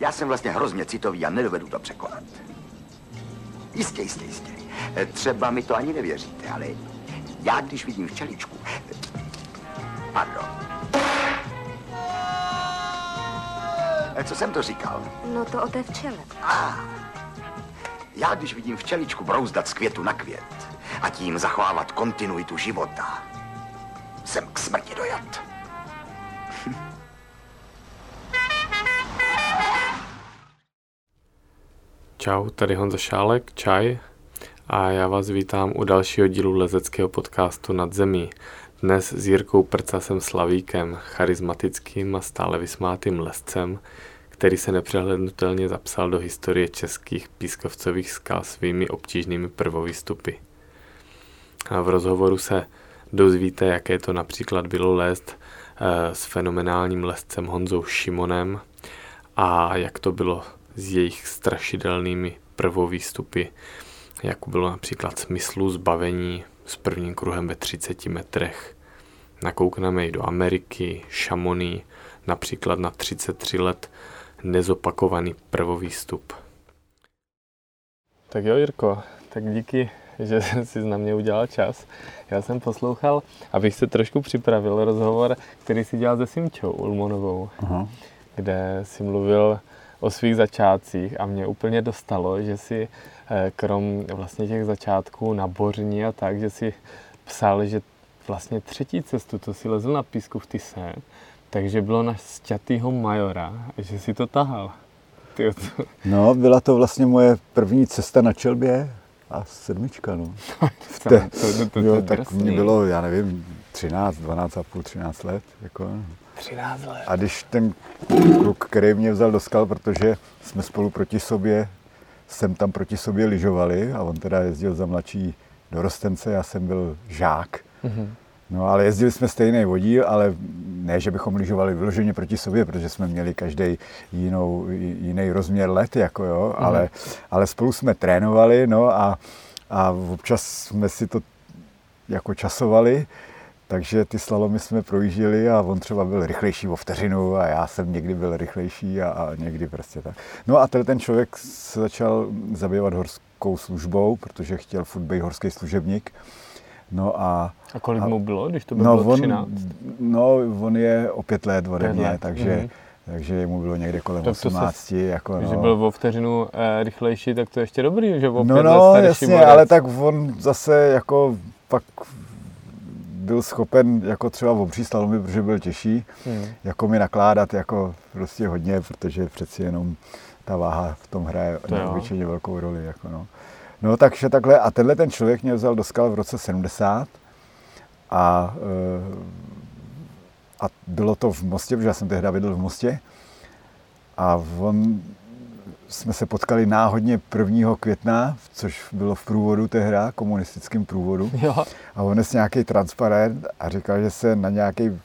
Já jsem vlastně hrozně citový a nedovedu to překonat. Jistě, jistě, jistě. Eh, Třeba mi to ani nevěříte, ale já, když vidím včeličku... Pardon. Eh, Co jsem to říkal? No to o té včele. Já, když vidím včeličku brouzdat z květu na květ a tím zachovávat kontinuitu života, jsem k smrti dojat. Čau, tady Honza Šálek, Čaj a já vás vítám u dalšího dílu lezeckého podcastu Nad zemí. Dnes s Jirkou Prcasem Slavíkem, charismatickým a stále vysmátým lescem, který se nepřehlednutelně zapsal do historie českých pískovcových skal svými obtížnými prvovýstupy. A v rozhovoru se dozvíte, jaké to například bylo lézt eh, s fenomenálním lescem Honzou Šimonem a jak to bylo s jejich strašidelnými prvovýstupy, jako bylo například smyslu zbavení s prvním kruhem ve 30 metrech. Nakoukneme i do Ameriky, Šamoní, například na 33 let nezopakovaný prvovýstup. Tak jo, Jirko, tak díky, že jsi na mě udělal čas. Já jsem poslouchal, abych se trošku připravil rozhovor, který si dělal se Simčou Ulmonovou, Aha. kde si mluvil o svých začátcích a mě úplně dostalo, že si eh, krom vlastně těch začátků na Bořní a tak, že si psal, že vlastně třetí cestu, to si lezl na písku v Tise, takže bylo na sťatýho majora, že si to tahal. Ty, to, No, byla to vlastně moje první cesta na čelbě a sedmička, no. to, to, to, to, jo, tak mě bylo, já nevím, 13, 12 a půl, 13 let, jako. 13 let. A když ten kluk, který mě vzal do skal, protože jsme spolu proti sobě, jsem tam proti sobě lyžovali a on teda jezdil za mladší dorostence, já jsem byl žák. Mhm. No ale jezdili jsme stejný vodíl, ale ne, že bychom lyžovali vyloženě proti sobě, protože jsme měli každý jinou, jiný rozměr let, jako jo, Mhm. ale, ale spolu jsme trénovali, no a, a občas jsme si to jako časovali, takže ty slalomy jsme projížděli a on třeba byl rychlejší o vteřinu a já jsem někdy byl rychlejší a, a někdy prostě tak. No a tenhle ten člověk se začal zabývat horskou službou, protože chtěl furt být horský služebník. No a A kolik a- mu bylo, když to by no, bylo on, 13? no, on je o pět let ode mě, takže, mhm. takže mu bylo někde kolem Tak to se- 18. jako, Když no. byl o vteřinu eh, rychlejší, tak to je ještě dobrý, že o No, no, starší jasně, ale tak on zase jako pak byl schopen jako třeba obří slalomy, protože byl těžší, Hmm. jako mi nakládat jako prostě hodně, protože přeci jenom ta váha v tom hraje To neobyčejně velkou roli. Jako no. no takže takhle, a tenhle ten člověk mě vzal do skal v roce 70 a, eh, a bylo to v Mostě, protože já jsem tehdy bydlel v Mostě a on, jsme se potkali náhodně 1. května, což bylo v průvodu tehdy, komunistickém průvodu. Jo, A on nesl nějaký transparent a říkal, že se na nějaký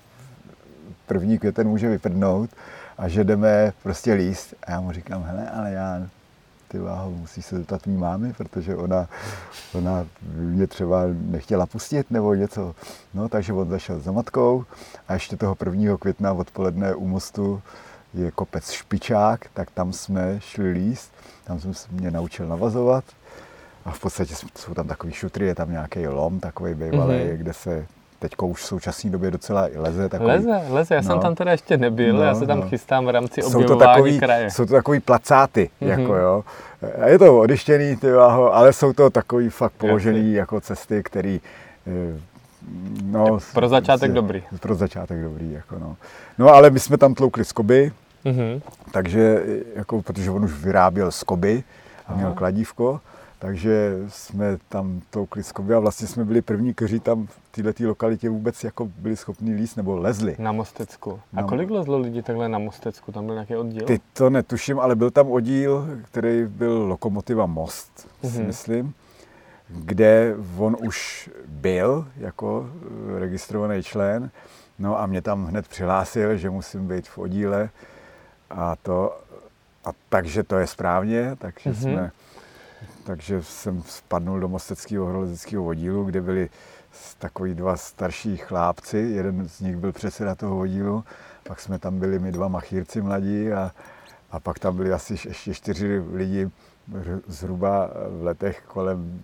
první květen může vyprdnout a že jdeme prostě líst. A já mu říkám, hele, ale já, ty váho, musíš se zeptat mý mámy, protože ona, ona mě třeba nechtěla pustit nebo něco. No, takže on zašel za matkou a ještě toho 1. května odpoledne u mostu je kopec Špičák, tak tam jsme šli líst, tam jsem se mě naučil navazovat a v podstatě jsou tam takový šutry, je tam nějaký lom, takový bývalý, Mhm. mm-hmm. kde se teďko už v současné době docela i leze. Takový, leze, leze, já jsem no. tam teda ještě nebyl, No, já se tam no. chystám v rámci jsou to, takový, kraje. jsou to takový placáty, Mhm. mm-hmm. jako jo. A je to odyštěný, ty váho, ale jsou to takový fakt položený Jasně. jako cesty, který eh, no, pro začátek prostě- dobrý. Pro začátek dobrý, jako no. No ale my jsme tam tloukli skoby, Mhm. takže jako, protože on už vyráběl skoby a měl Aha. kladívko, takže jsme tam tloukli skoby a vlastně jsme byli první, kteří tam v této lokalitě vůbec jako byli schopni líst nebo lezli. Na Mostecku. A Na- kolik lezlo lidí takhle na Mostecku? Tam byl nějaký oddíl? Ty to netuším, ale byl tam oddíl, který byl Lokomotiva Most, si Mhm. myslím, kde on už byl jako eh, registrovaný člen, no a mě tam hned přihlásil, že musím být v oddíle a to, a takže to je správně, takže Mhm. jsme, takže jsem spadnul do Mosteckého horolezeckého oddílu, kde byli takový dva starší chlápci, jeden z nich byl předseda toho oddílu, pak jsme tam byli my dva machírci mladí a, A pak tam byli asi ještě čtyři lidi zhruba v letech kolem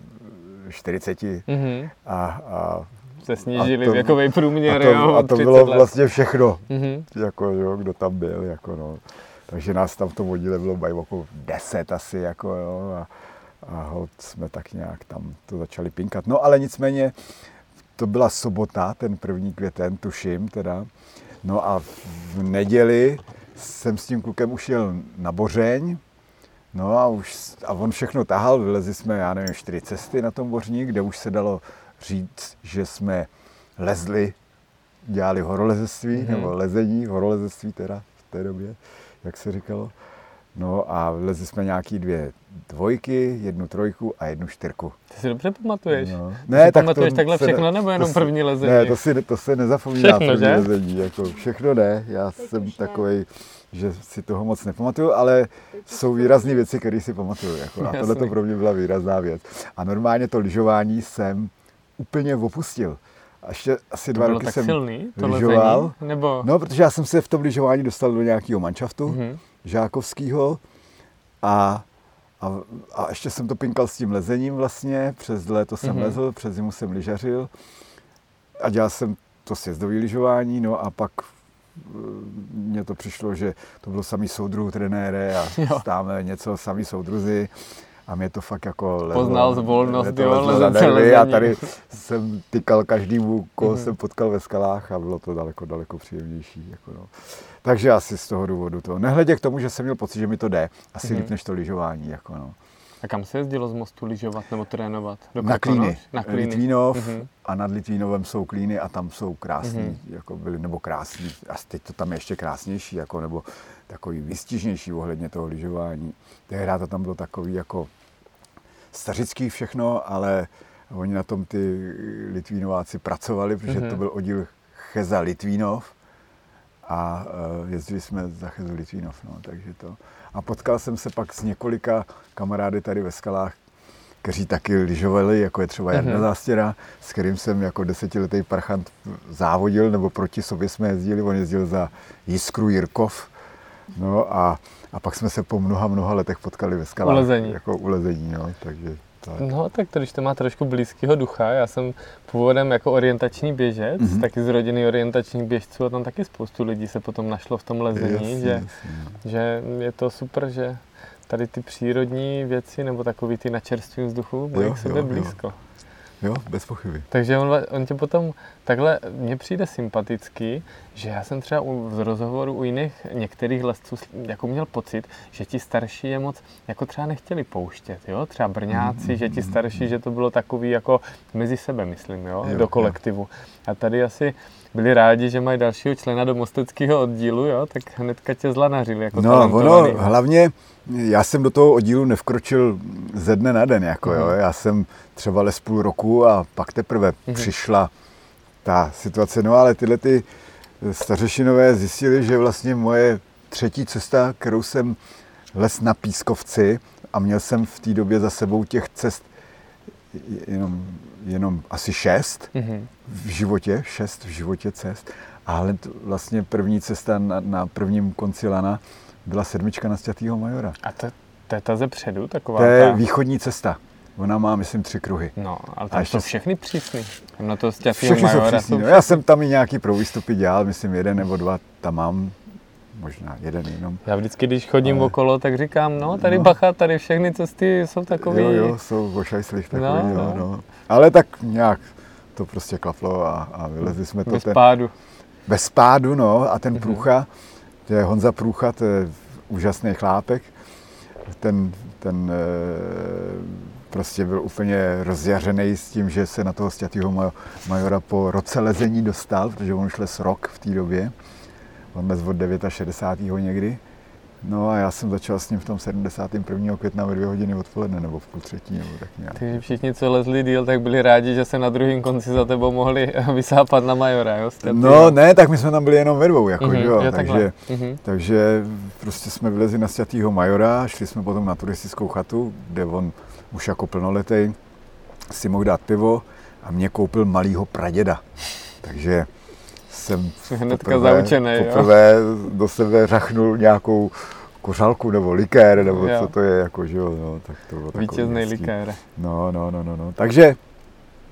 40 Mhm. a, a Se snížili to- věkový průměr, a to, jo, a to 30 bylo let. vlastně všechno, Mhm. jako, jo, kdo tam byl. Jako, no. Takže nás tam v tom oddíle bylo okolo 10 asi. Jako, jo, a, a hod jsme tak nějak tam to začali pinkat. No ale nicméně to byla sobota, ten první květen, tuším teda. No a v neděli jsem s tím klukem už jel na Bořeň, No a, už, a on všechno tahal, vylezli jsme, já nevím, čtyři cesty na tom Bořní, kde už se dalo říct, že jsme lezli, dělali horolezectví, mm-hmm. nebo lezení, horolezectví teda v té době, jak se říkalo. No a lezli jsme nějaký dvě dvojky, jednu trojku a jednu čtyřku. Ty si dobře pamatuješ? No. Ty si pamatuješ takhle se všechno, ne- nebo jenom to první se, lezení? Ne, to, si, to se nezapomíná Všechno, první že? lezení. Jako všechno ne, já Teď jsem ne. takový, že si toho moc nepamatuju, ale jsou výrazné věci, které si pamatuju. Jako, a tohle to pro mě byla výrazná věc. A normálně to lyžování jsem úplně opustil. A ještě asi To dva bylo roky tak jsem silný, to lyžoval. lezení? Nebo... No, protože já jsem se v tom lyžování dostal do nějakého manšaftu Mhm. žákovského a, a, a ještě jsem to pinkal s tím lezením vlastně, přes léto jsem Mhm. lezl, přes zimu jsem lyžařil a dělal jsem to sjezdový lyžování, no a pak eh, mně to přišlo, že to bylo samý soudruh trenére a Jo. stáme něco samý soudruzi a mě to fakt jako lezlo, Poznal zvolnost, mě to jo, nervy a tady jsem tykal každému, koho Mhm. jsem potkal ve skalách a bylo to daleko, daleko příjemnější. Jako no. Takže asi z toho důvodu to. Nehledě k tomu, že jsem měl pocit, že mi to jde. Asi Mhm. líp než to lyžování. Jako no. A kam se jezdilo z mostu lyžovat nebo trénovat? Do Na? Klíny. Na Klíny. Litvínov Mhm. a nad Litvínovem jsou klíny a tam jsou krásní, Mhm. jako byly, nebo krásní, a teď to tam je ještě krásnější, jako, nebo takový vystižnější ohledně toho lyžování. Tehdy to tam bylo takový jako stařický všechno, ale oni na tom ty Litvínováci pracovali, protože Mhm. to byl oddíl Cheza Litvínov a uh, jezdili jsme za Chezu Litvínov, no, takže to. A potkal jsem se pak s několika kamarády tady ve skalách, kteří taky lyžovali, jako je třeba Jarda Mhm. Zástěra, s kterým jsem jako desetiletý parchant závodil, nebo proti sobě jsme jezdili, on jezdil za Jiskru Jirkov, no a, a pak jsme se po mnoha, mnoha letech potkali ve skalách. U lezení. Jako u lezení, no, takže tak. No, tak to, když to má trošku blízkého ducha, já jsem původem jako orientační běžec, Mhm. taky z rodiny orientačních běžců a tam taky spoustu lidí se potom našlo v tom lezení, Jasně, že, jasně. že je to super, že tady ty přírodní věci nebo takový ty na čerstvém vzduchu mají Jo, k jo, jo. blízko. Jo, bez pochyby. Takže on, on tě potom takhle, mně přijde sympatický, že já jsem třeba u, z rozhovoru u jiných některých lesců jako měl pocit, že ti starší je moc jako třeba nechtěli pouštět, jo? Třeba Brňáci, že ti starší, že to bylo takový jako mezi sebe, myslím, jo? Jo, Do jo. kolektivu. A tady asi byli rádi, že mají dalšího člena do mosteckého oddílu, jo? Tak hnedka tě zlanařili jako No, ono hlavně, já jsem do toho oddílu nevkročil ze dne na den, jako jo. Mhm. Já jsem třeba les půl roku a pak teprve Mhm. přišla ta situace. No ale tyhle ty stařešinové zjistili, že vlastně moje třetí cesta, kterou jsem les na Pískovci a měl jsem v té době za sebou těch cest jenom, jenom asi šest, Mhm. v životě, šest v životě cest. Ale vlastně první cesta na, na prvním konci lana byla sedmička na Stětýho Majora. A to, to je ta ze předu, taková To je ta... východní cesta. Ona má, myslím, tři kruhy. No, ale tam jsou všechny přísný. Tam na to stětýho Všechny jsou majora přísný. No, já jsem tam i nějaký provýstupy dělal, myslím jeden nebo dva tam mám. Možná jeden jenom. Já vždycky, když chodím Ale- okolo, tak říkám, no tady No. bacha, tady všechny cesty jsou takový. Jo, jo, jsou ošajslých takový, No, no, no. no. Ale tak nějak to prostě klaplo a, a vylezli jsme to. bez ten- pádu. Bez pádu, no, a ten Mhm. Průcha, to je Honza Průcha, to je úžasný chlápek. Ten, ten eh, prostě byl úplně rozjařený s tím, že se na toho stětýho majora po roce lezení dostal, protože on šel s rok v té době. On les od 69. někdy. No a já jsem začal s ním v tom 71. května ve dvě hodiny odpoledne, nebo v půl třetí, nebo tak nějak. Takže všichni, co lezli díl, tak byli rádi, že se na druhém konci za tebou mohli vysápat na majora, jo? Stětýho. No ne, tak my jsme tam byli jenom ve dvou, jako, Mhm, že jo, jo, takže. Mhm. Takže prostě jsme vylezli na Stětýho Majora, šli jsme potom na turistickou chatu, kde on už jako plnoletý si mohl dát pivo a mě koupil malýho praděda. Takže jsem Hnedka zaučenej, jo. poprvé do sebe řachnul nějakou kořálku nebo likér, nebo Jo. co to je, jako, že jo, no, tak to bylo Vítězný likér. No, no, no, no, no. Takže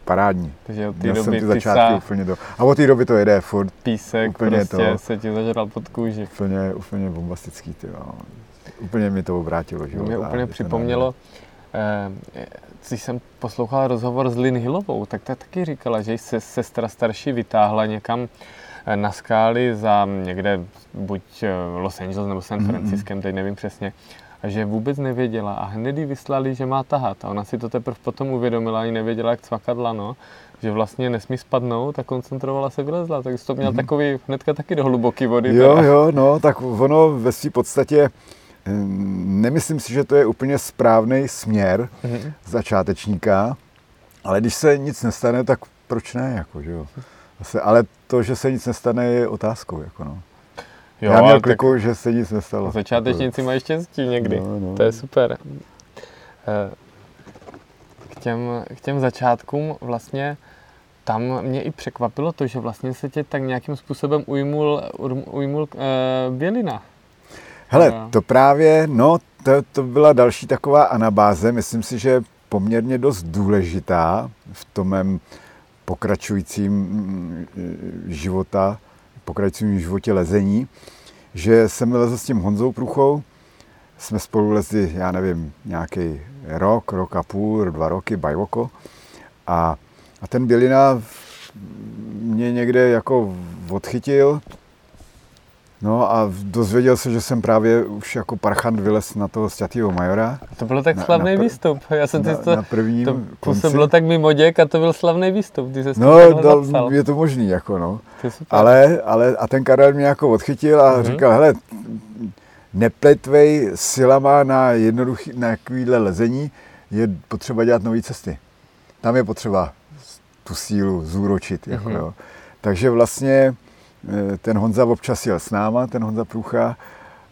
parádní. Takže od té Měl jsem doby ty začátky úplně to. A od té doby to jede furt písek úplně prostě to. se ti zažral pod kůži. úplně, úplně bombastický, ty jo. Úplně mi to obrátilo, že To jo. mě úplně připomnělo, eh, když jsem poslouchal rozhovor s Lynn Hillovou, tak ta taky říkala, že se sestra starší vytáhla někam eh, na skály za někde buď eh, Los Angeles nebo San Mhm, Franciskem, teď nevím přesně, a že vůbec nevěděla a hned jí vyslali, že má tahat. A ona si to teprve potom uvědomila, ani nevěděla, jak cvakat lano, že vlastně nesmí spadnout a koncentrovala se vylezla, takže to měl takový hnedka taky do hluboké vody. Mhm. Jo, teda. jo, no, tak ono ve své podstatě nemyslím si, že to je úplně správný směr Mhm. začátečníka, ale když se nic nestane, tak proč ne, jako, že jo. Zase, ale to, že se nic nestane, je otázkou, jako no. Jo, Já měl kliku, že se nic nestalo. Začátečníci mají štěstí někdy. No, no. To je super. Eh, K těm, k těm začátkům vlastně tam mě i překvapilo to, že vlastně se tě tak nějakým způsobem ujmul, ujmul uh, bělina. Hele, to právě, no, to, to byla další taková anabáze, myslím si, že poměrně dost důležitá v tom mém pokračujícím mm, života, pokračujícím životě lezení, že jsem lezl s tím Honzou Pruchou, jsme spolu lezli, já nevím, nějaký rok, rok a půl, dva roky, bajvoko. A, a ten Bělina mě někde jako odchytil, No a dozvěděl se, že jsem právě už jako parchant vylez na toho stětýho majora. To bylo tak Na- slavný na pr- výstup. Já jsem Na, si to, na prvním to působilo tak mimo děk a to byl slavný výstup. Ty se No, no, dal, zapsal. je to možný, jako no. Ale, ale a ten Karel mě jako odchytil a Mhm. říkal, hele, nepletvej silama na jednoduchý, na takovýhle lezení, je potřeba dělat nové cesty. Tam je potřeba tu sílu zúročit. Jako, Mhm. jo. Takže vlastně ten Honza občas jel s náma, ten Honza Průcha.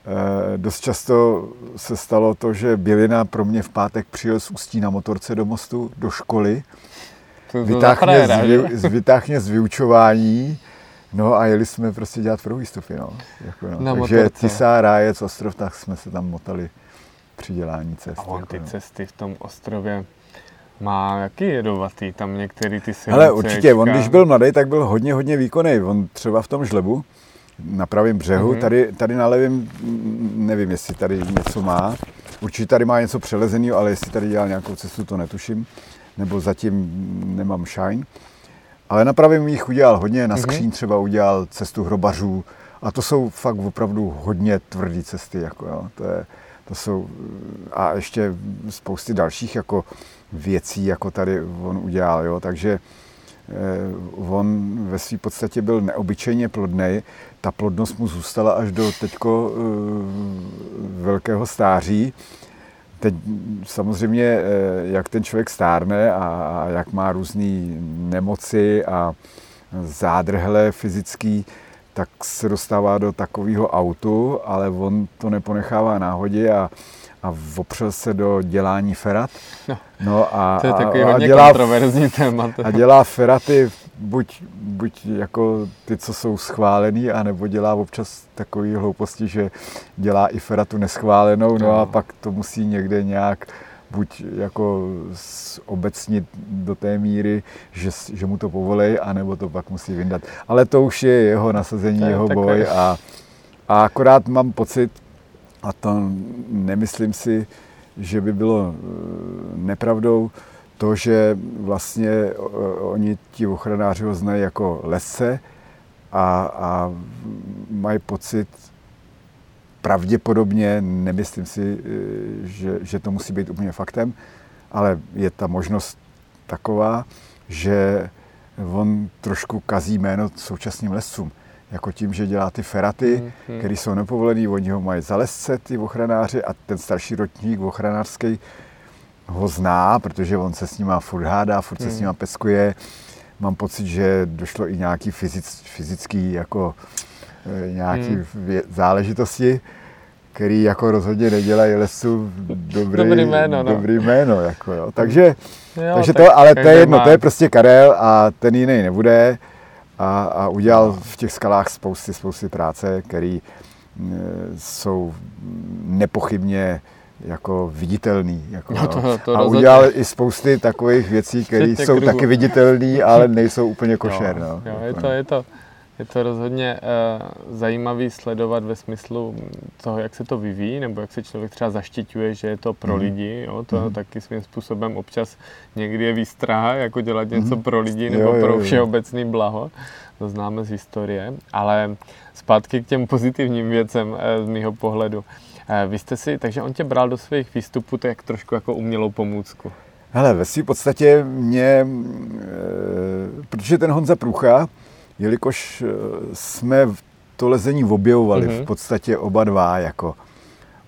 Eh, Dost často se stalo to, že Bělina pro mě v pátek přijel z Ústí na motorce do mostu, do školy, to, to vytáh mě, frajera, z, vy, z, vyučování, no a jeli jsme prostě dělat první výstupy, no. Jako, no. Na Takže motorce. Tisá, Rájec, Ostrov, tak jsme se tam motali při dělání cest. A on jako, ty no. cesty v tom ostrově má jaký jedovatý, tam některý ty silnice. Hele, určitě, on když byl mladý, tak byl hodně, hodně výkonný. On třeba v tom žlebu, na pravém břehu, Mhm. tady, tady na levém, mm, nevím, jestli tady něco má. Určitě tady má něco přelezeného, ale jestli tady dělal nějakou cestu, to netuším. Nebo zatím nemám shine. Ale na pravém jich udělal hodně, na Mhm. skříň třeba udělal cestu hrobařů. A to jsou fakt opravdu hodně tvrdé cesty. Jako, jo. To, je, to jsou, a ještě spousty dalších jako věcí, jako tady on udělal. Jo. Takže eh, on ve své podstatě byl neobyčejně plodný. Ta plodnost mu zůstala až do teďko eh, velkého stáří. Teď samozřejmě, eh, jak ten člověk stárne a, jak má různé nemoci a zádrhle fyzický, tak se dostává do takového autu, ale on to neponechává náhodě a, a opřel se do dělání ferat. No, No a, To je takový a, a hodně dělá, kontroverzní téma. a dělá feraty buď, buď jako ty, co jsou schválený, anebo dělá občas takové hlouposti, že dělá i feratu neschválenou, no a No. pak to musí někde nějak buď jako obecnit do té míry, že, že mu to povolej, anebo to pak musí vyndat. Ale to už je jeho nasazení, je jeho boj a, a akorát mám pocit, a to nemyslím si, že by bylo eh, nepravdou, to, že vlastně o- oni ti ochranáři ho znají jako lese a, a mají pocit, pravděpodobně, nemyslím si, eh, že, že to musí být úplně faktem, ale je ta možnost taková, že on trošku kazí jméno současným lescům. Jako tím, že dělá ty feraty, Mhm. mm-hmm. které jsou nepovolené, oni ho mají za lesce, ty ochranáři, a ten starší ročník ochranářský ho zná, protože on se s nima furt hádá, furt se Mhm. s nima peskuje. Mám pocit, že došlo i nějaký fyzic, fyzický jako eh, nějaký Mhm. vě- záležitosti, který jako rozhodně nedělají lesu dobrý, Dobrý jméno, no. dobrý jméno jako jo. Takže, Jo, takže tak to, ale to je jedno, má- to je prostě Karel a ten jiný nebude a, a udělal v těch skalách spousty, spousty práce, který jsou nepochybně jako viditelný. Jako, No to- no. to a rozhodně. udělal i spousty takových věcí, které jsou kruhu. taky viditelné, ale nejsou úplně košer. jo, No. jo, je, Jako, to, je, to, je to rozhodně uh, zajímavý sledovat ve smyslu toho, jak se to vyvíjí, nebo jak se člověk třeba zaštiťuje, že je to pro Mhm. lidi. Jo? To Mhm. taky svým způsobem občas někdy je výstraha, jako dělat něco Mhm. pro lidi Jo, nebo jo, pro jo. všeobecný blaho. To známe z historie. Ale zpátky k těm pozitivním věcem eh, z mýho pohledu. Eh, Vy jste si, takže on tě bral do svých výstupů tak trošku jako umělou pomůcku. Hele, ve své podstatě mě, e, protože ten Honza Průcha, jelikož e, jsme to lezení objevovali Mhm. v podstatě oba dva, jako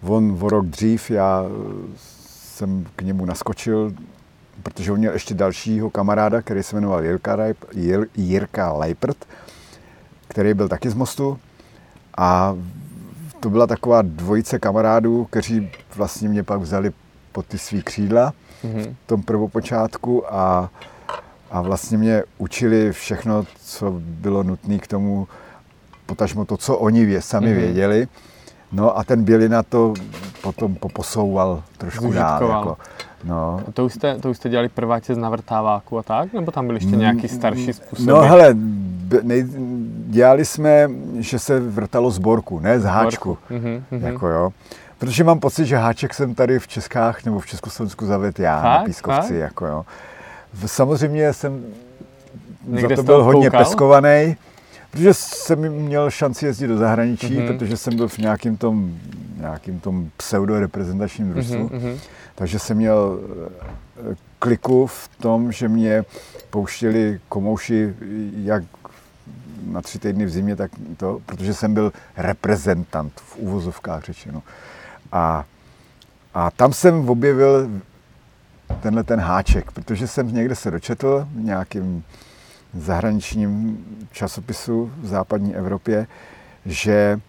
on o rok dřív, já e, jsem k němu naskočil, protože on měl ještě dalšího kamaráda, který se jmenoval Jirka, Rajp, Jir, Jirka Leipert, který byl taky z Mostu a to byla taková dvojice kamarádů, kteří vlastně mě pak vzali pod ty svý křídla Mhm. v tom prvopočátku a, a vlastně mě učili všechno, co bylo nutné k tomu, potažmo to, co oni vě, sami Mhm. věděli. No a ten Bělina to potom poposouval trošku dál. Jako, no. A to už, jste, to už jste dělali prváče z navrtáváku a tak? Nebo tam byly ještě nějaký starší způsoby? No hele, nej, dělali jsme, že se vrtalo z borku, ne z háčku. Mhm, mhm. Jako jo. Protože mám pocit, že háček jsem tady v Čechách nebo v Československu zavedl já na Fakt? pískovci. Fakt? Jako jo. Samozřejmě jsem Někde za to byl hodně koukal? peskovaný, protože jsem měl šanci jezdit do zahraničí, Mhm. protože jsem byl v nějakým tom, nějakým tom pseudo-reprezentačním družstvu. Mhm, mhm. Takže jsem měl eh, kliku v tom, že mě pouštěli komouši jak na tři týdny v zimě, tak to, protože jsem byl reprezentant v uvozovkách řečeno. A, a tam jsem objevil tenhle ten háček, protože jsem někde se dočetl v nějakým zahraničním časopisu v západní Evropě, že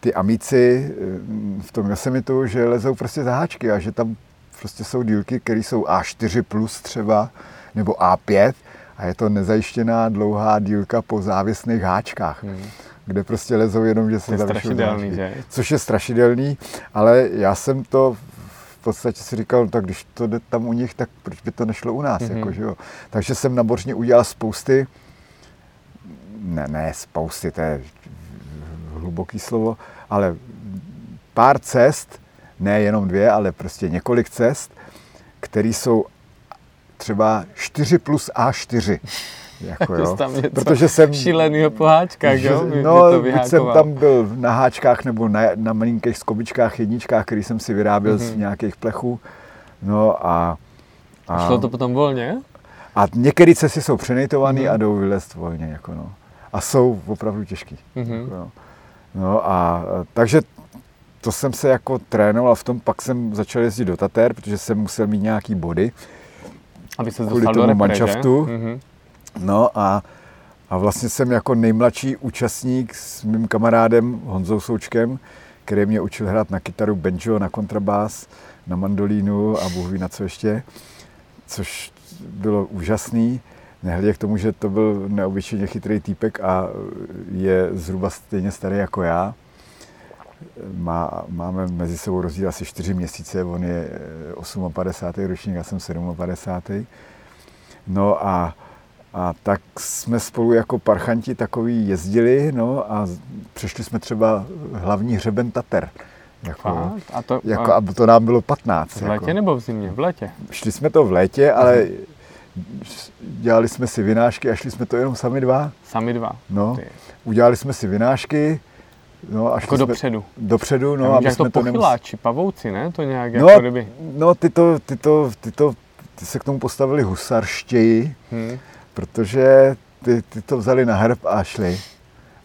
ty amici eh, v tom Yosemitu, že lezou prostě za háčky a že tam prostě jsou dílky, které jsou A4 plus třeba, nebo A5 a je to nezajištěná dlouhá dílka po závěsných háčkách, Hmm. kde prostě lezou jenom, že se je strašidelný, že? Což je strašidelný, ale já jsem to podstatě si říkal, no tak když to jde tam u nich, tak proč by to nešlo u nás, Mhm. jako, že jo. Takže jsem na Bořně udělal spousty, ne, ne spousty, to je hluboký slovo, ale pár cest, ne jenom dvě, ale prostě několik cest, které jsou třeba 4 plus A4. Jako, Že jo. tam něco Protože jsem, šílenýho po háčkách, že- jo? No, to buď jsem tam byl na háčkách nebo na, na malinkých skobičkách, jedničkách, který jsem si vyráběl Mhm. z nějakých plechů. No a, a, Šlo to potom volně? a některé cesty jsou přenejtované Mhm. a jdou vylézt volně. Jako no. A jsou opravdu těžký. Mhm. Jako, no. no a a, takže to jsem se jako trénoval v tom, pak jsem začal jezdit do Tater, protože jsem musel mít nějaký body. Aby se Kvůli dostal do repre, manšaftu. Mhm. No a, a vlastně jsem jako nejmladší účastník s mým kamarádem Honzou Součkem, který mě učil hrát na kytaru, banjo, na kontrabás, na mandolínu a Bůh ví na co ještě, což bylo úžasný. Nehledě k tomu, že to byl neobyčejně chytrý týpek a je zhruba stejně starý jako já. Má, máme mezi sebou rozdíl asi 4 měsíce, on je eh, 58. ročník, já jsem 57. No a, a tak jsme spolu jako parchanti takový jezdili, no a přešli jsme třeba hlavní hřeben Tater. Jako? A to jako, a to nám bylo 15. v létě jako. nebo v zimě? V létě. Šli jsme to v létě, ale dělali jsme si vynášky a šli jsme to jenom sami dva. Sami dva. No, Ty. udělali jsme si vynášky, no a Jako jsme dopředu. dopředu, No, no a a my jak to jsme to pochyláči, pavouci, ne? To nějak No, jako kdyby... no ty, to, ty, to, ty, to, ty se k tomu postavili husarštěji, Hm. Protože ty, ty to vzali na hrb a šli.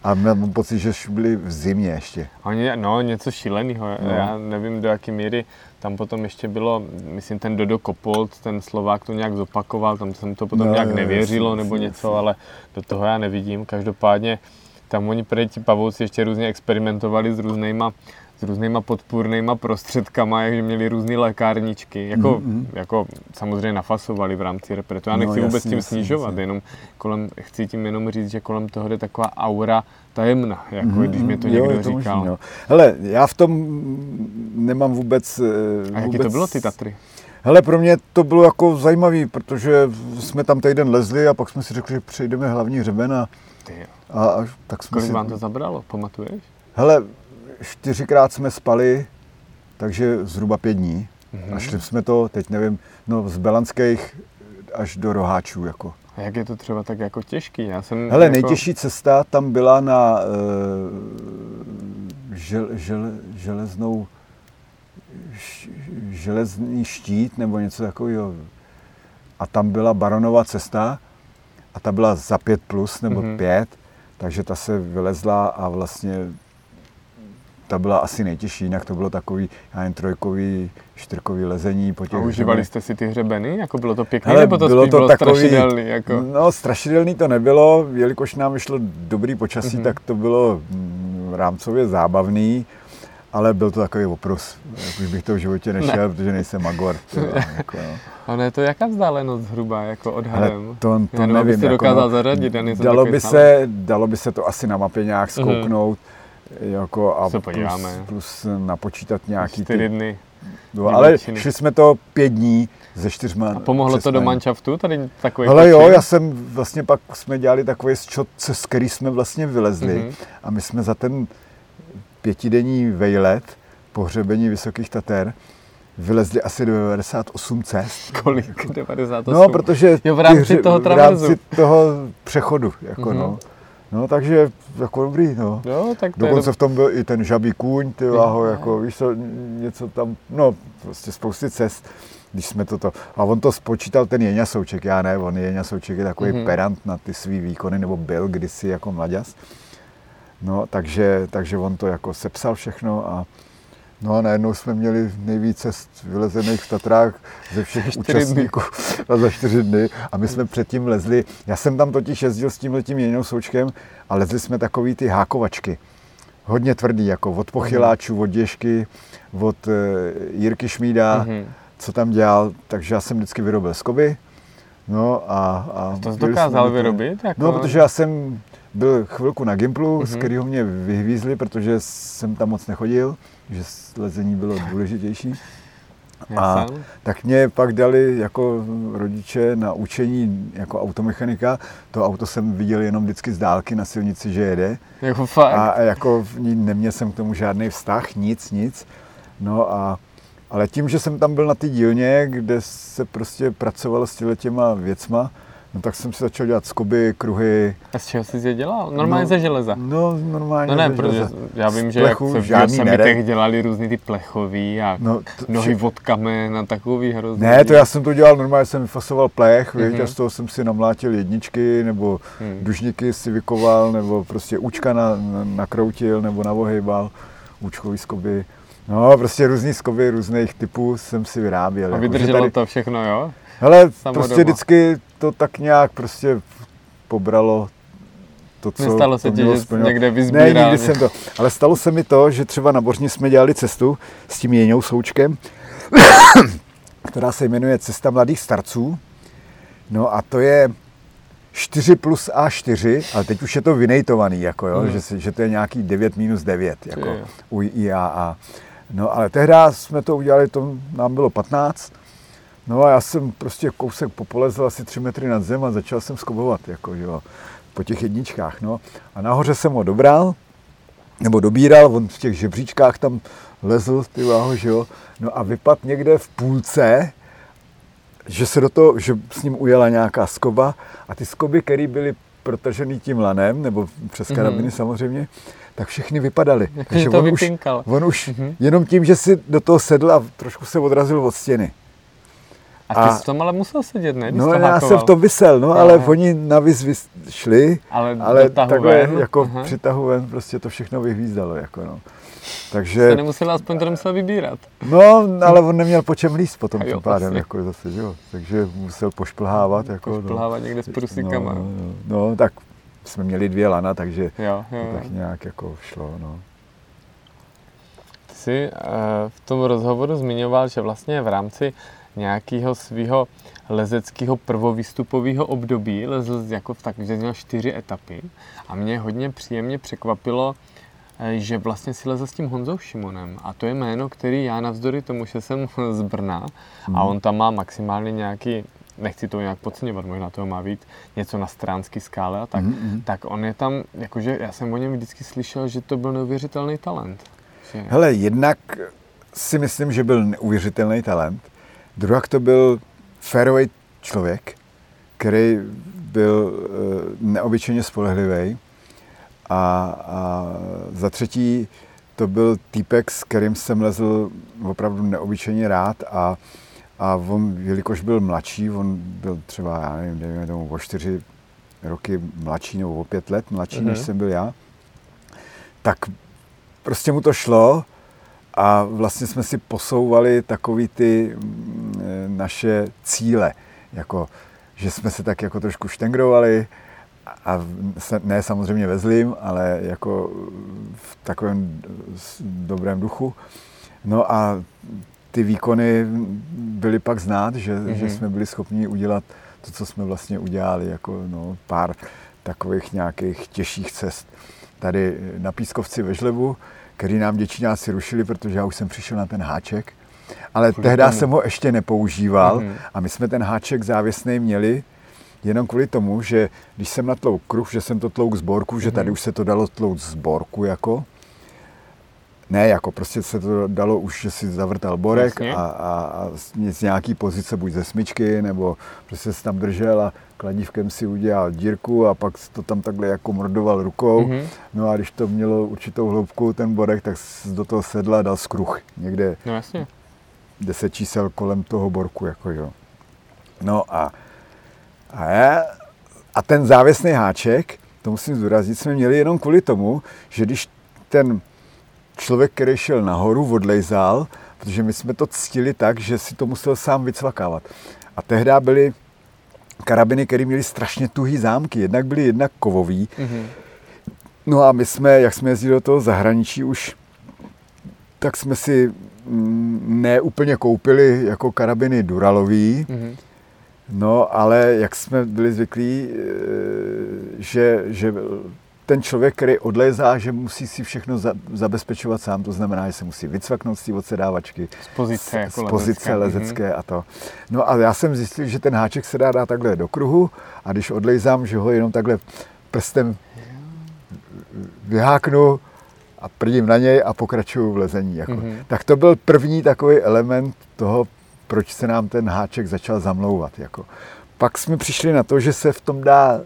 A mám pocit, že byli v zimě ještě. Oni, no, něco šíleného. No. Já nevím, do jaké míry tam potom ještě bylo, myslím, ten Dodo Kopold, ten Slovák to nějak zopakoval, tam jsem to potom No, nějak nevěřilo jasně, nebo jasně. něco, ale do toho já nevidím. Každopádně tam oni prý ti pavouci ještě různě experimentovali s různýma s různýma podpůrnýma prostředkama, jak měli různé lékárničky, jako, Mhm. jako samozřejmě nafasovali v rámci repertu. Já No, nechci vůbec jasně, tím snižovat, jasně. jenom kolem, chci tím jenom říct, že kolem toho jde taková aura tajemna, jako Mhm, když mě to jo, někdo je to říkal. Možný, no. Hele, já v tom nemám vůbec... eh, A jaký vůbec... to bylo ty Tatry? Hele, pro mě to bylo jako zajímavý, protože jsme tam týden lezli a pak jsme si řekli, že přejdeme hlavní hřeben a, jo. a, a tak jsme Kolik si... vám to zabralo, pamatuješ? Hele, čtyřikrát jsme spali, takže zhruba pět dní. Mhm. A šli jsme to, teď nevím, no z Belanských až do Roháčů, jako. A jak je to třeba tak jako těžký? Já jsem Hele, jako... nejtěžší cesta tam byla na uh, žel, žel, železnou železný štít nebo něco takového. A tam byla Baronova cesta a ta byla za 5 plus nebo Mhm. 5, takže ta se vylezla a vlastně ta byla asi nejtěžší, jinak to bylo takový, já nevím, trojkový, čtyřkový lezení po těch A užívali jste si ty hřebeny? Jako bylo to pěkné, nebo to bylo spíš to bylo takový, strašidelný? Jako? No, strašidelný to nebylo, jelikož nám vyšlo dobrý počasí, Mhm. tak to bylo mm, rámcově zábavný, ale byl to takový oprus. Jak už bych to v životě nešel, ne. protože nejsem magor. tyjo, jako, no. Ale je to jaká vzdálenost zhruba, jako Ale odhadem? to, to Já nevím, jako, dokázal zařadit, já nejsem dalo, by se, dalo by se to asi na mapě nějak skouknout. Jako a Se plus, podíváme. plus napočítat nějaký Čtyři ty, dny. no, ale šli jsme to pět dní ze čtyřma A pomohlo to do manšaftu, tady takový Ale jo, já jsem vlastně pak jsme dělali takový šot, z který jsme vlastně vylezli Mhm. a my jsme za ten pětidenní vejlet pohřebení Vysokých Tater vylezli asi 98 cest. Kolik? 98? No, protože Jo, v rámci ty toho v traverzu. rámci toho přechodu, jako Mhm. no. No, takže jako dobrý, no. Jo, tak to je Dokonce dob- v tom byl i ten žabý kůň, ty váho, jako víš co, něco tam, no prostě spousty cest, když jsme toto, a on to spočítal ten Jeňa Souček, já ne, on Jeňa Souček je takový Mhm. perant na ty svý výkony, nebo byl kdysi jako mladěz, no takže, takže on to jako sepsal všechno a No a najednou jsme měli nejvíc cest vylezených v Tatrách ze všech dny. účastníků a za čtyři dny. A my jsme předtím lezli, já jsem tam totiž jezdil s tímhletím jinou součkem a lezli jsme takový ty hákovačky. Hodně tvrdý, jako od pochyláčů, od Děžky, od e, Jirky Šmída, Mhm. co tam dělal, takže já jsem vždycky vyrobil skoby. No a, a To jsi dokázal vyrobit? Jako... No, protože já jsem byl chvilku na Gimplu, z Mhm. kterého mě vyhvízli, protože jsem tam moc nechodil, že lezení bylo důležitější. A tak mě pak dali jako rodiče na učení jako automechanika. To auto jsem viděl jenom vždycky z dálky na silnici, že jede. Jako fakt. A jako v ní neměl jsem k tomu žádný vztah, nic, nic. No a, ale tím, že jsem tam byl na té dílně, kde se prostě pracovalo s těma věcma, no tak jsem si začal dělat skoby, kruhy. A z čeho jsi je dělal? Normálně no, ze železa. No, normálně. No ne, ze protože železa. já vím, že jak plechu se v nere- dělali různý ty plechový a No, to, nohy od kamen a takový hrozný. Ne, to já jsem to dělal normálně, jsem vyfasoval plech, mm-hmm. Mhm. a z toho jsem si namlátil jedničky, nebo Hmm. dužníky si vykoval, nebo prostě účka na, na, nakroutil, nebo navohejbal, účkový skoby. No, prostě různý skoby různých typů jsem si vyráběl. A jako, že vydrželo tady- to všechno, jo? Hele, samo prostě doma. vždycky to tak nějak prostě pobralo to, co Nestalo se ti, že někde Ne, vyzbíral? nikdy jsem to. Ale stalo se mi to, že třeba na Bořni jsme dělali cestu s tím Jeňou Součkem, která se jmenuje Cesta mladých starců. No a to je 4 plus A4, ale teď už je to vynejtovaný, jako jo, Mhm. že, že to je nějaký 9 minus 9, jako jo. u IAA. No ale tehdy jsme to udělali, to nám bylo 15, No a já jsem prostě kousek popolezl asi 3 metry nad zem a začal jsem skobovat, jako, jo, po těch jedničkách. No. A nahoře jsem ho dobral, nebo dobíral, on v těch žebříčkách tam lezl, ty váho, že jo. No a vypad někde v půlce, že se do toho, že s ním ujela nějaká skoba a ty skoby, které byly protažený tím lanem, nebo přes Mhm. karabiny samozřejmě, tak všechny vypadaly. Jako, že to on už, on už Mhm. jenom tím, že si do toho sedl a trošku se odrazil od stěny. A ty jsi v tom ale musel sedět, ne? Když No já jsem v tom vysel, no, ale jo. oni navíc vys- šli, Ale, ale takhle ven? jako Aha. při tahu ven prostě to všechno vyhvízdalo, jako no. Se Takže, nemusel aspoň to nemusel vybírat. no, ale on neměl po čem líst potom A jo, tím pádem, vlastně. jako zase, že jo. Takže musel pošplhávat, jako, Pošplhávat někde s no, prusikama. no, no, no, tak jsme měli dvě lana, takže Jo, jo, to jo. tak nějak jako šlo, no. Ty jsi eh, v tom rozhovoru zmiňoval, že vlastně v rámci nějakého svého lezeckého prvovýstupového období lezl jako v tak, že měl čtyři etapy a mě hodně příjemně překvapilo, eh, že vlastně si lezl s tím Honzou Šimonem a to je jméno, který já navzdory tomu, že jsem z Brna a on tam má maximálně nějaký nechci to nějak podceňovat, možná toho má být něco na stránský skále a tak, mm-hmm. tak on je tam, jakože já jsem o něm vždycky slyšel, že to byl neuvěřitelný talent. Že... Hele, jednak si myslím, že byl neuvěřitelný talent, druhak to byl fairway člověk, který byl uh, neobyčejně spolehlivý a, a za třetí to byl týpek, s kterým jsem lezl opravdu neobyčejně rád a a on, jelikož byl mladší, on byl třeba, já nevím, dejme tomu o čtyři roky mladší nebo o pět let mladší, mm-hmm. než mhm. jsem byl já, tak prostě mu to šlo a vlastně jsme si posouvali takový ty mm, naše cíle, jako že jsme se tak jako trošku štengrovali a ne samozřejmě ve zlým, ale jako v takovém dobrém duchu. No a ty výkony byly pak znát, že, mm-hmm. že jsme byli schopni udělat to, co jsme vlastně udělali, jako no, pár takových nějakých těžších cest. Tady na Pískovci ve Žlebu, který nám děčináci rušili, protože já už jsem přišel na ten háček, ale tehdy jsem ho ještě nepoužíval mm-hmm. a my jsme ten háček závěsný měli jenom kvůli tomu, že když jsem natlouk kruh, že jsem to tlouk z borku, mm-hmm. že tady mhm. už se to dalo tlouk z borku jako, ne, jako prostě se to dalo už, že si zavrtal borek a, a, a z nějaký pozice, buď ze smyčky, nebo prostě se tam držel a kladívkem si udělal dírku a pak to tam takhle jako mordoval rukou. Mm-hmm. No a když to mělo určitou hloubku, ten borek, tak do toho sedla a dal skruch. Někde no, jasně. 10 čísel kolem toho borku. Jako, jo. No a, a, je, a ten závěsný háček, to musím zdůraznit, jsme měli jenom kvůli tomu, že když ten člověk, který šel nahoru, odlejzal, protože my jsme to ctili tak, že si to musel sám vycvakávat. A tehdy byly karabiny, které měly strašně tuhý zámky. Jednak byly jednak kovový. Mm-hmm. No a my jsme, jak jsme jezdili do toho zahraničí už, tak jsme si mm, ne úplně koupili jako karabiny Duralový, mm-hmm. no ale jak jsme byli zvyklí, eh, že, že ten člověk, který odlézá, že musí si všechno za, zabezpečovat sám, to znamená, že se musí vycvaknout z té odsedávačky, z pozice, jako z, pozice lezecké mm-hmm. a to. No a já jsem zjistil, že ten háček se dá dát takhle do kruhu a když odlejzám, že ho jenom takhle prstem vyháknu a prdím na něj a pokračuju v lezení. Jako. Mm-hmm. Tak to byl první takový element toho, proč se nám ten háček začal zamlouvat. Jako. Pak jsme přišli na to, že se v tom dá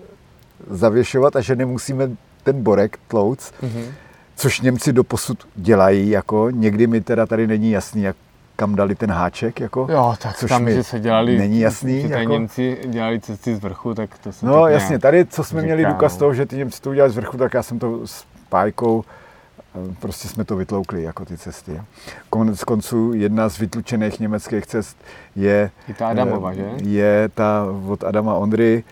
zavěšovat a že nemusíme ten borek tlouc, mm-hmm. což Němci do posud dělají, jako někdy mi teda tady není jasný, jak kam dali ten háček, jako, jo, tak což tam, že se dělali, není jasný. Že jako. Němci dělali cesty z vrchu, tak to se No jasně, tady, co jsme říká, měli důkaz no. toho, že ty Němci to udělali z vrchu, tak já jsem to s pájkou, eh, prostě jsme to vytloukli, jako ty cesty. Konec konců jedna z vytlučených německých cest je... Je ta Adamova, že? Je ta od Adama Ondry,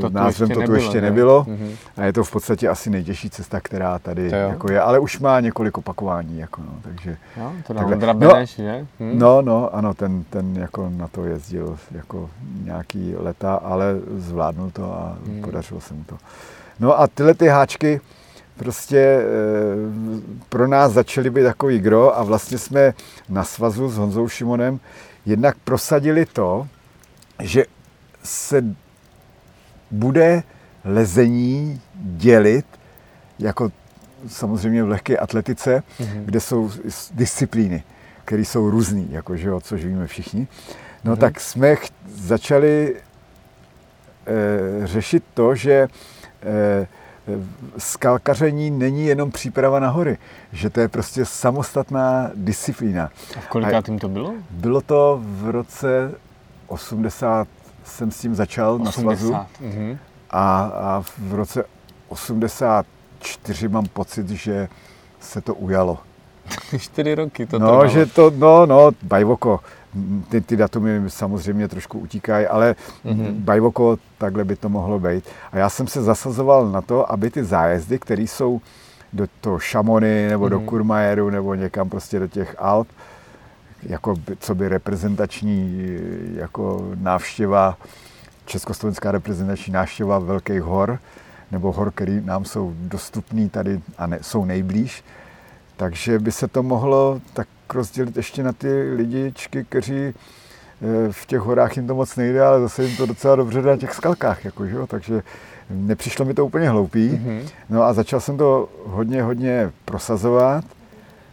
to názvem to tu ještě nebylo. Mm-hmm. A je to v podstatě asi nejtěžší cesta, která tady jako je, ale už má několik opakování. Jako no, takže, jo, to takhle. Beneš, no, že? Hm? No, no, ano, ten, ten jako na to jezdil jako nějaký leta, ale zvládnul to a mm. podařilo se mu to. No a tyhle ty háčky prostě e, pro nás začaly být takový gro a vlastně jsme na svazu s Honzou Šimonem jednak prosadili to, že se bude lezení dělit jako samozřejmě v lehké atletice, mm-hmm. kde jsou disciplíny, které jsou různé, jako, že jo, což víme všichni. No mm-hmm. tak jsme ch- začali e, řešit to, že e, skalkaření není jenom příprava na hory, že to je prostě samostatná disciplína. A v kolikátým to bylo? Bylo to v roce 80 jsem s tím začal 80. na svazu mm-hmm. a, a v roce 84 mám pocit, že se to ujalo. Čtyři roky to No, trvalo. že to, no, no, bajvoko, ty, ty datumy samozřejmě trošku utíkají, ale mm-hmm. bajvoko, takhle by to mohlo být. A já jsem se zasazoval na to, aby ty zájezdy, které jsou do toho Šamony nebo do Mhm. Kurmajeru nebo někam prostě do těch Alp, jako co by reprezentační jako návštěva, československá reprezentační návštěva velkých hor, nebo hor, které nám jsou dostupné tady a ne, jsou nejblíž. Takže by se to mohlo tak rozdělit ještě na ty lidičky, kteří eh, v těch horách jim to moc nejde, ale zase jim to docela dobře jde na těch skalkách, jako, že jo? takže nepřišlo mi to úplně hloupý. Mhm. No a začal jsem to hodně, hodně prosazovat,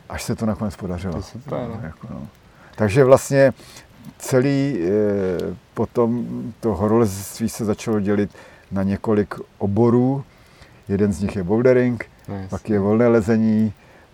až se to nakonec podařilo. To super, no. jako, no. Takže vlastně celý e, potom to horolezectví se začalo dělit na několik oborů. Jeden z nich je bouldering, No, jasně. pak je volné lezení,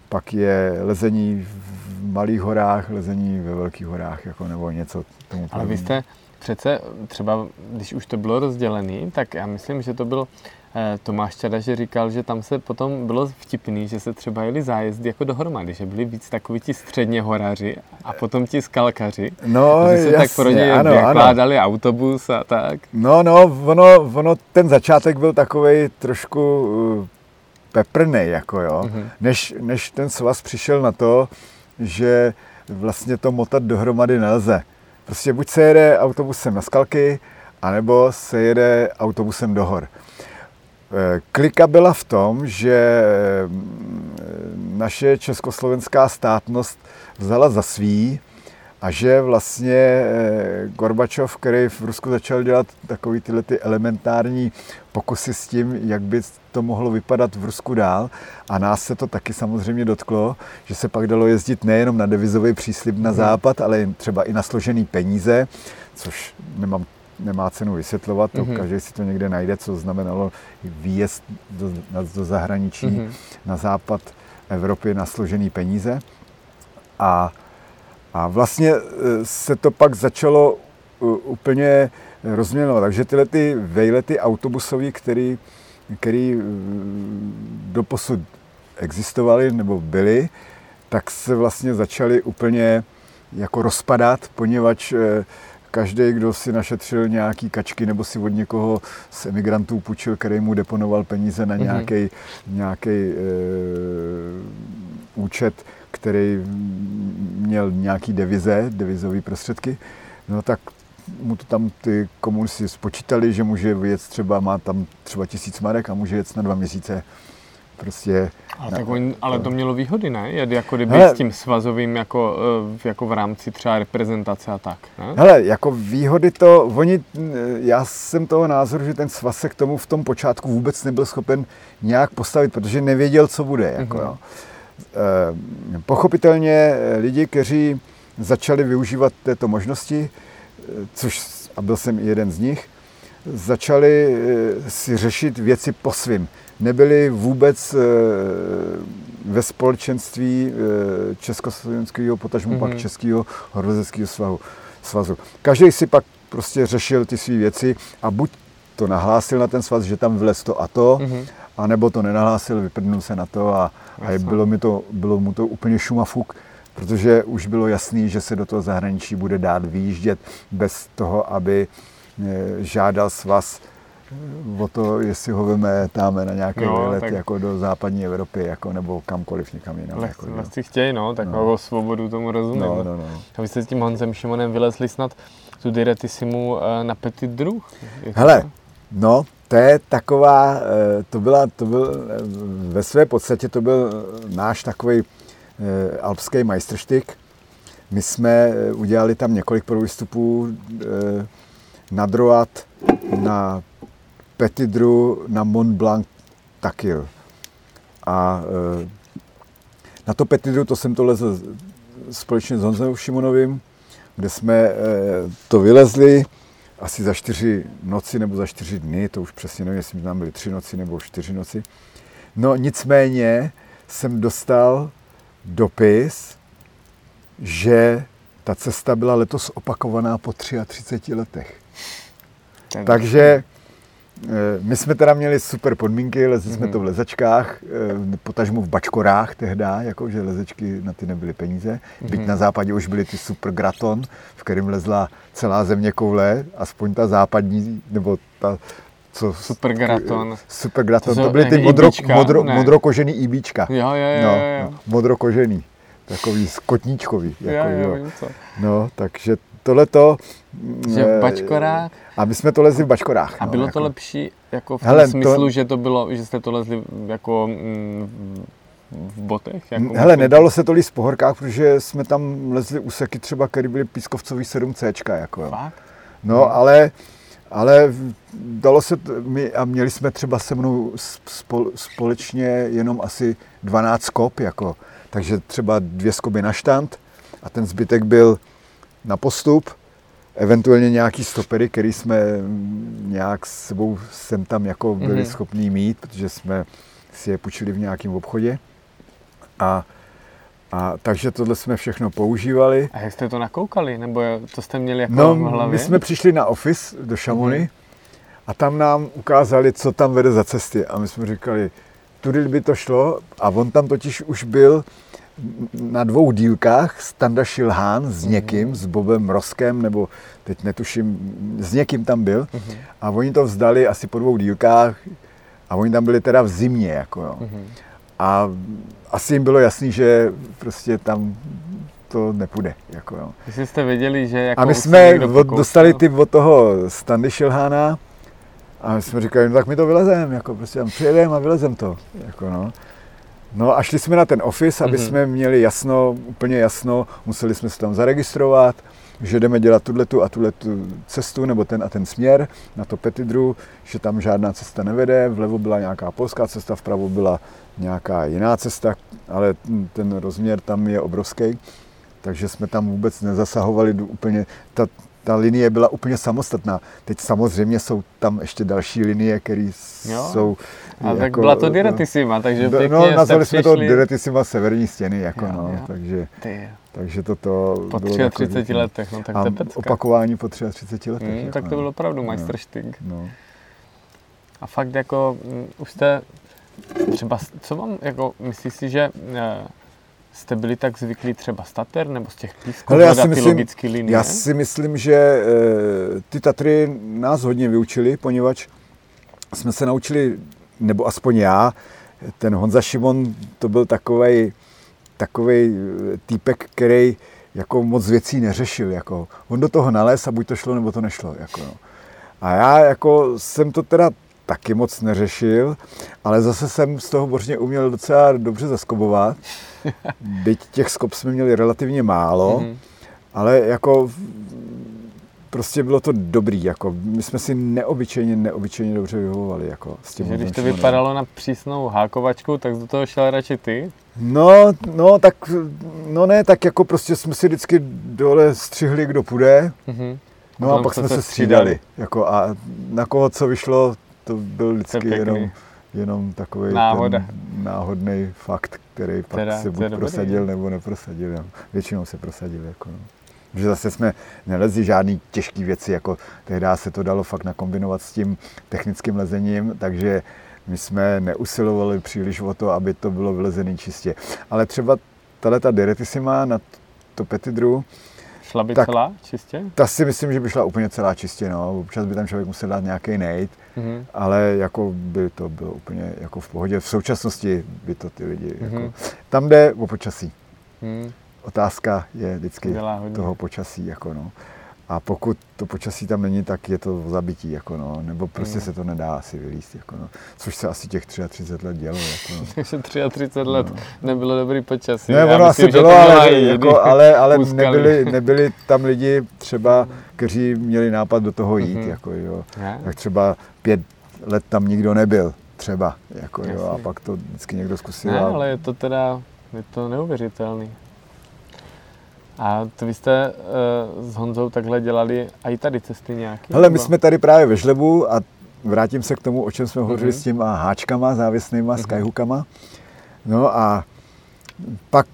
pak je lezení v malých horách, lezení ve velkých horách, jako, nebo něco tomu Ale vy jste přece třeba, když už to bylo rozdělený, tak já myslím, že to byl eh, Tomáš Čada, že říkal, že tam se potom bylo vtipný, že se třeba jeli zájezdy jako dohromady, že byli víc takoví ti středně horaři a potom ti skalkaři. No, že se tak pro ně ano, ano. vykládali autobus a tak. No, no, ono, ono, ten začátek byl takový trošku uh, peprnej, jako jo, Mhm. než, než ten svaz přišel na to, že vlastně to motat dohromady nelze. Prostě buď se jede autobusem na skalky, anebo se jede autobusem do hor. Eh, Klika byla v tom, že mm, naše československá státnost vzala za svý a že vlastně eh, Gorbačov, který v Rusku začal dělat takový tyhle ty elementární pokusy s tím, jak by to mohlo vypadat v Rusku dál. A nás se to taky samozřejmě dotklo, že se pak dalo jezdit nejenom na devizový příslip na západ, ale třeba i na složený peníze, což nemám nemá cenu vysvětlovat, to Mhm. každý si to někde najde, co znamenalo výjezd do, do zahraničí Mhm. na západ Evropy na složený peníze. A, a vlastně e, se to pak začalo u- úplně rozměnovat. Takže tyhle ty vejlety autobusový, který, který mm, doposud existovaly nebo byly, tak se vlastně začaly úplně jako rozpadat, poněvadž každý, kdo si našetřil nějaký kačky nebo si od někoho z emigrantů půjčil, který mu deponoval peníze na nějaký, nějaký e, účet, který měl nějaký devize, devizové prostředky, no tak mu to tam ty komunisti spočítali, že může vyjet třeba, má tam třeba tisíc marek a může jet na dva měsíce. Prostě Ale, na- tak oni, ale to mělo výhody, ne? Jet jako kdyby Hele. s tím svazovým jako, eh, v- jako v rámci třeba reprezentace a tak, ne? Hele, jako výhody to, oni, já jsem toho názoru, že ten svaz se k tomu v tom počátku vůbec nebyl schopen nějak postavit, protože nevěděl, co bude. Jako, Mhm. jo. Eh, Pochopitelně eh, lidi, kteří začali využívat této možnosti, eh, což, a byl jsem i jeden z nich, začali eh, si řešit věci po svým. Nebyli vůbec eh, ve společenství eh, československého, potažmo mm-hmm. pak Mhm. českého horolezeckého svahu, svazu. Každý si pak prostě řešil ty své věci a buď to nahlásil na ten svaz, že tam vlez to a to, Mhm. mm-hmm. anebo to nenahlásil, vyprdnul se na to a, a bylo, mi to, bylo mu to úplně šumafuk, protože už bylo jasný, že se do toho zahraničí bude dát výjíždět bez toho, aby eh, žádal svaz o to, jestli ho veme tam na nějaký Jo, výlet tak- jako do západní Evropy jako, nebo kamkoliv někam jinam. Leh, Jako, jo. lehci chtějí, no, takovou No. svobodu tomu rozumím. no, no, no. A vy jste s tím Honzem Šimonem vylezli snad tu diretisimu eh, na Petit Druh? To Hele, tak? no, to je taková, eh, to byla, to byl, eh, ve své podstatě to byl náš takový alpský majstrštyk. My jsme udělali tam několik eh, na Droat, na Petitdru, na Mont Blanc Takil. A eh, na to Petitdru to jsem to lezl společně s Honzem Šimonovým, kde jsme eh, to vylezli asi za čtyři noci nebo za čtyři dny, to už přesně nevím, jestli tam byly tři noci nebo čtyři noci. No nicméně jsem dostal dopis, že ta cesta byla letos opakovaná po 33 letech. Takže my jsme teda měli super podmínky, lezli jsme Mhm. to v lezačkách, eh, potažmo v bačkorách tehda, jako že lezečky na ty nebyly peníze. Byť Mhm. na západě už byly ty super graton, v kterém lezla celá země koule, aspoň ta západní, nebo ta, co, Supergraton. Supergraton, To to, jsou byly ty modro, ibíčka, modro, ne? modrokožený ibíčka. Jo, jo, jo, no, jo, jo. no, modrokožený, takový skotníčkový. Jo, Jako, jo, jo. co. No, takže tohleto... Že v eh, Bačkorách A my jsme to lezli v Bačkorách. A no, bylo jako. to lepší jako v tom Hele, to- smyslu, že to bylo, že jste to lezli jako mm, v botech? Jako Hele, myslím- nedalo se to líst po horkách, protože jsme tam lezli úseky třeba, které byly pískovcový 7C, jako jo. Fakt? No, ale, ale dalo se, t- my, a měli jsme třeba se mnou spol, společně jenom asi 12 kop, jako, takže třeba dvě skoby na štant a ten zbytek byl na postup, eventuálně nějaký stopery, který jsme nějak s sebou sem tam jako byli Mhm. mm-hmm. schopní mít, protože jsme si je půjčili v nějakém obchodě. A, a takže tohle jsme všechno používali. A jak jste to nakoukali? Nebo to jste měli jako No, v hlavě? my jsme přišli na office do Šamony Mhm. a tam nám ukázali, co tam vede za cesty. A my jsme říkali, tudy by to šlo. A on tam totiž už byl na dvou dílkách Standa Šilhán s někým, s Bobem Roskem, nebo teď netuším, s někým tam byl. Mhm. A oni to vzdali asi po dvou dílkách a oni tam byli teda v zimě. Jako, jo. Mhm. A asi jim bylo jasný, že prostě tam to nepůjde. Jako, jo. Jestli jste věděli, že jako A my jsme od, dostali ty od toho Standy Šilhána a my jsme říkali, no tak my to vylezeme, jako prostě tam přijedeme a vylezem to. Jako no. No a šli jsme na ten office, aby Mhm. jsme měli jasno, úplně jasno, museli jsme se tam zaregistrovat, že jdeme dělat tuhle tu a tuhle tu cestu, nebo ten a ten směr na to Petidru, že tam žádná cesta nevede, vlevo byla nějaká polská cesta, vpravo byla nějaká jiná cesta, ale ten rozměr tam je obrovský takže jsme tam vůbec nezasahovali úplně, ta, ta linie byla úplně samostatná. Teď samozřejmě jsou tam ještě další linie, které jsou... A tak byla to diretissima, takže no, pěkně no, nazvali jsme to diretissima severní stěny, jako Jo, no, jo. takže, Ty, takže toto po bylo 33 takový- letech, no tak a to je pecka. opakování po 33 letech. Mm, jako, tak to no. bylo opravdu No. majstrštyk. No. A fakt jako, mm, už jste, třeba, co vám, jako, myslíš si, že eh, jste byli tak zvyklí třeba z Tater, nebo z těch písků Hele, já si ty myslím- logické linie? Já si myslím, že e, ty Tatry nás hodně vyučili, poněvadž jsme se naučili, nebo aspoň já, ten Honza Šimon, to byl takovej, takovej eh, týpek, který jako moc věcí neřešil. Jako. On do toho nalez a buď to šlo, nebo to nešlo. Jako, no. A já jako jsem to teda taky moc neřešil, ale zase jsem z toho bořně uměl docela dobře zaskobovat. Byť těch skop jsme měli relativně málo, Mhm. ale jako prostě bylo to dobrý, jako my jsme si neobyčejně, neobyčejně dobře vyhovovali, jako s tím Že když to vypadalo na přísnou hákovačku, tak do toho šel radši ty? No, no, tak, no ne, tak jako prostě jsme si vždycky dole střihli, kdo půjde, Mhm. no a pak jsme se střídali, střídali. jako a na koho co vyšlo, to byl vždycky pěkný. jenom, jenom takový náhodný fakt, který pak Teda, se to buď prosadil nebo neprosadil. No. Většinou se prosadil. Jako, no. Že zase jsme nelezli žádný těžký věci, jako tehdy se to dalo fakt nakombinovat s tím technickým lezením, takže my jsme neusilovali příliš o to, aby to bylo vylezený čistě. Ale třeba tahle ta Diretissima na to Petidru, Šla by Tak. celá čistě? ta si myslím, že by šla úplně celá čistě. No. Občas by tam člověk musel dát nějaký nejt, Mhm. ale jako by to bylo úplně jako v pohodě. V současnosti by to ty lidi... Mhm. Jako, tam jde o počasí. Mhm. Otázka je vždycky toho počasí. Jako no. A pokud to počasí tam není, tak je to zabití, jako no, nebo prostě se to nedá asi vylíst, jako no. což se asi těch 33 let dělo. Jako no. Takže 33 let nebylo dobrý počasí. Ne, ono asi bylo, ale, jako, ale, ale nebyli, nebyli tam lidi třeba, kteří měli nápad do toho jít. Mhm. Jako, jo. Tak třeba pět let tam nikdo nebyl, třeba. Jako, jo, a pak to vždycky někdo zkusil. Ne, ale je to teda, je to neuvěřitelný. A to vy jste uh, s Honzou takhle dělali a i tady cesty nějaké? Hele, my jsme tady právě ve Žlebu a vrátím se k tomu, o čem jsme hovořili Mhm. s těma háčkama závěsnýma, skyhookama. No a pak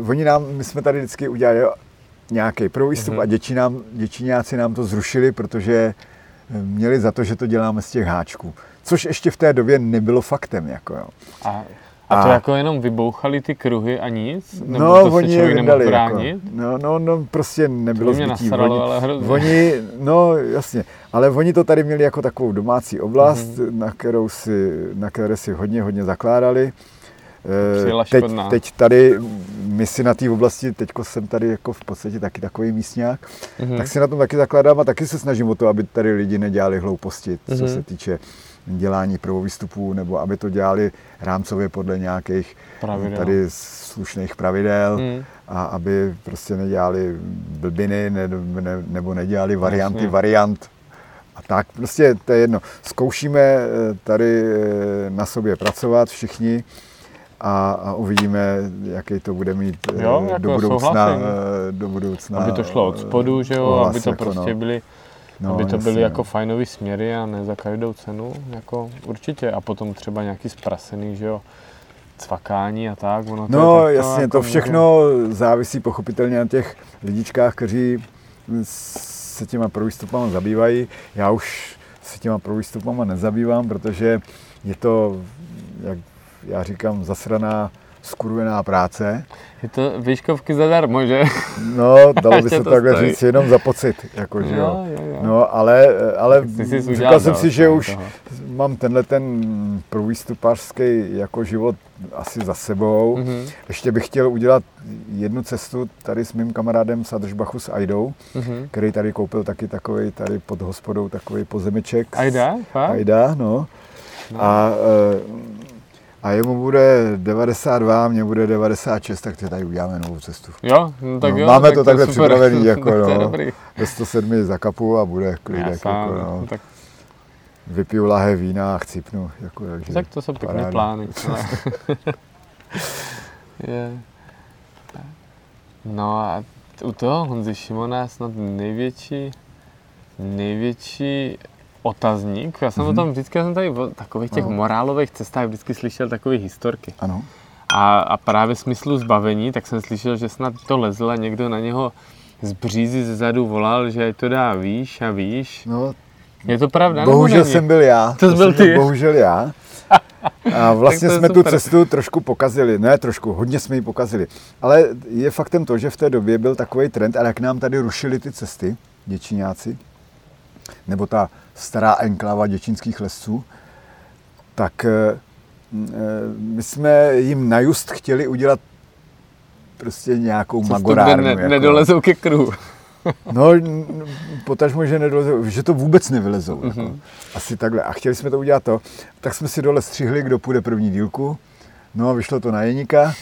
uh, oni nám, my jsme tady vždycky udělali nějaký první výstup Mhm. a děči nám, děčiňáci nám to zrušili, protože eh, měli za to, že to děláme z těch háčků. Což ještě v té době nebylo faktem. Jako jo. A, A to A- jako jenom vybouchali ty kruhy a nic? Nebo No, to se oni je člověk nemohl vydali. Jako, no, no, no, prostě nebylo by mě zbytí. nasralo, Oni, ale hrozně. oni, no jasně, ale oni to tady měli jako takovou domácí oblast, Mhm. mm-hmm. na, kterou si, na které si hodně, hodně zakládali. Eh, Přijela Teď, škodná. teď tady, my si na té oblasti, teďko jsem tady jako v podstatě taky takový místňák, Mhm. tak si na tom taky zakládám a taky se snažím o to, aby tady lidi nedělali hlouposti, co Mhm. se týče dělání prvovýstupů, nebo aby to dělali rámcově podle nějakých Pravidel. tady slušných pravidel Mhm. a aby prostě nedělali blbiny ne, ne, nebo nedělali varianty Jasně. variant. A tak prostě to je jedno. Zkoušíme eh, tady eh, na sobě pracovat všichni a, a uvidíme, jaký to bude mít eh, Jo, jako do budoucna. souhlasím. eh, Do budoucna Aby to šlo od eh, spodu, že jo, aby to jako prostě no. byly, No, aby to byly jasně, jako no. fajnový směry a ne za každou cenu, jako určitě. A potom třeba nějaký zprasený, že jo, cvakání a tak. Ono to No je jasně, jako to může- všechno závisí pochopitelně na těch lidičkách, kteří se těma prvýstupama zabývají. Já už se těma prvýstupama nezabývám, protože je to, jak já říkám, zasraná skurvená práce. Je to výškovky zadarmo, že? No, dalo by se to takhle stojí. říct jenom za pocit, jako, že jo. Jo, jo. No, ale, ale říkal jsem si, že no, už toho. mám tenhle ten prvýstupářský jako život asi za sebou. Mhm, Ještě bych chtěl udělat jednu cestu tady s mým kamarádem Sadržbachu s Aidou, mhm. který tady koupil taky takový tady pod hospodou takový pozemeček. Fakt? Aida, no. No. A, eh, a jemu bude 92, mně bude 96, tak tady uděláme novou cestu. Jo, no tak no, jo. máme tak to je takhle super. připravený, jako Tak to je no. dobrý. Ve 107 zakapu a bude klidek, sám, jako, no. tak, Vypiju lahé vína a chcípnu. Jako, takže tak to jsou pěkné paráda. plány. ale- je. No a u toho Honzy Šimona snad největší, největší otazník. Já jsem Mhm. o tom vždycky, já jsem tady o takových těch No. morálových cestách vždycky slyšel takové historky. Ano. A, a právě smyslu zbavení, tak jsem slyšel, že snad to lezl a někdo na něho z břízy ze zadu volal, že to dá výš a výš. No, Je to pravda? bohužel jsem byl já. To jsi byl ty. Bohužel já. A vlastně to jsme tu super. cestu trošku pokazili. Ne trošku, hodně jsme ji pokazili. Ale je faktem to, že v té době byl takový trend, ale jak nám tady rušili ty cesty, děčiňáci, nebo ta stará enklava děčínských lesců, tak eh, eh, my jsme jim na just chtěli udělat prostě nějakou Cestu, magorárnu. ne, jako. nedolezou ke kruhu. No, potažmo, že nedolezou, že to vůbec nevylezou. Mhm. Jako. Asi takhle. A chtěli jsme to udělat to. Tak jsme si dole střihli, kdo půjde první dílku. No a vyšlo to na Jeníka.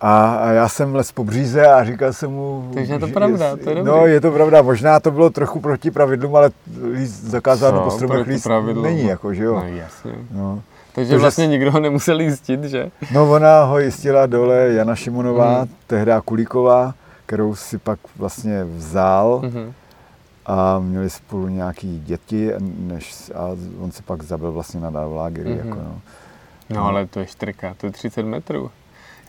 A, a já jsem les po bříze a říkal jsem mu... Takže je to že- pravda, to je dobrý. No, je to pravda. Možná to bylo trochu proti pravidlům, ale líst zakázáno Co, po stromech líst pravidlům? není, jako, že jo. No jasně. No. Takže To, že vlastně s- nikdo ho nemusel jistit, že? No ona ho jistila dole Jana Šimonová, Mhm. tehdy Kulíková, kterou si pak vlastně vzal. Mhm. a měli spolu nějaký děti, než, a on se pak zabil vlastně na lágery. Mhm. Jako, no. No ale to je štrka, to je 30 metrů.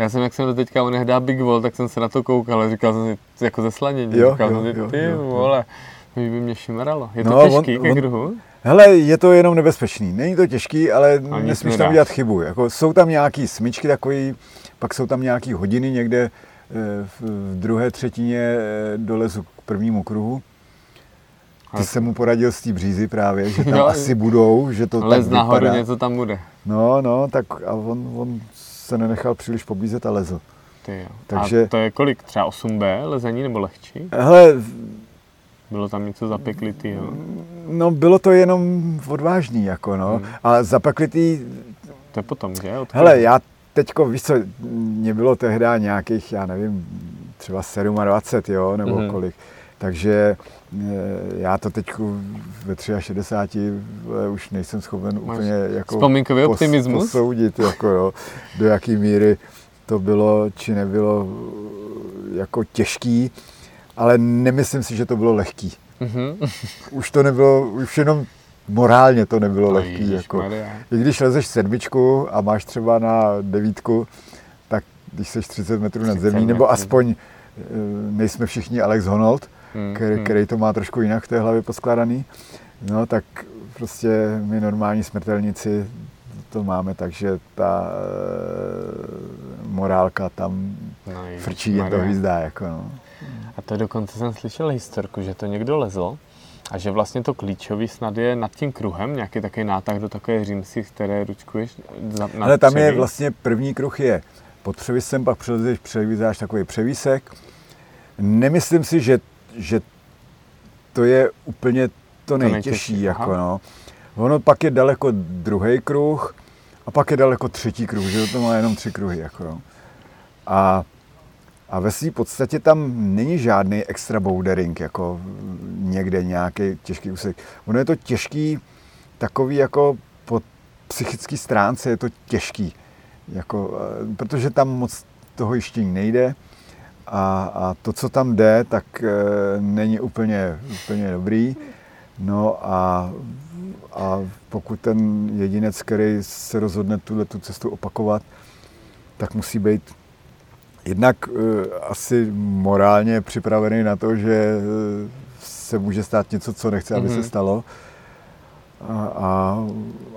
Já jsem, jak jsem do teďka onehdá Big Wall, tak jsem se na to koukal a říkal jsem si, jako ze slanění, Jo, říkal jo, jsem si, jo, ty jo, vole, by mě šimralo. Je to No, těžký on- ke on- kruhu? Hele, je to jenom nebezpečný. Není to těžký, ale nic nesmíš tam udělat chybu. Jako, jsou tam nějaký smyčky takový, pak jsou tam nějaký hodiny někde eh, v, druhé třetině eh, dolezu k prvnímu kruhu. Ty jsem mu poradil z té břízy právě, že tam Jo, asi budou, že to Lez tak nahoru, vypadá. něco tam bude. No, no, tak a on, on se nenechal příliš pobízet a lezl. Ty jo. Takže- A to je kolik? Třeba 8B lezení nebo lehčí? Hele, Bylo tam něco zapeklitýho? No bylo to jenom odvážný, jako no. Hmm. A zapeklitý, To je potom, že? Od hele, já teďko, víš co, mě bylo tehdy nějakých, já nevím, třeba 27, jo, nebo Mhm. kolik. Takže eh, já to teď ve 63 vole, už nejsem schopen Máš úplně jako Vzpomínkový pos- optimismus? posoudit, jako jo, do jaký míry to bylo, či nebylo eh, jako těžký, ale nemyslím si, že to bylo lehký. Mhm. Už to nebylo, už jenom morálně to nebylo No, lehký. Jako. ježišmarja. I když lezeš sedmičku a máš třeba na devítku, tak když jsi 30 metrů nad 30 zemí, nebo aspoň eh, nejsme všichni Alex Honnold, Hmm, který, hmm. který to má trošku jinak v té hlavě poskladaný, no tak prostě my normální smrtelníci to máme tak, že ta e, morálka tam No, frčí jen do hvízdá. Jako, no. A to dokonce jsem slyšel historku, že to někdo lezl a že vlastně to klíčový snad je nad tím kruhem, nějaký takový nátah do takové římsy, které ručkuješ za, nad Ale tam je vlastně první kruh je pod převisem, pak přelezeš, převízáš takový převísek. Nemyslím si, že, že to je úplně to nejtěžší. nejtěžší, jako, aha. no. Ono pak je daleko druhý kruh a pak je daleko třetí kruh, že to má jenom tři kruhy. Jako, no. A, a ve své podstatě tam není žádný extra bouldering, jako někde nějaký těžký úsek. Ono je to těžký, takový jako po psychické stránce je to těžký, jako, eh, protože tam moc toho jištění nejde a, a to, co tam jde, tak e, není úplně, úplně dobrý. No a, a pokud ten jedinec, který se rozhodne tuhle tu cestu opakovat, tak musí být jednak e, asi morálně připravený na to, že e, se může stát něco, co nechce, aby Mhm. se stalo. A, a,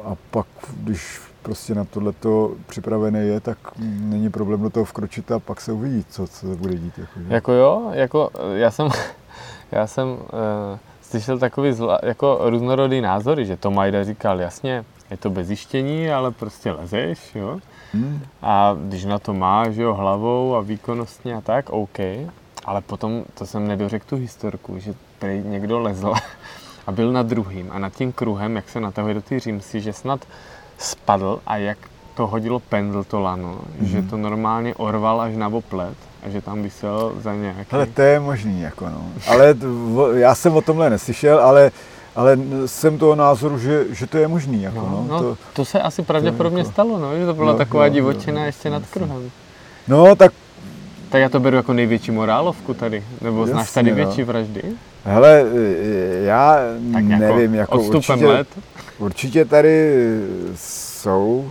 a pak, když prostě na tohleto připravený je, tak není problém do toho vkročit a pak se uvidí, co, co se bude dít. Jako, že? Jako jo, jako já jsem, já jsem uh, slyšel takový zla, jako různorodý názory, že Tomajda říkal, jasně, je to bez jištění, ale prostě lezeš, jo. Hmm? A když na to máš, jo, hlavou a výkonnostně a tak, OK. Ale potom, to jsem nedořekl tu historku, že prej někdo lezl a byl na druhým a nad tím kruhem, jak se natahuje do té římsy, že snad spadl a jak to hodilo pendl to lano, mm-hmm. že to normálně orval až na oplet a že tam vysel za nějaký... Hele, to je možný, jako no. Ale já jsem o tomhle neslyšel, ale, ale jsem toho názoru, že, že to je možný, jako no. no, no, no to, to se asi pravděpodobně jako- stalo, no, že to byla Jo, taková jo, jo, divočina jo, ještě nad jasně. kruhem. no tak Tak já to beru jako největší morálovku tady, nebo znáš Jasně, tady no. větší vraždy? Hele, e, já Tak jako nevím, jako určitě, let. určitě tady jsou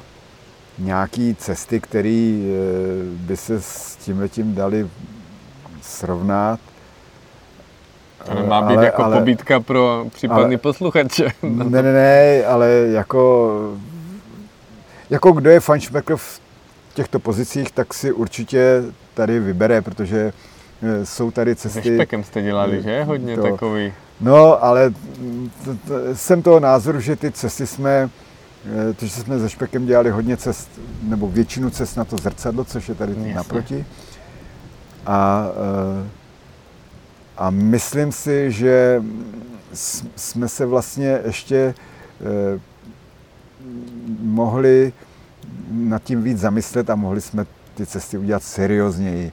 nějaké cesty, které by se s tímhletím dali srovnat. To nemá být Ale- jako ale- pobídka pro případný ale- posluchače. Ne, ne, ne, ale jako, jako kdo je fanšmekr v těchto pozicích, tak si určitě tady vybere, protože e, jsou tady Se cesty. špekem jste dělali, že? Hodně To- takový. No, ale t- t- jsem toho názoru, že ty cesty jsme, eh, to, že jsme se Špekem dělali hodně cest, nebo většinu cest na to zrcadlo, což je tady Jasně. naproti. A, eh, a myslím si, že jsme se vlastně ještě eh, mohli nad tím víc zamyslet a mohli jsme ty cesty udělat seriózněji.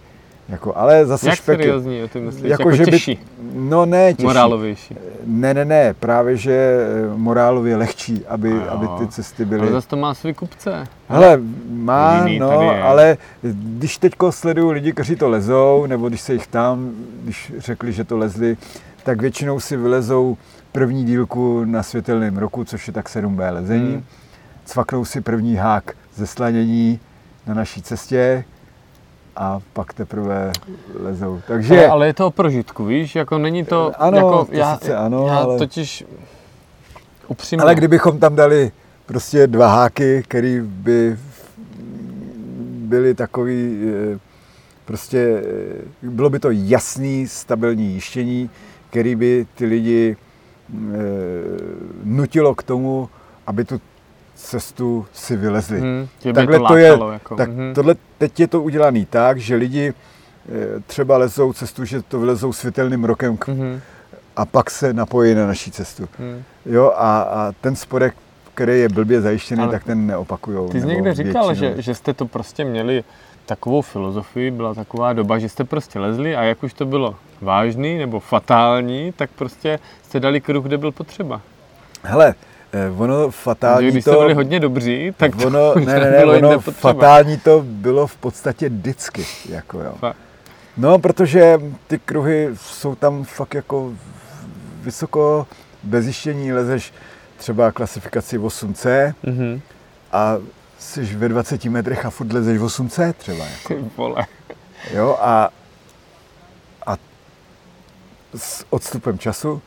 Jako, ale zase Jak špek, seriózní, ty myslíš? Jako, jako, že těžší, by, no ne, těžší. morálovější. Ne, ne, ne, právě že eh, morálově lehčí, aby, aby ty cesty Ale byly. zase to má svý kupce. Hele, má, Jiný no, ale když teďko sleduju lidi, kteří to lezou, nebo když se jich tam, když řekli, že to lezli, tak většinou si vylezou první dílku na světelném roku, což je tak 7B lezení. Hmm. Cvaknou si první hák ze slanění na naší cestě a pak teprve lezou. Takže... Ale, ale je to o prožitku, víš? Jako není to... Ano, jako, to já, sice ano, já ale- totiž upřímně... Ale kdybychom tam dali prostě dva háky, které by byly takový, eh, prostě eh, bylo by to jasný, stabilní jištění, který by ty lidi eh, nutilo k tomu, aby tu cestu si vylezli. Hmm, Takhle to, to je, jako. tak mhm. tohle, teď je to udělané tak, že lidi eh, třeba lezou cestu, že to vylezou světelným rokem k- Mhm, a pak se napojí na naší cestu. mhm. Jo, a, a ten spodek, který je blbě zajištěný, Ale tak ten neopakujou. Ty jsi někde říkal, většinou. že, že jste to prostě měli takovou filozofii, byla taková doba, že jste prostě lezli a jak už to bylo vážný nebo fatální, tak prostě jste dali kruh, kde byl potřeba. Hele, eh, ono Takže fatální když to... byli hodně dobří, tak to ono, ne, ne, ne, bylo ono fatální to bylo v podstatě vždycky. Jako jo. No, protože ty kruhy jsou tam fakt jako vysoko, bez zjištění lezeš třeba klasifikaci 8C Mhm. a jsi ve 20 metrech a furt lezeš 8C třeba. Jako. Ty vole. Jo, a, a s odstupem času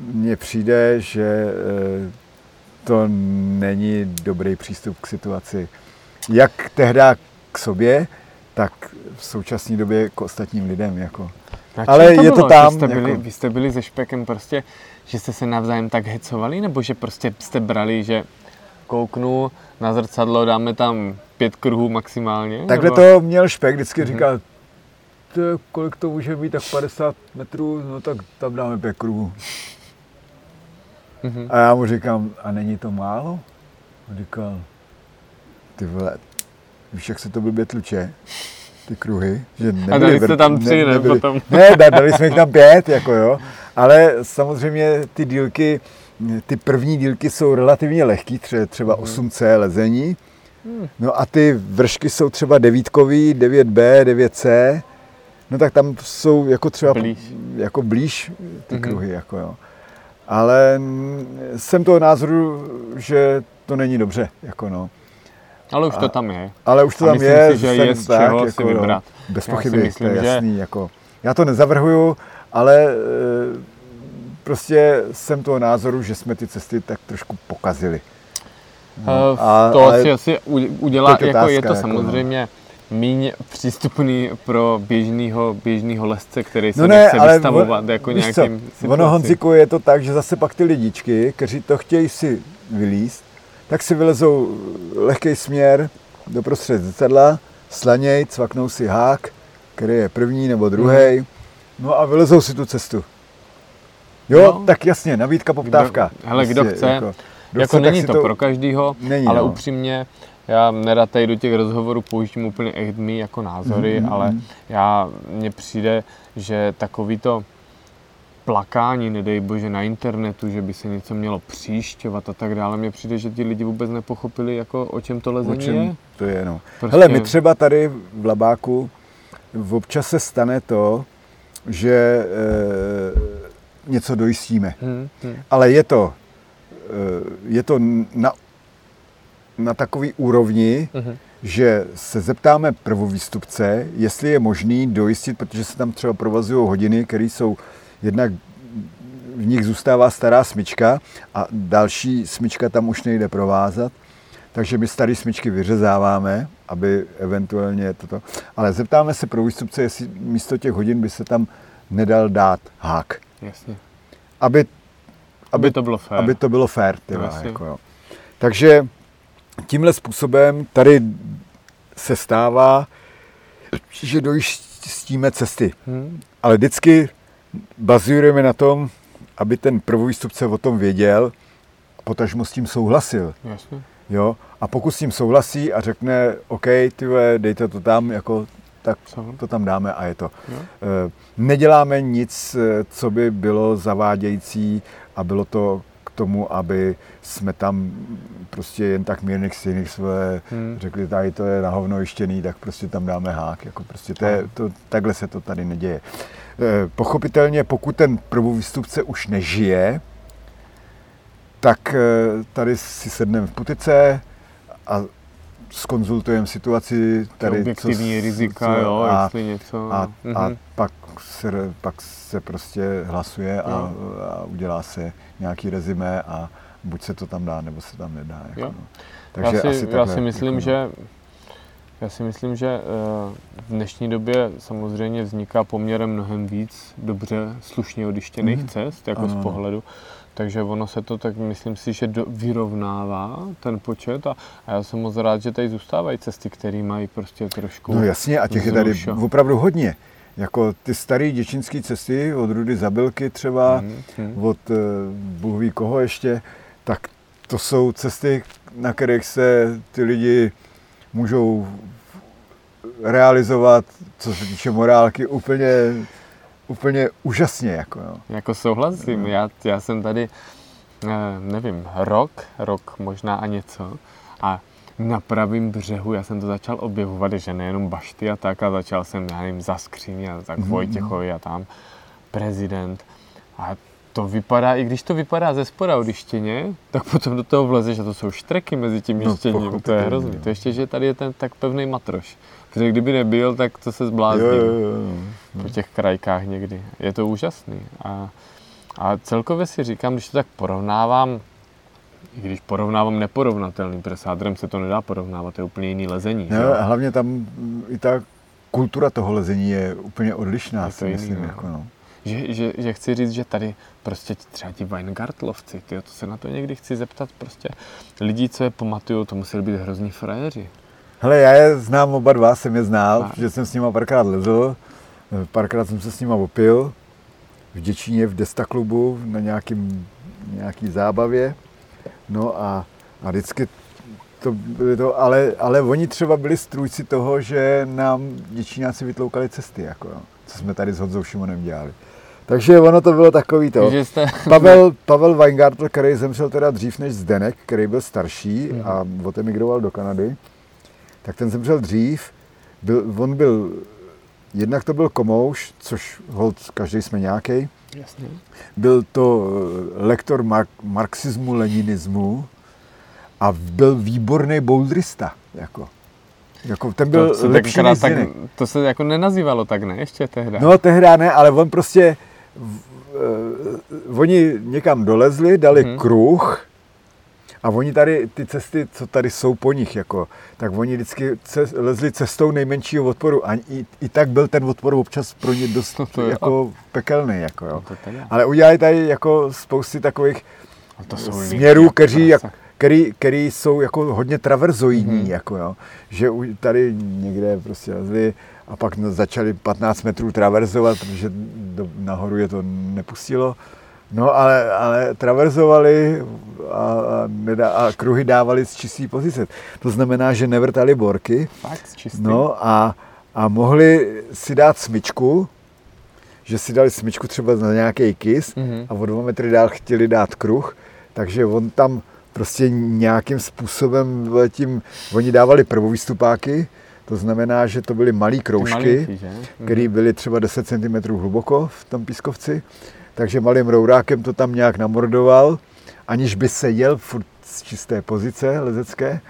mně přijde, že eh, to není dobrý přístup k situaci. Jak tehdy k sobě, tak v současné době k ostatním lidem. Jako. Ale čem je to bylo? tam, Vy jste, byli, jako- vy jste byli se špekem prostě, že jste se navzájem tak hecovali, nebo že prostě jste brali, že kouknu na zrcadlo, dáme tam pět kruhů maximálně? Takhle nebo... to měl Špek, vždycky Mhm. říkal, to je, kolik to může být, tak 50 metrů, no tak tam dáme pět kruhů. Mhm. A já mu říkám, a není to málo? On říkal, ty vole, víš, jak se to blbě tluče? Ty kruhy, že nebyly, dali jste tam tři, ne, potom? ne, da- dali jsme jich tam pět, jako jo, ale samozřejmě ty dílky, ty první dílky jsou relativně lehký, tře- třeba Mhm. 8C lezení, no a ty vršky jsou třeba devítkový, 9B, 9C, no tak tam jsou jako třeba Blíž. jako blíž ty Mhm. kruhy, jako jo. Ale jsem toho názoru, že to není dobře, jako no. Ale už A- to tam je. Ale už to A tam myslím je, si, že je z čeho si vybrat. No, bez Já pochyby, myslím, to je že- jasný. Jako, já to nezavrhuju, ale e, prostě jsem toho názoru, že jsme ty cesty tak trošku pokazili. No, a- to ale si asi udělá, jako je otázka, to jako, no. Míň přístupný pro běžného běžného lesce, který se No ne, nechce ale vystavovat on- jako nějakým co. Ono, Honziku, je to tak, že zase pak ty lidičky, kteří to chtějí si vylíst, tak si vylezou lehký směr do prostřed zrcadla, slaněj, cvaknou si hák, který je první nebo druhý, Mhm. no a vylezou si tu cestu. Jo, No. tak jasně, nabídka, poptávka. Kdo- hele, kdo chce, jako, kdo jako chce, není si to, pro každýho, Není, ale no. upřímně, já nerad tady do těch rozhovorů pouštím úplně echtmí jako názory, Mhm, ale já, mně přijde, že takový to plakání, nedej bože, na internetu, že by se něco mělo příšťovat a tak dále, mně přijde, že ti lidi vůbec nepochopili, jako o čem to O lezení čem je. to je, no. Prostě- Hele, my třeba tady v Labáku občas se stane to, že e, něco dojistíme. Hm, hm. Ale je to, eh, je to na, na takový úrovni, Mhm. že se zeptáme prvovýstupce, jestli je možný dojistit, protože se tam třeba provazují hodiny, které jsou jednak v nich zůstává stará smyčka a další smyčka tam už nejde provázat. Takže my staré smyčky vyřezáváme, aby eventuálně toto. Ale zeptáme se pro výstupce, jestli místo těch hodin by se tam nedal dát hák. Jasně. Aby, Aby to bylo fér. aby to bylo fér. Ty No, vole, jasně. jako jo. Takže tímhle způsobem tady se stává, že dojistíme cesty. Hm, Ale vždycky bazujeme na tom, aby ten prvovýstupce o tom věděl, potažmo s tím souhlasil. jasně. Jo? A pokud s tím souhlasí a řekne, OK, ty dejte to tam, jako, tak to tam dáme a je to. Jo. Eh, Neděláme nic, eh, co by bylo zavádějící a bylo to tomu, aby jsme tam prostě jen tak mírných stejných své Hmm. řekli, tady to je na hovno jištěný, tak prostě tam dáme hák. Jako prostě to je, to, takhle se to tady neděje. Eh, Pochopitelně, pokud ten prvovýstupce už nežije, tak eh, tady si sedneme v putice a skonzultujeme situaci tady. objektivní s- rizika, co- jo, a, jestli něco. a, a mhm. pak, se, pak se prostě hlasuje a, a udělá se nějaký rezime a buď se to tam dá, nebo se tam nedá. Jako, no. já, si, asi já takhle, si myslím, jako, no. že já si myslím, že eh, v dnešní době samozřejmě vzniká poměrem mnohem víc dobře slušně odištěných Mhm. cest, jako Ano, z pohledu. Takže ono se to tak, myslím si, že do, vyrovnává ten počet a, a já jsem moc rád, že tady zůstávají cesty, které mají prostě trošku No jasně, a těch je tady opravdu hodně. Jako ty staré děčinské cesty od Rudy Zabylky třeba, Mhm, mhm. od uh, Bůh ví koho ještě, tak to jsou cesty, na kterých se ty lidi můžou realizovat, co se týče morálky, úplně, úplně úžasně. Jako, no. Jako souhlasím, já, já jsem tady, eh, nevím, rok, rok možná a něco a na pravém břehu, já jsem to začal objevovat, že nejenom bašty a tak, a začal jsem, já nevím, za skříň a tak Mhm, Vojtěchovi a tam prezident a to vypadá, i když to vypadá ze spoda od tak potom do toho vlezeš a to jsou štreky mezi tím No, jištěním, to je hrozný. jo. To ještě, že tady je ten tak pevný matroš, protože kdyby nebyl, tak to se Jo, zblázní jo, jo, jo. po těch krajkách někdy. Je to úžasný. A, a celkově si říkám, když to tak porovnávám I když porovnávám neporovnatelný, protože s hádrem se to nedá porovnávat, to je úplně jiný lezení. No, jo? a hlavně tam i ta kultura toho lezení je úplně odlišná, Je to si jiný, myslím. no. Jako, no. Že, že, že, chci říct, že tady prostě třeba ti Weingartlovci, tyjo, to se na to někdy chci zeptat, prostě lidí, co je pamatují, to museli být hrozní frajeři. Hele, já je znám oba dva, jsem je znal, protože jsem s nima párkrát lezl, párkrát jsem se s nima opil, v Děčíně v Desta klubu na nějakým, nějaký zábavě. No a, a vždycky to byly to, ale, ale oni třeba byli strůjci toho, že nám Děčíňáci vytloukali cesty, jako, jo, co jsme tady s Honzou Šimonem dělali. Takže ono to bylo takový to. Že jste... Pavel, Pavel Weingartl, který zemřel teda dřív než Zdenek, který byl starší a odemigroval do Kanady, tak ten zemřel dřív. Byl, on byl, jednak to byl komouš, což hold, každý jsme nějaký. Jasně. Byl to eh, lektor mark, marxismu, leninismu a byl výborný bouldrista. Jako. Jako ten byl To, se lepší tenkrát tak, to se jako nenazývalo tak, ne? Ještě tehdy. No tehdy ne, ale on prostě, uh, oni někam dolezli, dali mm-hmm. kruh a oni tady, ty cesty, co tady jsou po nich, jako, tak oni vždycky cest, lezli cestou nejmenšího odporu a i, i tak byl ten odpor občas pro ně dost No to jo. jako pekelný. Jako, jo. No to teda. Ale udělali tady jako spousty takových A to jsou lidi, směrů, jak kteří, jak, který, který jsou jako hodně traverzoidní, mm-hmm. jako jo. že u- tady někde prostě lezli a pak no, začali 15 metrů traverzovat, protože do, nahoru je to nepustilo. No ale, ale traverzovali a, a, nedá, a kruhy dávali z čistý pozice. To znamená, že nevrtali borky, Fakt, čistý. No a, a mohli si dát smyčku, že si dali smyčku třeba na nějaký kys Mhm. a o dva metry dál chtěli dát kruh, takže on tam prostě nějakým způsobem tím, oni dávali prvovýstupáky, to znamená, že to byly malé kroužky, že? Mhm. které byly třeba 10 cm hluboko v tom pískovci, takže malým rourákem to tam nějak namordoval, aniž by se jel furt z čisté pozice lezecké.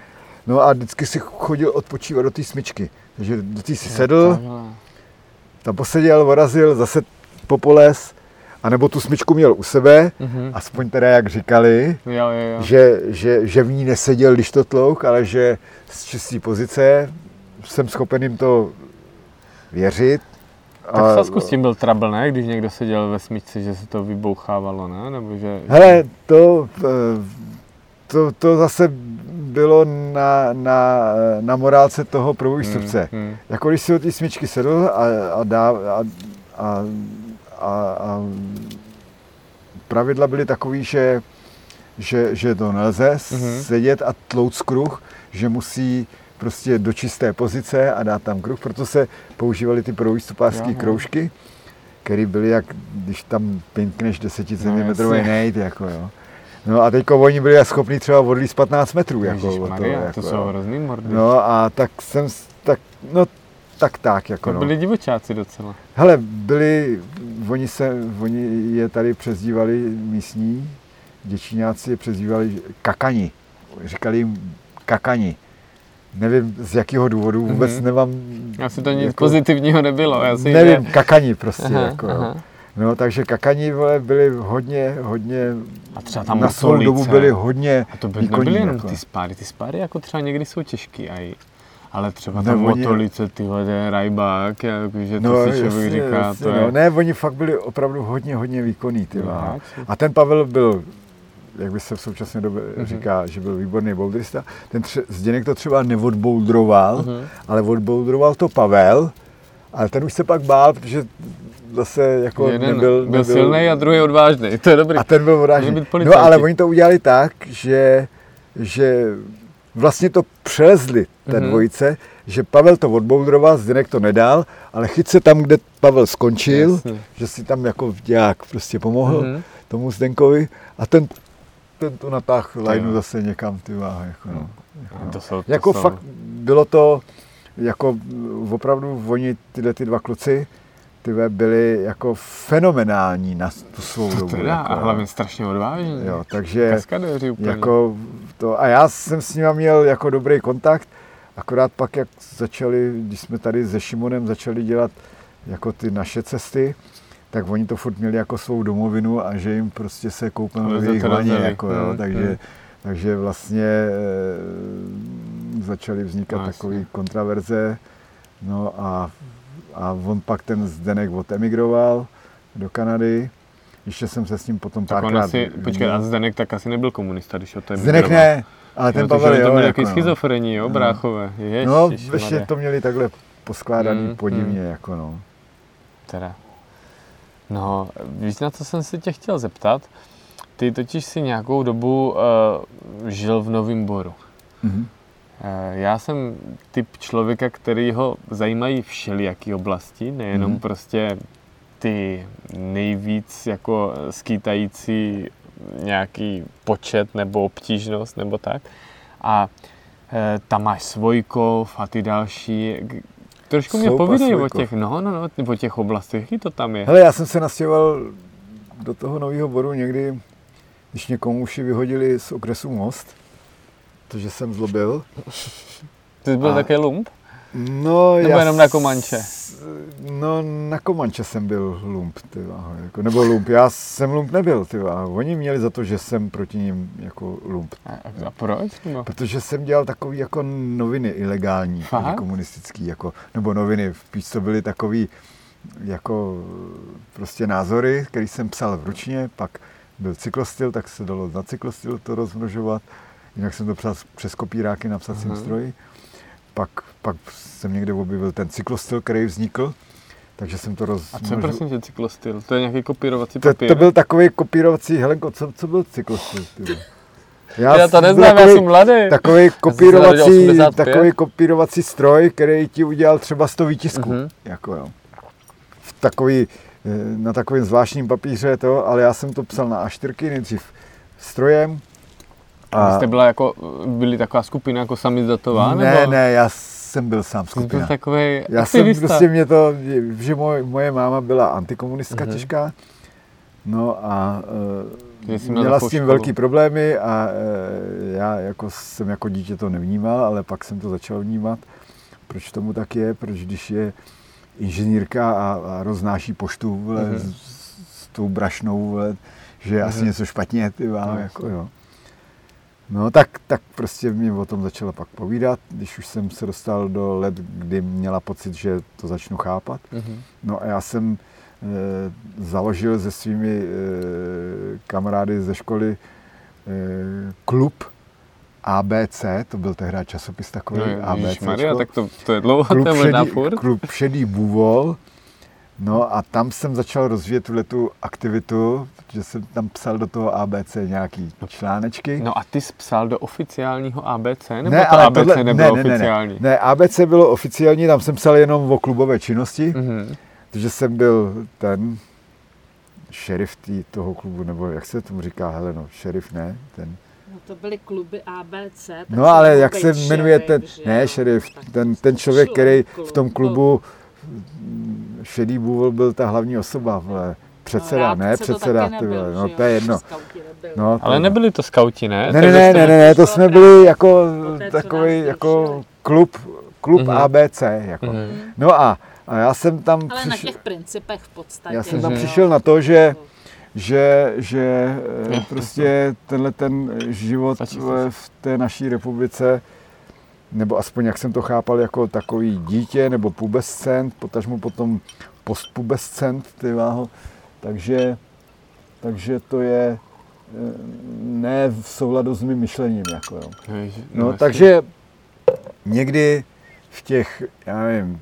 No a vždycky si chodil odpočívat do té smyčky. Takže do té si sedl, Takhle. tam poseděl, vorazil, zase popoles, anebo tu smyčku měl u sebe, Mhm. aspoň teda jak říkali, Jo, jo, jo. že, že, že v ní neseděl, když to tlouk, ale že z čisté pozice jsem schopen jim to věřit. Tak v Sasku s tím byl trouble, ne? Když někdo seděl ve smyčce, že se to vybouchávalo, ne? Nebo že... Hele, to, eh, to, to zase bylo na, na, na morálce toho prvovýstupce. Hmm, hmm. Jako když si od té smyčky sedl a, a, dá, a, a, a, a pravidla byly takový, že, že, že to nelze Mhm. sedět a tlouc kruh, že musí prostě do čisté pozice a dát tam kruh, proto se používaly ty prvovýstupářské kroužky, které byly jak, když tam pinkneš 10 cm No, nejt, jako jo. No a teďko oni byli schopni třeba odlíst 15 metrů. Jako, toho, Ježišmarja, jako, to jsou hrozný mordy. No a tak jsem, tak, no tak tak, jako to no. byli divočáci docela. Hele, byli, oni, se, oni je tady přezdívali místní, děčíňáci je přezdívali kakani. Říkali jim kakani. Nevím z jakého důvodu, vůbec Mhm. nemám... Asi to nic jako- pozitivního nebylo. Já si Nevím, kakani prostě, Aha, jako, jo. aha. No, takže kakani vole, byli hodně, hodně, A třeba tam na svou dobu byli hodně A to by, výkonní, nebyly jenom jako. ty spáry. Ty spáry jako třeba někdy jsou těžký. Aj, ale třeba Ne, tam oni- motolice, tyhle, ten rajbák, jakože to No, si člověk jasně, říká, jasně, to no. je... Ne, oni fakt byli opravdu hodně, hodně výkonní. Ty vole. hráči. a ten Pavel byl, jak by se v současné době Mhm. říká, že byl výborný bouldrista. Ten tře- Zdeněk to třeba neodbouldroval, Mhm. ale odbouldroval to Pavel, ale ten už se pak bál, protože zase jako Jeden nebyl, byl nebyl silný a druhý odvážný. To je dobrý. a ten byl být No ale oni to udělali tak, že, že vlastně to přelezli, té Mhm. dvojice, že Pavel to odbouldroval, Zdeněk to nedal, ale chyt se tam, kde Pavel skončil, Jasně. že si tam jako nějak prostě pomohl Mhm. tomu Zdenkovi a ten, ten to natáhl lajnu zase někam, ty váhy. Jako, no. A To jsou, to jako jsou, fakt bylo to, jako opravdu oni, tyhle ty dva kluci, ty byli jako fenomenální na tu svou To dobu. teda, jako, a hlavně strašně odvážní. Jo, takže jako to, a já jsem s nimi měl jako dobrý kontakt, akorát pak, jak začali, když jsme tady se Šimonem začali dělat jako ty naše cesty, tak oni to furt měli jako svou domovinu a že jim prostě se koupíme v jejich na vaně, jako, jo, Hmm, takže, hmm. Takže vlastně e, začaly vznikat No, jasně. takové kontraverze. No a, a on pak ten Zdenek odemigroval do Kanady. Ještě jsem se s ním potom Tak párkrát asi, počkej, a Zdenek tak asi nebyl komunista, když o to Zdenek ne, ale ten jo, Pavel takže jo. to byl jako nějaký no. schizofrení, jo, bráchové. Ježiš, No, ještě to měli takhle poskládaný Mm, podivně, jako no. Teda. No, víš, na co jsem se tě chtěl zeptat? Ty totiž si nějakou dobu uh, žil v Novém Boru. Mhm. Eh, Já jsem typ člověka, který ho zajímají všelijaký oblasti, nejenom Mhm. prostě ty nejvíc jako skýtající nějaký počet nebo obtížnost nebo tak. A eh, tam máš Svojkov a ty další. Trošku mě povídej o Svojkov. těch, no, no, no, o těch oblastech, jaký to tam je. Hele, já jsem se nastěhoval do toho nového boru někdy, když někomu uši vyhodili z okresu Most, protože jsem zlobil. Ty jsi byl a- také lump? No, Nebo já jenom na Komanče? No, na Komanče jsem byl lump, ty váho, jako, nebo lump. Já jsem lump nebyl, ty. Oni měli za to, že jsem proti ním jako lump. A, a proč? Nebo? Protože jsem dělal takový jako noviny ilegální, Fakt? komunistický, jako, nebo noviny, spíš to byly takový jako prostě názory, který jsem psal v ručně, pak byl cyklostyl, tak se dalo na cyklostyl to rozmnožovat, jinak jsem to psal přes kopíráky na psacím Aha. stroji. Pak, pak jsem někde objevil ten cyklostyl, který vznikl, takže jsem to A rozmnožil. co je prosím tě cyklostyl? To je nějaký kopírovací To, papír? to byl takový kopírovací, Helenko, co, co byl cyklostyl? ty vole? Já to neznám, já takový- jsem mladý. Takový kopírovací, 85. takový kopírovací stroj, který ti udělal třeba 100 výtisků. Mhm. Jako jo. V takový, eh, na takovém zvláštním papíře to, ale já jsem to psal na A4, nejdřív strojem. A jste byla jako, byli taková skupina jako samizdatová? ne, nebo? ne, já jsem byl sám Jsi byl skupina. takový Já jsem prostě mě to, že moje, moje máma byla antikomunistka Mhm. těžká, no a uh, měla s tím školu. velký problémy a uh, já jako jsem jako dítě to nevnímal, ale pak jsem to začal vnímat, proč tomu tak je, proč když je inženýrka a, a roznáší poštu vole, Mhm. s, s tou brašnou, vole, že je asi Mhm. něco špatně, ty váho, No, jako jo. No tak, tak prostě mě o tom začala pak povídat, když už jsem se dostal do let, kdy měla pocit, že to začnu chápat. Mhm. No a já jsem e, založil se svými e, kamarády ze školy e, klub ABC, to byl tehdy časopis takový, No, ABC. Maria, tak to, to je dlouho, klub, šedý, furt. klub Šedý bůvol. No a tam jsem začal rozvíjet tuhle tu aktivitu, protože jsem tam psal do toho ABC nějaký článečky. No a ty jsi psal do oficiálního ABC, nebo ne, to ale ABC tohle, nebylo ne, ne, ne, oficiální? ne, ne, ABC bylo oficiální, tam jsem psal jenom o klubové činnosti, Mhm. protože jsem byl ten šerif tý, toho klubu, nebo jak se tomu říká, Heleno, šerif ne, ten, No to byly kluby ABC. tak no ale jak se jmenuje šerif, ten, že ne šerif, ten, ten člověk, který v tom klubu. Šedý bůvol byl ta hlavní osoba, vole, předseda, No, ne to předseda, taky ty nebyl, vole, no to je jedno. No, to Ale nebyli to skauti, ne? Ne, ne, ne, ne, ne, ne, to jsme byli jako takový jako klub, klub Mhm. ABC, jako. Mhm. No a, a já jsem tam Ale na přišel, těch principech v podstatě. já jsem tam Mhm. přišel na to, že že, že eh, Jo, prostě tenhle ten život v té naší republice, nebo aspoň jak jsem to chápal jako takový dítě nebo pubescent, potažmo potom postpubescent, ty váho. Takže, takže to je eh, ne v souladu s mým myšlením. Jako, jo. No, jasně. takže někdy v těch, já nevím,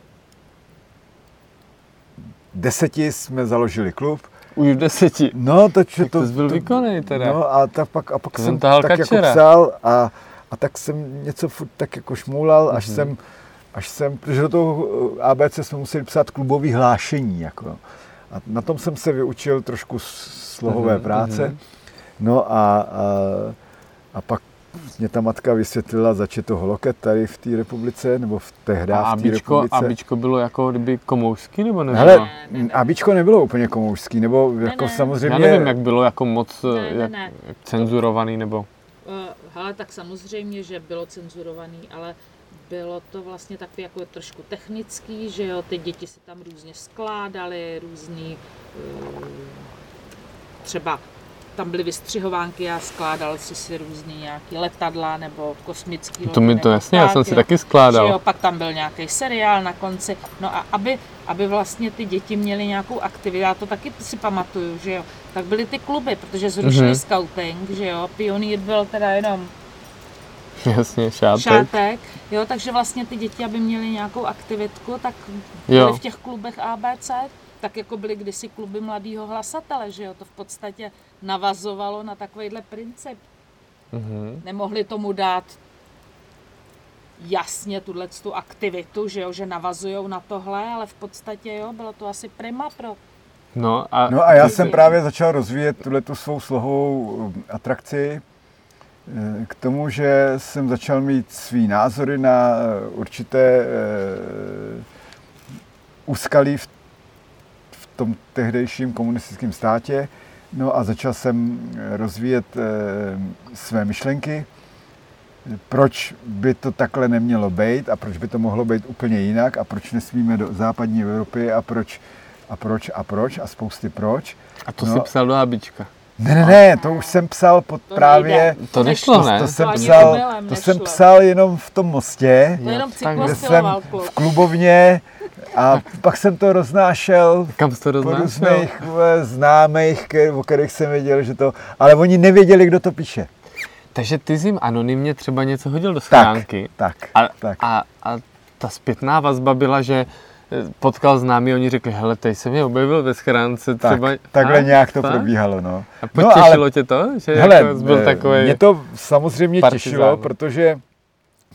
deseti jsme založili klub. Už v deseti. No, to, to jsi byl výkonnej teda. No a tak pak, a pak To jsem tak jako kačera. psal a, a tak jsem něco furt tak jako šmoulal, až Mhm. jsem, až jsem, protože do toho eh, ABC jsme museli psát klubový hlášení. Jako. A na tom jsem se vyučil trošku slohové Mhm, práce. mhm. No a, a, a pak mě ta matka vysvětlila, zač je to holoket tady v té republice, nebo v té A v té Abičko, republice. Abičko bylo jako kdyby komoušský, nebo nebylo? Hele, Ne, ne, ne. Abičko nebylo úplně komoušský, nebo jako ne. samozřejmě... Já nevím, jak bylo jako moc Ne, eh, ne, ne. jak cenzurovaný, nebo... Hele, tak samozřejmě, že bylo cenzurovaný, ale bylo to vlastně takový jako trošku technický, že jo, ty děti se tam různě skládaly, různý uh, třeba tam byly vystřihovánky a skládal si si různý nějaký letadla nebo kosmický To mi to jasně, já jsem si taky Že skládal. jo, pak tam byl nějaký seriál na konci. No a aby, aby vlastně ty děti měly nějakou aktivitu, já to taky si pamatuju, že jo, tak byly ty kluby, protože zrušili Mhm. mm-hmm. scouting, že jo, pionýr byl teda jenom Jasně, šátek. šátek, jo, takže vlastně ty děti, aby měly nějakou aktivitku, tak Jo. byly v těch klubech ABC, tak jako byly kdysi kluby mladého hlasatele, že jo, to v podstatě navazovalo na takovýhle princip. Mhm. Nemohli tomu dát jasně tuhle tu aktivitu, že jo, že navazujou na tohle, ale v podstatě jo, bylo to asi prima pro No a, No a já Ty jsem právě začal rozvíjet tuhle tu svou slohovou eh, atrakci eh, k tomu, že jsem začal mít svý názory na eh, určité eh, úskalí v, v tom tehdejším komunistickém státě. No a začal jsem rozvíjet své myšlenky, proč by to takhle nemělo být a proč by to mohlo být úplně jinak a proč nesmíme do západní Evropy a proč a proč a proč a spousty proč. a to no. si psal do Habička. Ne, ne, ne, to už jsem psal pod To právě, nejde. To nešlo, ne? to jsem ani psal, to nešlo. jsem psal jenom v tom mostě, To jenom tak, kde jsem v klubovně a pak jsem to roznášel Kam jsi to po roznášel? různých vole, známých, o kterých jsem věděl, že to, ale oni nevěděli, kdo to píše. Takže ty jsi jim anonymně třeba něco hodil do Tak, schránky. tak, A, tak. a, a ta zpětná vazba byla, že eh, potkal známý, oni řekli, hele, teď jsem je objevil ve schránce, tak třeba... takhle A? nějak to Fakt? probíhalo, no. A No, potěšilo ale- tě to, že Hele, jako byl eh, takový... mě to samozřejmě partizán. těšilo, protože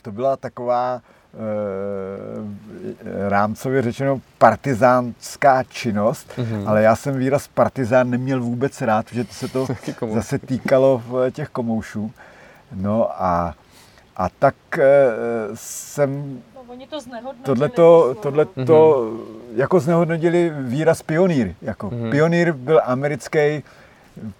to byla taková e, rámcově řečeno partizánská činnost, Mhm. ale já jsem výraz partizán neměl vůbec rád, protože to se to zase týkalo v těch komoušů. No a, a tak e, jsem No, oni to znehodnotili. tohleto, to slovo. tohleto jako znehodnotili výraz pionýr. Jako Mhm. pionýr byl americký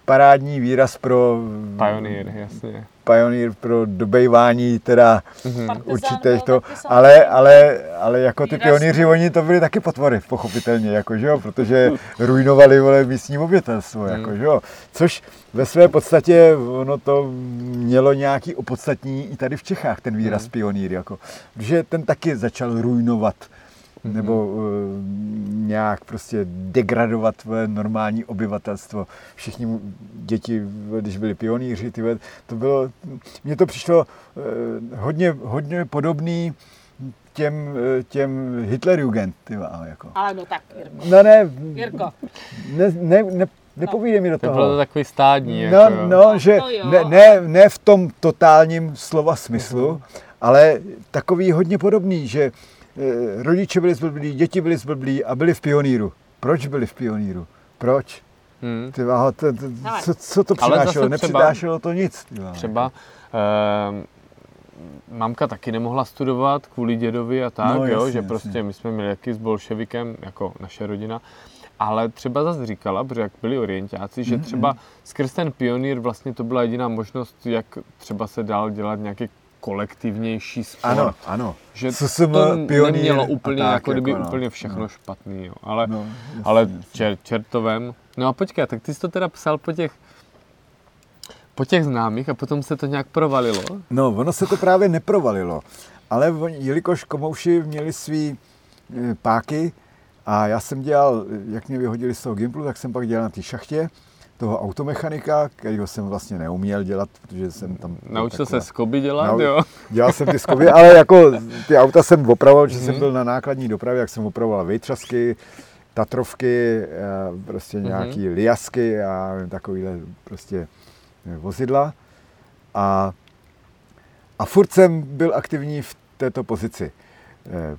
parádní výraz pro Pioneer, jasně. Pionýr pro dobejvání teda Mhm. Partizán určitých to, ale, ale, ale jako ty pionýři, oni to byli taky potvory, pochopitelně, jako, že jo, protože ruinovali vole, místní obyvatelstvo, jako, že jo, což ve své podstatě ono to mělo nějaký opodstatní i tady v Čechách, ten výraz pionýr, jako, že ten taky začal ruinovat nebo uh, nějak prostě degradovat vole, normální obyvatelstvo. Všichni mu- děti, když byli pionýři, ty, to bylo, mně to přišlo uh, hodně, hodně podobný těm, eh, těm Hitlerjugend, ty vole, jako. Ale no tak, Jirko. No ne, Jirko. ne, ne, ne nepovídej mi do To bylo to toho. takový stádní, No, jako, no, že ne, ne, ne v tom totálním slova smyslu, ale takový hodně podobný, že rodiče byli zblblí, děti byli zblblí a byli v pioníru. Proč byli v pioníru? Proč? Hmm. Ty váho, to, to, Ale- co, co to přinášelo? třeba- Nepřinášelo to nic. ty. Třeba eh, mamka taky nemohla studovat kvůli dědovi a tak, No, jo, jasně, že jasně. prostě my jsme měli jaký s bolševikem, jako naše rodina, ale třeba zase říkala, protože jak byli orientáci, že třeba skrz ten pionýr vlastně to byla jediná možnost, jak třeba se dál dělat nějaký kolektivnější sport. Ano, ano. Že SSM, to pionýr nemělo úplně, tak, jako kdyby jako no. úplně všechno No. špatný, jo. Ale, No, jasně, ale čer, čertovem. No a počkej, tak ty jsi to teda psal po těch, po těch známých a potom se to nějak provalilo. No, ono se to právě neprovalilo, ale jelikož komouši měli svý e, páky a já jsem dělal, jak mě vyhodili z toho Gimplu, tak jsem pak dělal na té šachtě toho automechanika, kterého jsem vlastně neuměl dělat, protože jsem tam... Naučil taková- se skoby dělat, Nau- jo? Dělal jsem ty skoby, ale jako ty auta jsem opravoval, že Mhm. jsem byl na nákladní dopravě, jak jsem opravoval vejtřasky, Tatrovky, eh, prostě Mhm. nějaký liasky a takovýhle prostě eh, vozidla. A, a furt jsem byl aktivní v této pozici. Eh,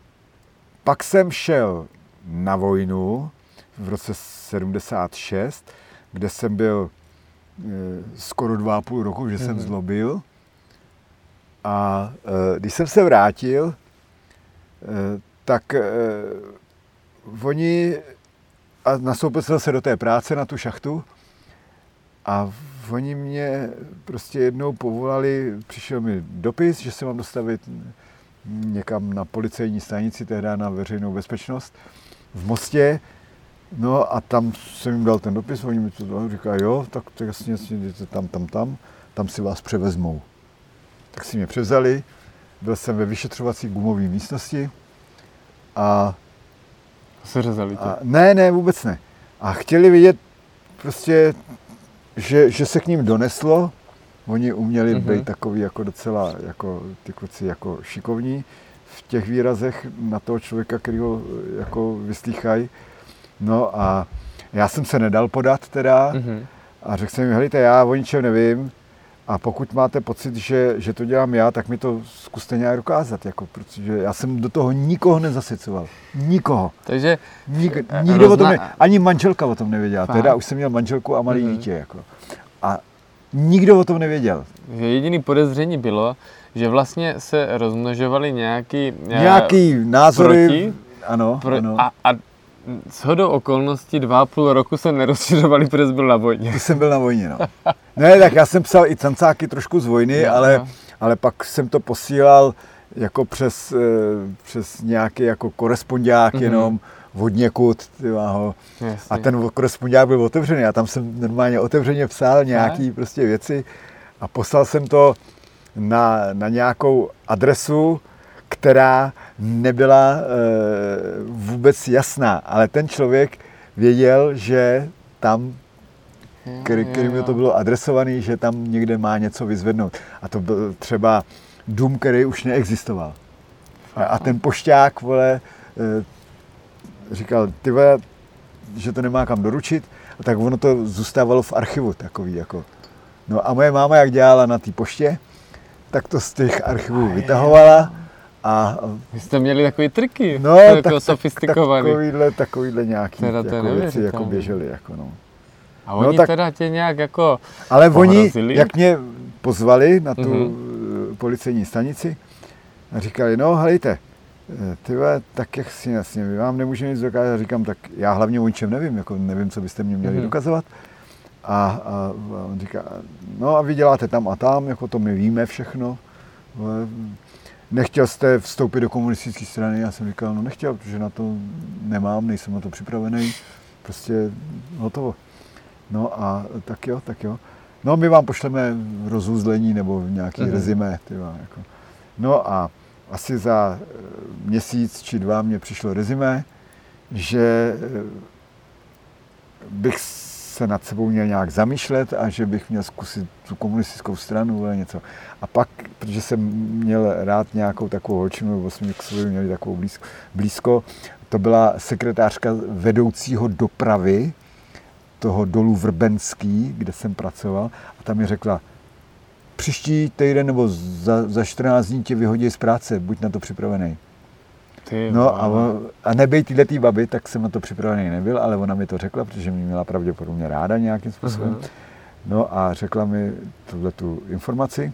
Pak jsem šel na vojnu v roce 76, kde jsem byl eh, skoro dva a půl roku, že jsem Mhm. zlobil. A eh, když jsem se vrátil, eh, tak oni, a nastoupil jsem se do té práce na tu šachtu, a oni mě prostě jednou povolali, přišel mi dopis, že se mám dostavit někam na policejní stanici, tehdy na veřejnou bezpečnost v Mostě No a tam jsem jim dal ten dopis, oni mi to dali, říkají, jo, tak to jasně, jasně, jdete tam, tam, tam, tam si vás převezmou. Tak si mě převzali, byl jsem ve vyšetřovací gumové místnosti a, Seřezali tě. a ne, ne, vůbec ne. A chtěli vidět prostě, že, že se k ním doneslo, oni uměli Mhm. být takový jako docela, jako ty kluci jako šikovní v těch výrazech na toho člověka, který ho jako vyslýchají. No a já jsem se nedal podat teda Mhm. a řekl jsem jim, helejte, já o ničem nevím a pokud máte pocit, že, že to dělám já, tak mi to zkuste nějak dokázat, jako, protože já jsem do toho nikoho nezasecoval. Nikoho. Takže Nik, Eh, nikdo o tom rozna- ne, ani manželka o tom nevěděla. Fakt? Teda už jsem měl manželku a malé Mhm. dítě. Jako. A nikdo o tom nevěděl. že jediný podezření bylo, že vlastně se rozmnožovaly nějaký... eh, Nějaký názory. proti? Ano, Pro, ano. a, a shodou okolností dva a půl roku se nerozšiřovali, protože byl na vojně. To jsem byl na vojně, no. Ne, tak já jsem psal i cancáky trošku z vojny, Jo, ale, jo. ale pak jsem to posílal jako přes, eh, přes nějaký jako korespondiák Mhm. mm-hmm. jenom od někud, ty. Jasně. A ten korespondiák byl otevřený. Já tam jsem normálně otevřeně psal nějaký prostě věci a poslal jsem to na, na nějakou adresu, která nebyla e, vůbec jasná, ale ten člověk věděl, že tam, který, kterým to bylo adresovaný, že tam někde má něco vyzvednout. A to byl třeba dům, který už neexistoval. A, a ten pošťák, vole, e, říkal, ty vole, že to nemá kam doručit, a tak ono to zůstávalo v archivu takový jako. No a moje máma, jak dělala na té poště, tak to z těch archivů vytahovala a Vy jste měli takový triky, no, jako tak, tak, sofistikovaný. takovýhle, takovýhle nějaký Teda to jako věci jako běžely. Jako no. A No, oni tak- teda tě nějak jako... Ale oni, Pohrozili? jak mě pozvali na tu Mhm. mm-hmm. policejní stanici, a říkali, no helejte, eh, ty tak jak si jasně, my vám nemůžeme nic dokázat. Říkám, tak já hlavně o ničem nevím, jako nevím, co byste mě měli Mhm. mm-hmm. dokazovat. A, a, a on říká, no a vy děláte tam a tam, jako to my víme všechno. Nechtěl jste vstoupit do komunistické strany? Já jsem říkal, no nechtěl, protože na to nemám, nejsem na to připravený. Prostě hotovo. No a tak jo, tak jo. No my vám pošleme rozuzlení nebo nějaký Mhm. mm-hmm. rezime. Tyva, jako. No a asi za eh, měsíc či dva mě přišlo rezime, že eh, bych se nad sebou měl nějak zamýšlet a že bych měl zkusit tu komunistickou stranu nebo něco. A pak, protože jsem měl rád nějakou takovou holčinu, nebo jsme k sobě měli takovou blízko, blízko, to byla sekretářka vedoucího dopravy toho dolu Vrbenský, kde jsem pracoval, a tam mi řekla, příští týden nebo za, za 14 dní tě vyhodí z práce, buď na to připravený. Ty, No a, vole. on, a nebej tyhle tý baby, tak jsem na to připravený nebyl, ale ona mi to řekla, protože mě měla pravděpodobně ráda nějakým způsobem. Aha. No a řekla mi tuhle tu informaci.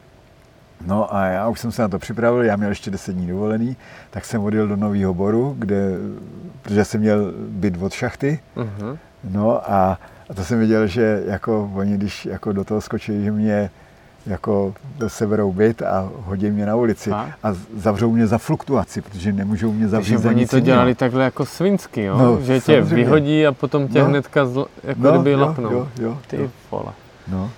No a já už jsem se na to připravil, já měl ještě 10 dní dovolený, tak jsem odjel do Nového Boru, kde, protože jsem měl byt od šachty, Mhm. No a, a to jsem viděl, že jako oni, když jako do toho skočí, že mě jako seberou byt a hodí mě na ulici Fakt? a zavřou mě za fluktuaci, protože nemůžou mě zavřít Takže za oni to jiného. dělali takhle jako svinsky, jo? No, že tě samozřejmě. vyhodí a potom tě No. hnedka zl, jako No, kdyby jo, lapnou. jo, jo, Ty jo. vole. No.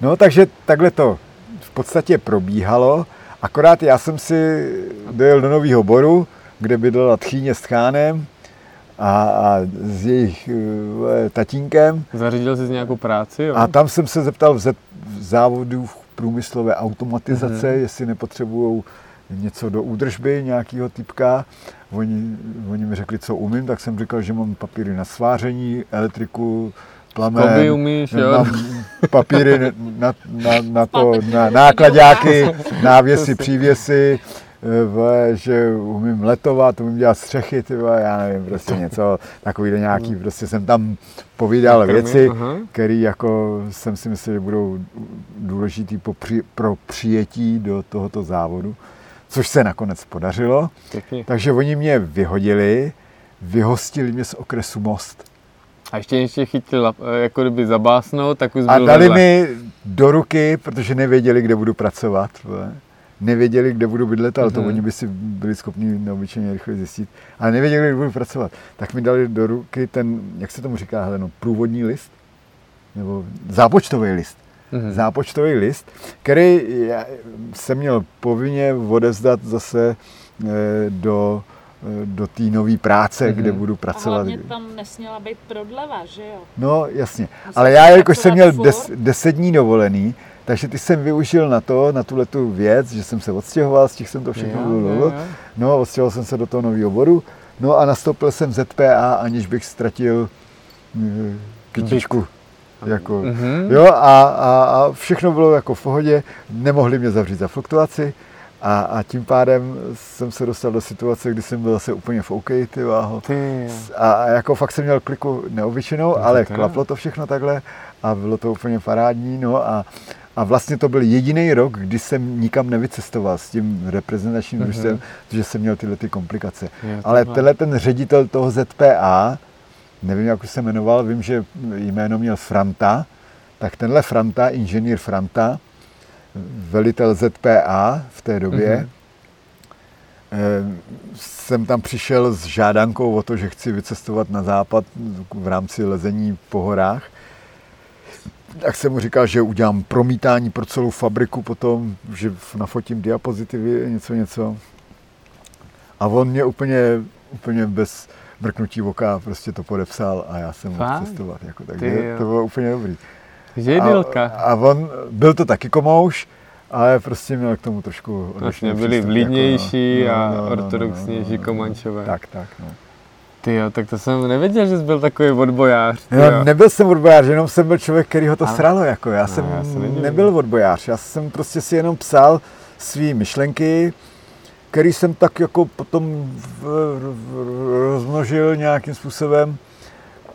no, takže takhle to v podstatě probíhalo, akorát já jsem si dojel do Nového Boru, kde bydlela tchýně s tchánem a, a s jejich uh, tatínkem Zařídil jsi nějakou práci, jo? A tam jsem se zeptal v, Z- v závodu v průmyslové automatizace, Mhm. mm-hmm. jestli nepotřebují něco do údržby, nějakého typka. Oni, oni mi řekli, co umím, tak jsem říkal, že mám papíry na sváření, elektriku, plamen. Koby umíš, jo? Mám papíry na, na, na, na to, na nákladáky, návěsy, přívěsy, vole, že umím letovat, umím dělat střechy, ty vole, já nevím, prostě něco takový nějaký, prostě jsem tam povídal Krmy, věci, které jako jsem si myslel, že budou důležitý po při, pro přijetí do tohoto závodu, což se nakonec podařilo. Pěkně. Takže oni mě vyhodili, vyhostili mě z okresu Most. A ještě ještě chytil, lap- jako kdyby zabásnout, tak už A dali vedle. mi do ruky, protože nevěděli, kde budu pracovat. vole. Nevěděli, kde budu bydlet, ale to Mhm. oni by si byli schopni neobyčejně rychle zjistit, ale nevěděli, kde budu pracovat. Tak mi dali do ruky ten, jak se tomu říká, Heleno, průvodní list, nebo zápočtový list. Mhm. Zápočtový list, který já jsem měl povinně odevzdat zase eh, do, eh, do té nové práce, Mhm. kde budu A pracovat. hlavně tam nesměla být prodleva, že jo? No, jasně. Ale já, jakož jsem měl des, deset dní dovolený, takže ty jsem využil na to, na tuhle tu věc, že jsem se odstěhoval, stihl jsem to všechno. Jo, jo, jo. No, odstěhoval jsem se do toho nového oboru, no a nastoupil jsem ZPA, aniž bych ztratil eh, kytičku. Jako, Mhm. jo, a, a, a všechno bylo jako v pohodě, nemohli mě zavřít za fluktuaci a, a tím pádem jsem se dostal do situace, kdy jsem byl zase úplně v OK, ty váho. Ty, A, a jako fakt jsem měl kliku neobyčejnou, No, ale klaplo to všechno takhle a bylo to úplně parádní. No a, a vlastně to byl jediný rok, kdy jsem nikam nevycestoval s tím reprezentačním Mhm. družstvem, protože jsem měl tyhle ty komplikace. Jo, ale tenhle ten ředitel toho ZPA, nevím, jak už se jmenoval, vím, že jméno měl Franta, tak tenhle Franta, inženýr Franta, velitel ZPA v té době, Mhm. Eh, jsem tam přišel s žádankou o to, že chci vycestovat na západ v rámci lezení po horách. Tak jsem mu říkal, že udělám promítání pro celou fabriku potom, že nafotím diapozitivy, něco, něco. A on mě úplně, úplně bez mrknutí oka prostě to podepsal a já jsem mohl cestovat. Jako, Ty takže jo. to bylo úplně dobrý. Židilka. A, a on, byl to taky komouš, ale prostě měl k tomu trošku Vlastně byli přístup, vlídnější jako, no. a No, no, no, no, ortodoxnější no, no, no. Komančové. Tak, tak, no. Ty jo, tak to jsem nevěděl, že jsi byl takový odbojář. Jo, nebyl jsem odbojář, jenom jsem byl člověk, který ho to Ale- sralo. Jako. Já No, jsem já se nedivím. nebyl odbojář, já jsem prostě si jenom psal své myšlenky, který jsem tak jako potom v, v, rozmnožil nějakým způsobem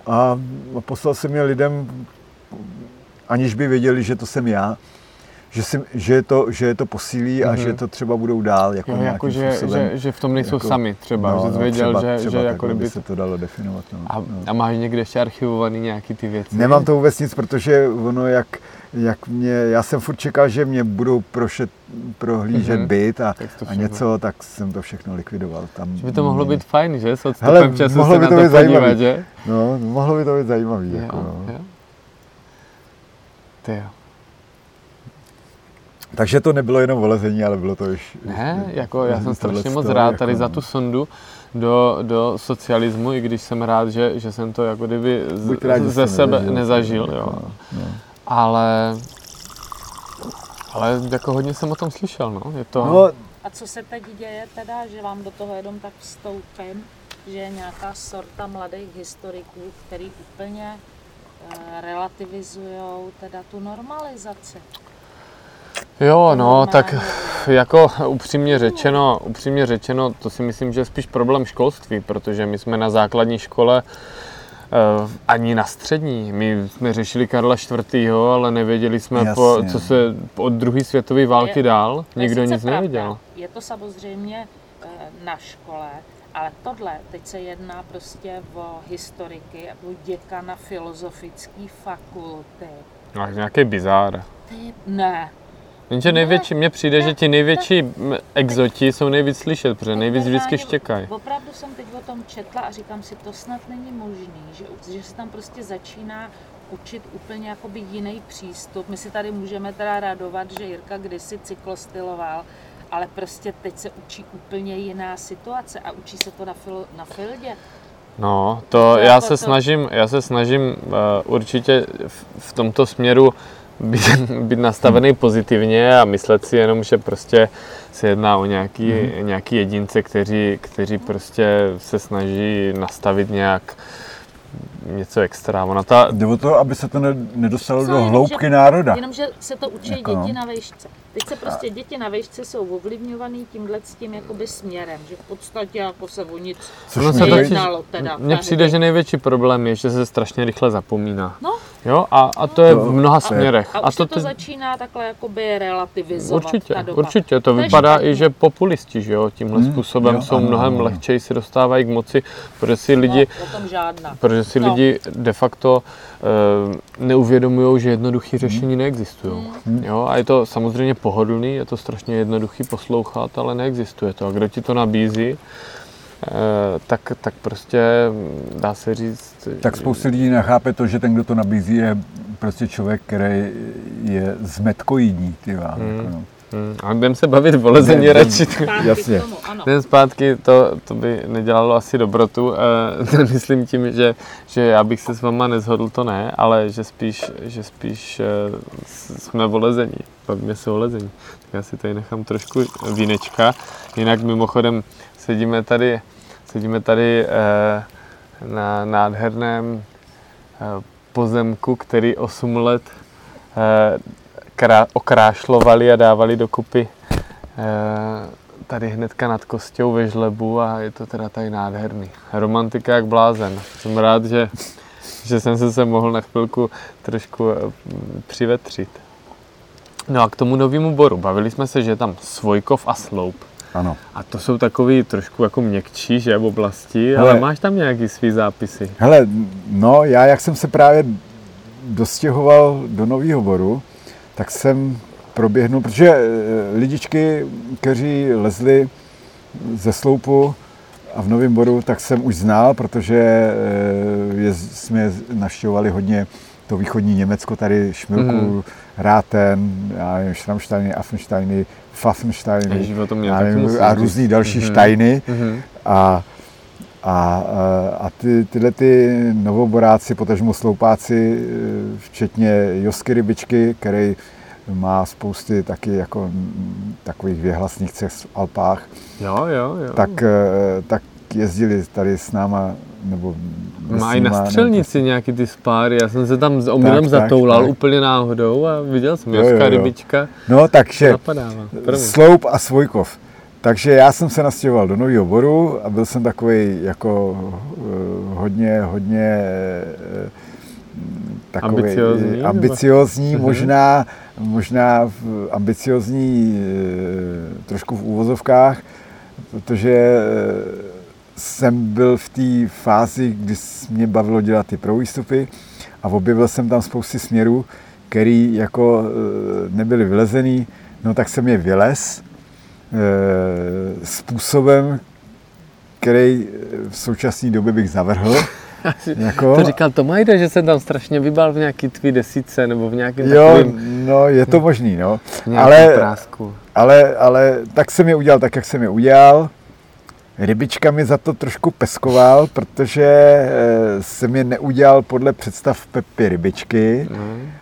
a poslal jsem je lidem, aniž by věděli, že to jsem já, že, si, že, je, to, že je to posílí a Mhm. že to třeba budou dál jako Jo, jako, že, způsobem. že, že v tom nejsou jako- sami třeba, že jsi věděl, třeba, že, třeba že jako by kdyby... se to dalo definovat. No. A, no. a máš někde ještě archivovaný nějaký ty věci? Nemám to vůbec nic, protože ono, jak, jak mě, já jsem furt čekal, že mě budou prošet, prohlížet Mhm. byt a, a něco, tak jsem to všechno likvidoval. Tam, Že by to mohlo být fajn, že? S Hele, času mohlo se by to to být zajímavý. že? No, mohlo by to být zajímavý. Jo, jako, no. Ty jo. Takže to nebylo jenom o lezení, ale bylo to už... Ne, jako já jsem strašně moc rád tady jako, za tu sondu do, do socialismu, i když jsem rád, že, že jsem to jako kdyby z, rád, ze sebe nezažil, nezažil, jako, jo. No. Ale, ale jako hodně jsem o tom slyšel, no. Je to, No, A co se teď děje teda, že vám do toho jenom tak vstoupím, že je nějaká sorta mladých historiků, který úplně eh, relativizují teda tu normalizaci. Jo, no, tak jako upřímně řečeno, upřímně řečeno, to si myslím, že je spíš problém školství, protože my jsme na základní škole eh, ani na střední. My jsme řešili Karla IV., ale nevěděli jsme, Jasně. po, co se od druhé světové války Je- dál. Nikdo nic pravda, nevěděl. Je to samozřejmě eh, na škole, ale tohle, teď se jedná prostě o historiky, o děkana filozofické fakulty. No, nějaký bizár. Ty, ne, Jenže největší, mně přijde, že ti největší exoti jsou nejvíc slyšet, protože nejvíc vždycky štěkají. Opravdu jsem teď o tom četla a říkám si, to snad není možný, že, že se tam prostě začíná učit úplně jakoby jiný přístup. My si tady můžeme teda radovat, že Jirka kdysi cyklostyloval, ale prostě teď se učí úplně jiná situace a učí se to na, fil, na fildě. No, to To já jako se to- snažím, já se snažím uh, určitě v, v tomto směru být, být nastavený pozitivně a myslet si jenom, že prostě se jedná o nějaký, mm-hmm. nějaký jedince, kteří, kteří prostě se snaží nastavit nějak něco extra. Ona ta, jde o to, aby se to ne- nedostalo Co, do hloubky národa. Jenomže se to učí Jako děti no. na vejšce. Teď se prostě děti na vejšce jsou ovlivňovaný tímhle s tím jakoby směrem, že v podstatě jako se o nic Což nejednalo teda. mně přijde, že největší problém je, že se strašně rychle zapomíná. No. Jo, a, a to je v mnoha směrech. A A už to, se to začíná takhle jakoby relativizovat Určitě, ta doba. určitě. To vypadá i, že populisti, že jo, tímhle Hmm, způsobem jo, jsou ano, mnohem ano. lehčej si dostávají k moci, protože si lidi, No, protože si No. lidi de facto uh, neuvědomují, že jednoduché řešení neexistují. Hmm. Jo, a je to samozřejmě pohodlný, je to strašně jednoduchý poslouchat, ale neexistuje to. A kdo ti to nabízí, eh, tak, tak prostě mm, dá se říct... Tak spousta lidí nechápe to, že ten, kdo to nabízí, je prostě člověk, který je zmetkoidní, ty vám, Hmm. jako no. Hmm, a jdem se bavit o lezení radši. Zpátky Jasně. tomu, ano. Den zpátky, to, to by nedělalo asi dobrotu. Eh, myslím tím, že, že já bych se s váma nezhodl, to ne, ale že spíš, že spíš s- jsme o lezení. Bavíme se o lezení. Tak já si tady nechám trošku vínečka. Jinak mimochodem sedíme tady, sedíme tady eh, na nádherném eh, pozemku, který 8 let eh, krá- okrášlovali a dávali dokupy eh, tady hnedka nad kostěou ve žlebu a je to teda tady nádherný. Romantika jak blázen. Jsem rád, že, že jsem se sem mohl na chvilku trošku eh, přivetřit. No a k tomu novému boru. Bavili jsme se, že je tam Svojkov a Sloup. Ano. A to jsou takový trošku jako měkčí, že, v oblasti, Hele. ale máš tam nějaký svý zápisy. Hele, no já jak jsem se právě dostěhoval do Nového Boru, tak jsem proběhnul, protože eh, lidičky, kteří lezli ze sloupu a v Novém Boru, tak jsem už znal, protože eh, je, jsme navštěvovali hodně to východní Německo, tady Šmilku, mm. Ráten, já nevím, Schrammsteiny, Affensteiny, Pfaffensteiny nevím, a říct. různý další Mhm. štajny. Mhm. A, a, a ty, tyhle ty novoboráci, potažmo sloupáci, eh, včetně Josky Rybičky, který má spousty taky jako mm, takových věhlasných cest v Alpách, Jo, jo, jo. tak, eh, tak jezdili tady s náma, nebo i na střelnici nějaký ty spáry, já jsem se tam s omylem tak, zatoulal tak. úplně náhodou a viděl jsem Jo, Joska jo, jo. rybička, No, takže napadává. První. Sloup a Svojkov. Takže já jsem se nastěhoval do Nového Boru a byl jsem takový jako eh, hodně, hodně eh, takový Ambiciózní, nebo? ambiciózní Mhm. možná, možná ambiciózní eh, trošku v úvozovkách, protože jsem byl v té fázi, kdy mě bavilo dělat ty prvýstupy a objevil jsem tam spousty směrů, který jako nebyly vylezený, no tak jsem je vylez způsobem, který eh, v současné době bych zavrhl. jako, To říkal Tomajde, že jsem tam strašně vybal v nějaký tvý desíce nebo v nějakém jo, takovém no je to možný, no. ale- prásku. Ale, ale tak jsem je udělal tak, jak jsem je udělal. Rybička mi za to trošku peskoval, protože eh, jsem je neudělal podle představ Pepy Rybičky No.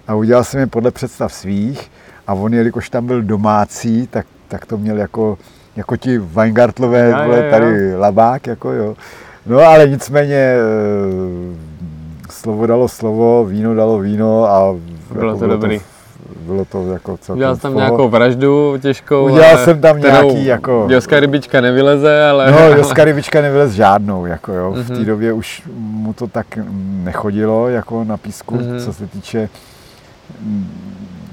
a udělal jsem je podle představ svých a on, jelikož tam byl domácí, tak, tak to měl jako, jako ti Weingartlové, jo, vole, jo. tady labák, jako jo. No ale nicméně eh, slovo dalo slovo, víno dalo víno a Bylo to dobrý. bylo to jako celkem Udělal tam nějakou vraždu těžkou. Udělal jsem tam nějaký jako- Joska rybička nevyleze, ale... No, Joska Rybička nevylez žádnou, jako jo. V té Mhm. době už mu to tak nechodilo, jako na písku, Mhm. co se týče mm,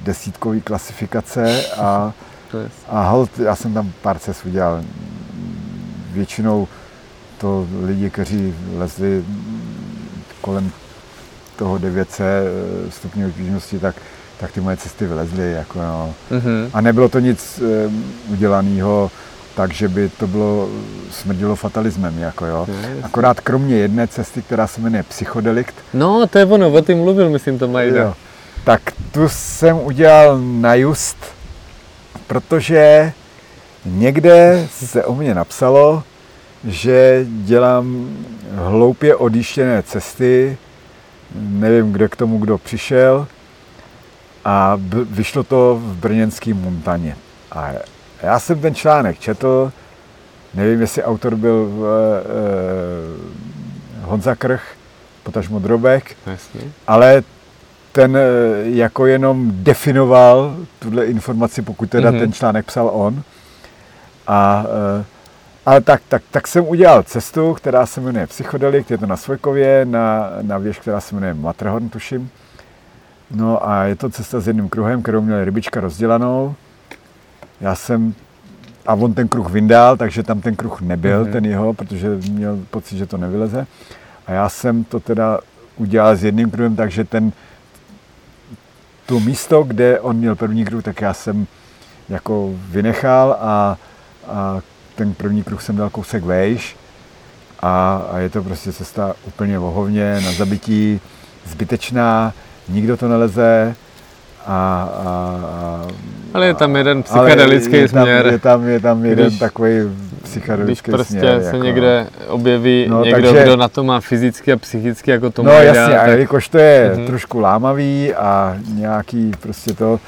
desítkové klasifikace a, To je- a hold, já jsem tam pár cest udělal. Většinou to lidi, kteří lezli kolem toho 900 eh, stupňů obtížnosti, tak, tak ty moje cesty vylezly. Jako no. Mhm. A nebylo to nic um, udělaného tak, že by to bylo smrdilo fatalismem. Jako jo. No. Akorát kromě jedné cesty, která se jmenuje Psychodelikt, No, to je ono, o tím mluvil, myslím, Tomajde. jo, tak tu jsem udělal na just, protože někde se o mě napsalo, že dělám hloupě odjištěné cesty, nevím, kde k tomu kdo přišel, a vyšlo to v brněnské montaně. A já jsem ten článek četl, nevím, jestli autor byl uh, uh, Honza Krch, potažmo Drobek, Jasně. ale ten eh, jako jenom definoval tuhle informaci, pokud teda Mhm. mm-hmm. ten článek psal on. A, eh, ale tak, tak, tak jsem udělal cestu, která se jmenuje Psychodelikt, je to na Svojkově, na, na věž, která se jmenuje Matterhorn, tuším. No a je to cesta s jedním kruhem, kterou měl rybička rozdělanou. Já jsem, a on ten kruh vyndal, takže tam ten kruh nebyl, Mhm. mm-hmm. ten jeho, protože měl pocit, že to nevyleze. A já jsem to teda udělal s jedným kruhem, takže ten, to místo, kde on měl první kruh, tak já jsem jako vynechal a, a ten první kruh jsem dal kousek vejš a, a je to prostě cesta úplně vohovně, na zabití, zbytečná, nikdo to neleze a, a, a Ale je tam jeden psychedelický je tam, směr. Je tam, je tam jeden Když- takový Když psychedelický prostě směr. se jako. někde objeví No, někdo, takže- kdo na to má fyzicky a psychicky, jako to No má jasně, a tak jelikož to je Mhm. trošku lámavý a nějaký prostě to,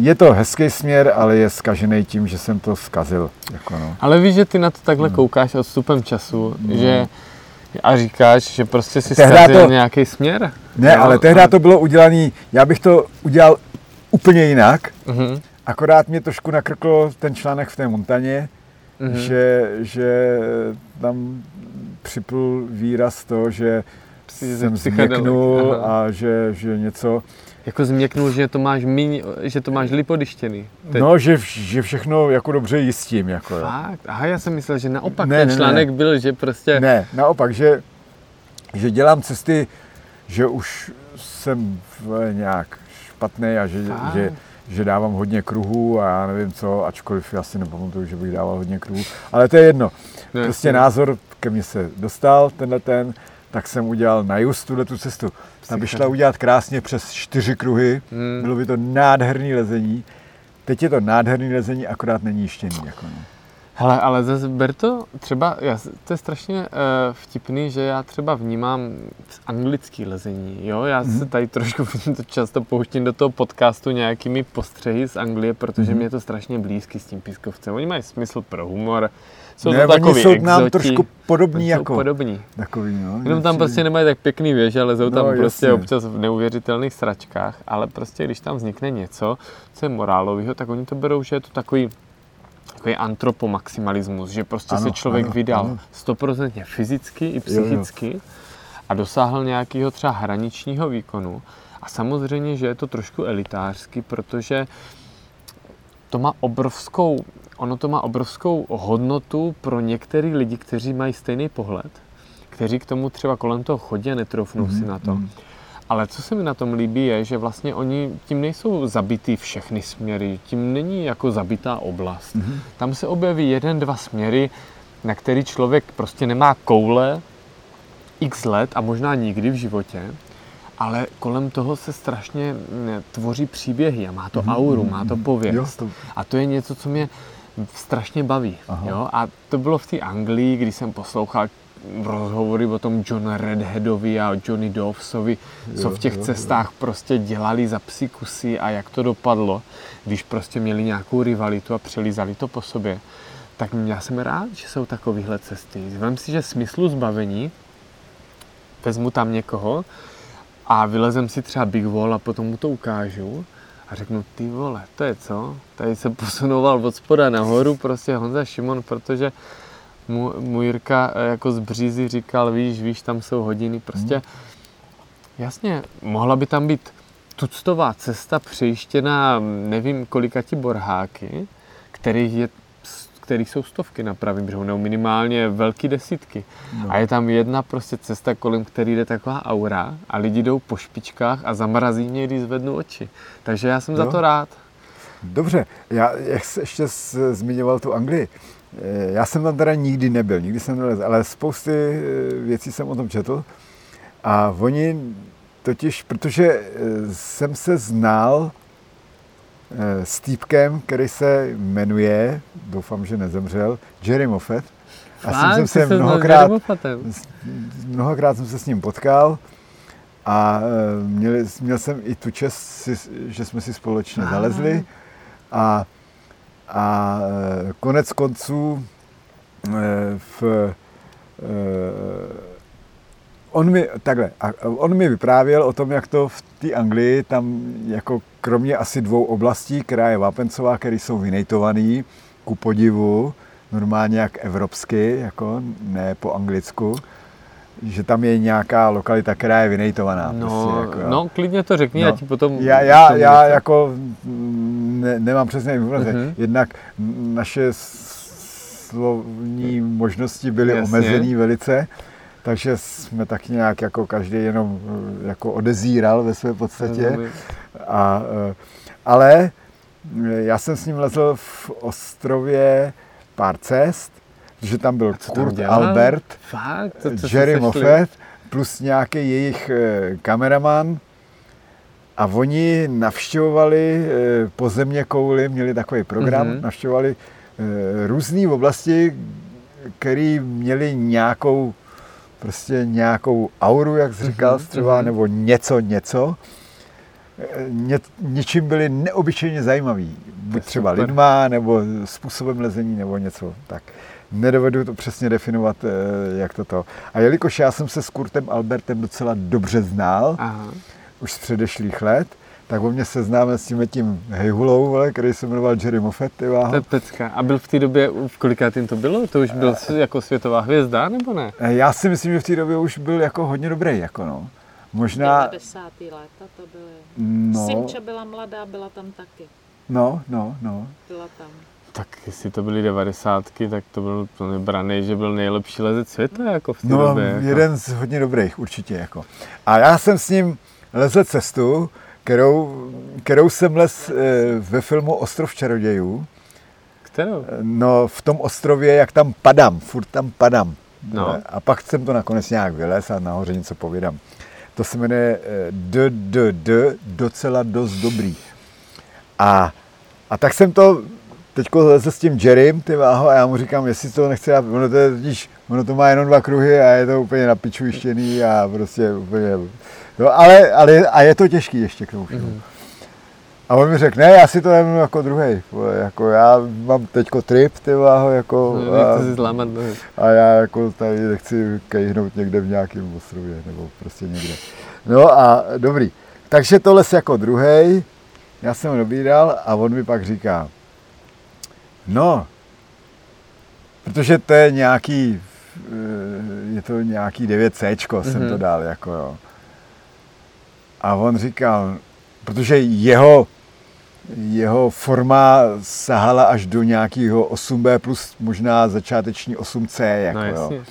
je to hezký směr, ale je skažený tím, že jsem to zkazil. Jako no. Ale víš, že ty na to takhle Hmm. koukáš odstupem času, že a říkáš, že prostě si Tehdy to- nějaký směr. Ne, Jo, ale tehdy a- to bylo udělané, já bych to udělal úplně jinak, Mhm, akorát mě trošku nakrklo ten článek v té montaně, mhm. že, že tam připlul výraz to, že Psy- jsem změknul a že, že něco, Jako změknul, že to máš míň, že to máš lipodištěný. Teď. no, že, že všechno jako dobře jistím. Jako, jo. Fakt? Aha, já jsem myslel, že naopak Ne, ten ne, ne. článek byl, že prostě... Ne, naopak, že, že dělám cesty, že už jsem v- nějak špatný a že, Fakt? že, že dávám hodně kruhů a já nevím co, ačkoliv já si nepamatuju, že bych dával hodně kruhů. Ale to je jedno. No, Prostě jasně. názor ke mně se dostal, tenhle ten, tak jsem udělal na just tuhle tu cestu. Tam by šla udělat krásně přes čtyři kruhy, Hmm. bylo by to nádherný lezení. Teď je to nádherný lezení, akorát není jištěný. Jako no. Hele, ale zase ber to třeba, já, to je strašně uh, vtipný, že já třeba vnímám anglický lezení, jo, já se Mhm. tady trošku to často pouštím do toho podcastu nějakými postřehy z Anglie, protože Mhm. mě je to strašně blízký s tím pískovcem, oni mají smysl pro humor, jsou ne, to takový oni jsou nám exoti, trošku podobní jako. podobní. Takový, no. Jenom tam prostě nemají tak pěkný věže, ale jsou No, tam prostě jasně. občas v neuvěřitelných sračkách, ale prostě když tam vznikne něco, co je morálového, tak oni to berou, že je to takový takový antropomaximalismus, že prostě Ano, se člověk ano, vydal ano. stoprocentně fyzicky i jo. psychicky a dosáhl nějakého třeba hraničního výkonu. A samozřejmě, že je to trošku elitářský, protože to má obrovskou, ono to má obrovskou hodnotu pro některý lidi, kteří mají stejný pohled, kteří k tomu třeba kolem toho chodí a netroufnou si na to. mhm. Ale co se mi na tom líbí je, že vlastně oni tím nejsou zabitý všechny směry, tím není jako zabitá oblast. Mhm. Tam se objeví jeden, dva směry, na který člověk prostě nemá koule x let a možná nikdy v životě, ale kolem toho se strašně mm, tvoří příběhy a má to auru, má to Jo, pověst. to, A to je něco, co mě strašně baví. Aha. Jo? A to bylo v té Anglii, kdy jsem poslouchal rozhovory o tom John Redheadovi a Johnny Dawsovi, co Jo, v těch jo, jo. cestách prostě dělali za psí kusy a jak to dopadlo, když prostě měli nějakou rivalitu a přelízali to po sobě. Tak já jsem rád, že jsou takovéhle cesty. Vem si, že smyslu zbavení, vezmu tam někoho a vylezem si třeba Big Wall a potom mu to ukážu a řeknu, ty vole, to je co? Tady se posunoval od spoda nahoru prostě Honza Šimon, protože mu, mu Jirka eh, jako z břízy říkal, víš, víš, tam jsou hodiny, prostě Hmm. jasně, mohla by tam být tuctová cesta přejištěná nevím kolika ti borháky, kterých je kterých jsou stovky na pravém břehu, nebo minimálně velký desítky. No. A je tam jedna prostě cesta, kolem který jde taková aura a lidi jdou po špičkách a zamrazí mě, když zvednu oči. Takže já jsem za Jo. to rád. Dobře, já jak jsi ještě zmiňoval tu Anglii. Eh, Já jsem tam teda nikdy nebyl, nikdy jsem nelezl, ale spousty eh, věcí jsem o tom četl. A oni totiž, protože eh, jsem se znal s týpkem, který se jmenuje, doufám, že nezemřel, Jerry Moffat. A Fakt, jsem se mnohokrát, mnohokrát jsem se s ním potkal a měli, měl jsem i tu čest, že jsme si společně Ah. zalezli a, a eh, konec konců eh, v, eh, on mi, takhle, on mi vyprávěl o tom, jak to v té Anglii, tam jako kromě asi dvou oblastí, která je vápencová, které jsou vynejtované, ku podivu, normálně jak evropsky, jako ne po anglicku, že tam je nějaká lokalita, která je vynejtovaná. No, prostě, jako, jo. no, klidně to řekni, já No. ti potom... Já, já, já jako mm, ne, nemám přesné informace. Mhm. Jednak naše slovní možnosti byly Jasně. omezené velice, takže jsme tak nějak jako každý jenom eh, jako odezíral ve své podstatě. A, eh, ale já jsem s ním lezl v ostrově pár cest, protože tam byl tam Kurt dělal? Albert, Fakt? To, co Jerry? Moffat plus nějaký jejich eh, kameraman a oni navštěvovali eh, pozemně kouly, měli takový program, Mhm. mm-hmm. navštěvovali eh, různé oblasti, které měly nějakou prostě nějakou auru, jak jsi říkal, Mhm, třeba, mhm. nebo něco, něco. Ně, něčím byli neobyčejně zajímaví. Buď třeba lidma, nebo způsobem lezení, nebo něco tak. Nedovedu to přesně definovat, eh, jak to to. A jelikož já jsem se s Kurtem Albertem docela dobře znal, Aha. už z předešlých let, tak on mě seznámil s tím tím hejhulou, vole, který se jmenoval Jerry Moffat, ty To je pecka. A byl v té době, v kolikátým to bylo? To už byl jako světová hvězda, nebo ne? Eh, Já si myslím, že v té době už byl jako hodně dobrý, jako no. Možná, 90. léta to byly. no, Simča byla mladá, byla tam taky. no, no, no. Byla tam. Tak jestli to byly devadesátky, tak to byl plně braný, že byl nejlepší lezec světa jako v té No, době. Jako. jeden z hodně dobrých, určitě. Jako. A já jsem s ním lezl cestu, kterou, kterou jsem les eh, ve filmu Ostrov čarodějů. Kterou? No, v tom ostrově, jak tam padám, furt tam padám. No. A pak jsem to nakonec nějak vylez a nahoře něco povídám. To se jmenuje eh, D, D, D, docela dost dobrý. A, a tak jsem to teďko lezl s tím Jerrym, ty váho, a já mu říkám, jestli to nechce, dát- ono to, je, totiž, ono to má jenom dva kruhy a je to úplně napičujištěný a prostě úplně, no, ale, ale, a je to těžký ještě k tomu všemu. Mhm. A on mi řekl, ne, já si to vezmu jako druhý. Jako já mám teďko trip, ty váho, jako, No, a, si zlámat nohy. a já jako tady nechci kejhnout někde v nějakém ostrově, nebo prostě někde. No a dobrý. Takže tohle jako druhý, já jsem ho dobíral a on mi pak říká, no, protože to je nějaký, eh, je to nějaký 9C, jsem Mhm. to dal, jako jo. A on říkal, protože jeho, jeho forma sahala až do nějakého 8B plus možná začáteční 8C, jako No jo,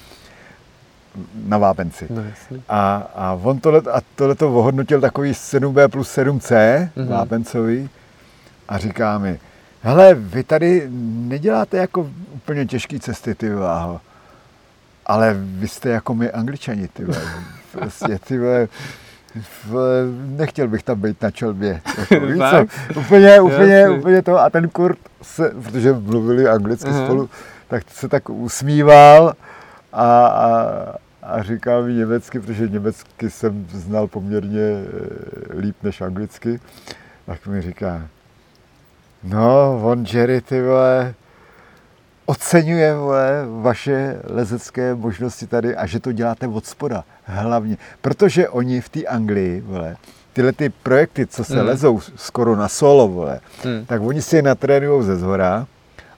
na vápenci. no. A, a on tohle, a tohle to ohodnotil takový 7B plus 7C, Mhm. mm-hmm. vápencový, a říká mi, hele, vy tady neděláte jako úplně těžké cesty, ty váho, ale vy jste jako my angličani, ty vole. Prostě, ty nechtěl bych tam být na čelbě. Jako, víš co? Úplně, úplně, úplně to. A ten Kurt, se, protože mluvili anglicky Aha. spolu, tak se tak usmíval a, a, a říkal mi německy, protože německy jsem znal poměrně eh, líp než anglicky, tak mi říká, no, on Jerry, ty vole, oceňuje vole, vaše lezecké možnosti tady a že to děláte od spoda hlavně. Protože oni v té Anglii, vole, tyhle ty projekty, co se Mm. mm. lezou skoro na solo, vole, Hmm. tak oni si je natrénujou ze zhora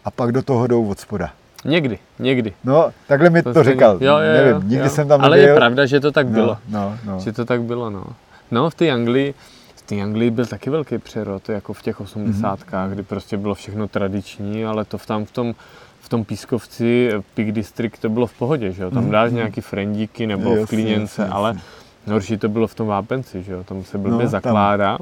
a pak do toho jdou od spoda. Někdy, někdy. No, takhle mi to, stejně- říkal. Jo, jo, jo, Nevím, nikdy jo. jsem tam Ale nebyl. je pravda, že to tak bylo. No, no, no. Že to tak bylo, no. No, v té Anglii, té Anglii byl taky velký přerod, jako v těch osmdesátkách, Mhm. kdy prostě bylo všechno tradiční, ale to v tam v tom, v tom Pískovci, Peak District, to bylo v pohodě, že jo? Tam Mhm, dáš mhm. nějaký frendíky nebo Jasně, v Klíněnce, jasně, ale horší to bylo v tom Vápenci, že jo? Tam se blbě No, tam. zakládá.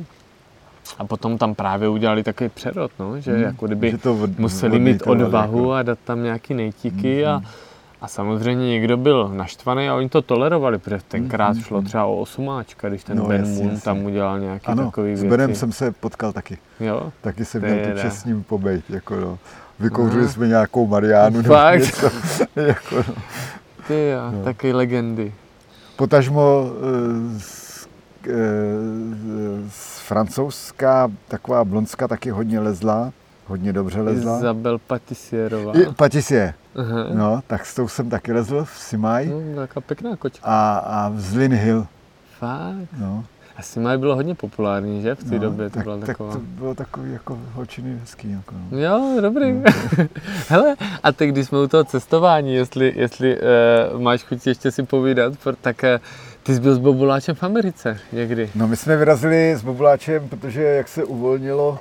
A potom tam právě udělali takový přerod, no, že Mhm, jako kdyby že to od- museli mít odvahu jako. a dát tam nějaký nejtíky a, Mhm. A samozřejmě někdo byl naštvaný a oni to tolerovali, protože tenkrát Mhm, šlo třeba o osumáčka, když ten No, Ben jasně, Moon jasně. tam udělal nějaký Ano, takový s věci. Benem jsem se potkal taky. Jo? Taky jsem měl tu čest s ním pobejt, jako no. Vykouřili Aha. jsme nějakou Mariánu nebo Fakt? něco. jako, no. Ty jo, No. taky legendy. Potažmo eh, z, eh, z francouzská taková blondská taky hodně lezla, hodně dobře lezla. Isabel Patisierová. I Patisie, Aha. no, tak s tou jsem taky lezl v Simaj No, taková pěkná kočka. a, a v Zlin Hill, Fakt. no. Asi Maj bylo hodně populární, že? V té no, době to tak, byla tak taková. to bylo takový jako holčiny hezký, jako no. Jo, dobrý. No. Hele, a teď když jsme u toho cestování, jestli, jestli uh, máš chuť ještě si povídat, tak uh, ty jsi byl s Bobuláčem v Americe někdy. No my jsme vyrazili s Bobuláčem, protože jak se uvolnilo,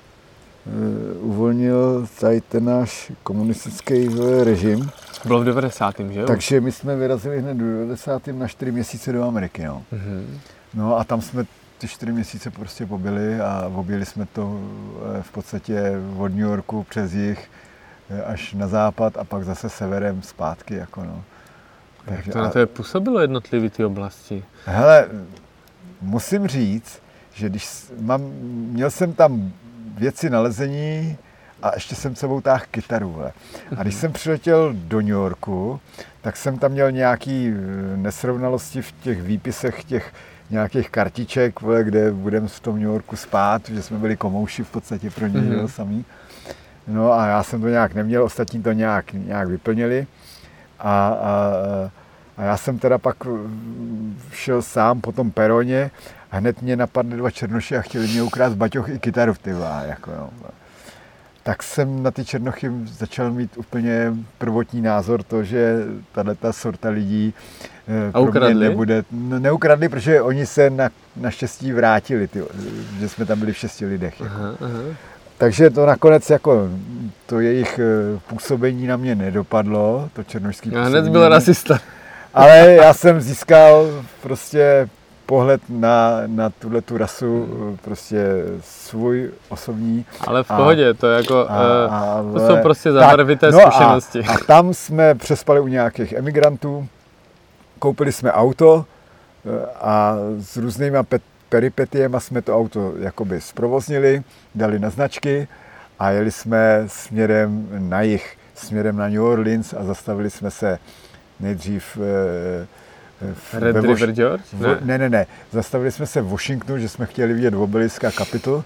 uvolnil tady ten náš komunistický eh, režim, Bylo v 90. že jo? takže my jsme vyrazili hned do 90. na 4 měsíce do Ameriky. No. Mhm. no a tam jsme ty čtyři měsíce prostě pobyli a objeli jsme to eh, v podstatě od New Yorku přes jich eh, až na západ a pak zase severem zpátky. Jako no. Jak to na tebe působilo jednotlivý ty oblasti? Hele, musím říct, že když mám, měl jsem tam věci na lezení a ještě jsem s sebou táhl kytaru. Vole. A když jsem přiletěl do New Yorku, tak jsem tam měl nějaký eh, nesrovnalosti v těch výpisech těch nějakých kartiček, vole, kde budeme v tom New Yorku spát, že jsme byli komouši v podstatě pro ně, Mhm. mm-hmm. samý. No a já jsem to nějak neměl, ostatní to nějak, nějak vyplnili. A, a, a já jsem teda pak mm, šel sám po tom peroně hned mě napadly dva černoši a chtěli mě ukrást baťoch i kytaru, ty jako no. Tak jsem na ty černochy začal mít úplně prvotní názor to, že tahle ta sorta lidí eh, A pro mě ukradli? nebude. No, neukradli, protože oni se na, naštěstí vrátili, ty, že jsme tam byli v šesti lidech. Jako. Aha, aha. Takže to nakonec jako to jejich eh, působení na mě nedopadlo, to černošský hned působení. byl rasista. Ale já jsem získal prostě pohled na, na tuhle tu rasu, eh, prostě svůj osobní. Ale v A- pohodě, to jako, A, eh, a, to jsou prostě tak, zabarvité no a- zkušenosti. A, tam jsme přespali u nějakých emigrantů, koupili jsme auto eh, a s různýma pe- peripetiema jsme to auto jakoby zprovoznili, dali na značky a jeli jsme směrem na jih, směrem na New Orleans a zastavili jsme se nejdřív eh, v, Red ve River Wash- George? v, ne, ne, ne. Zastavili jsme se v Washingtonu, že jsme chtěli vidět obelisk a Capitol.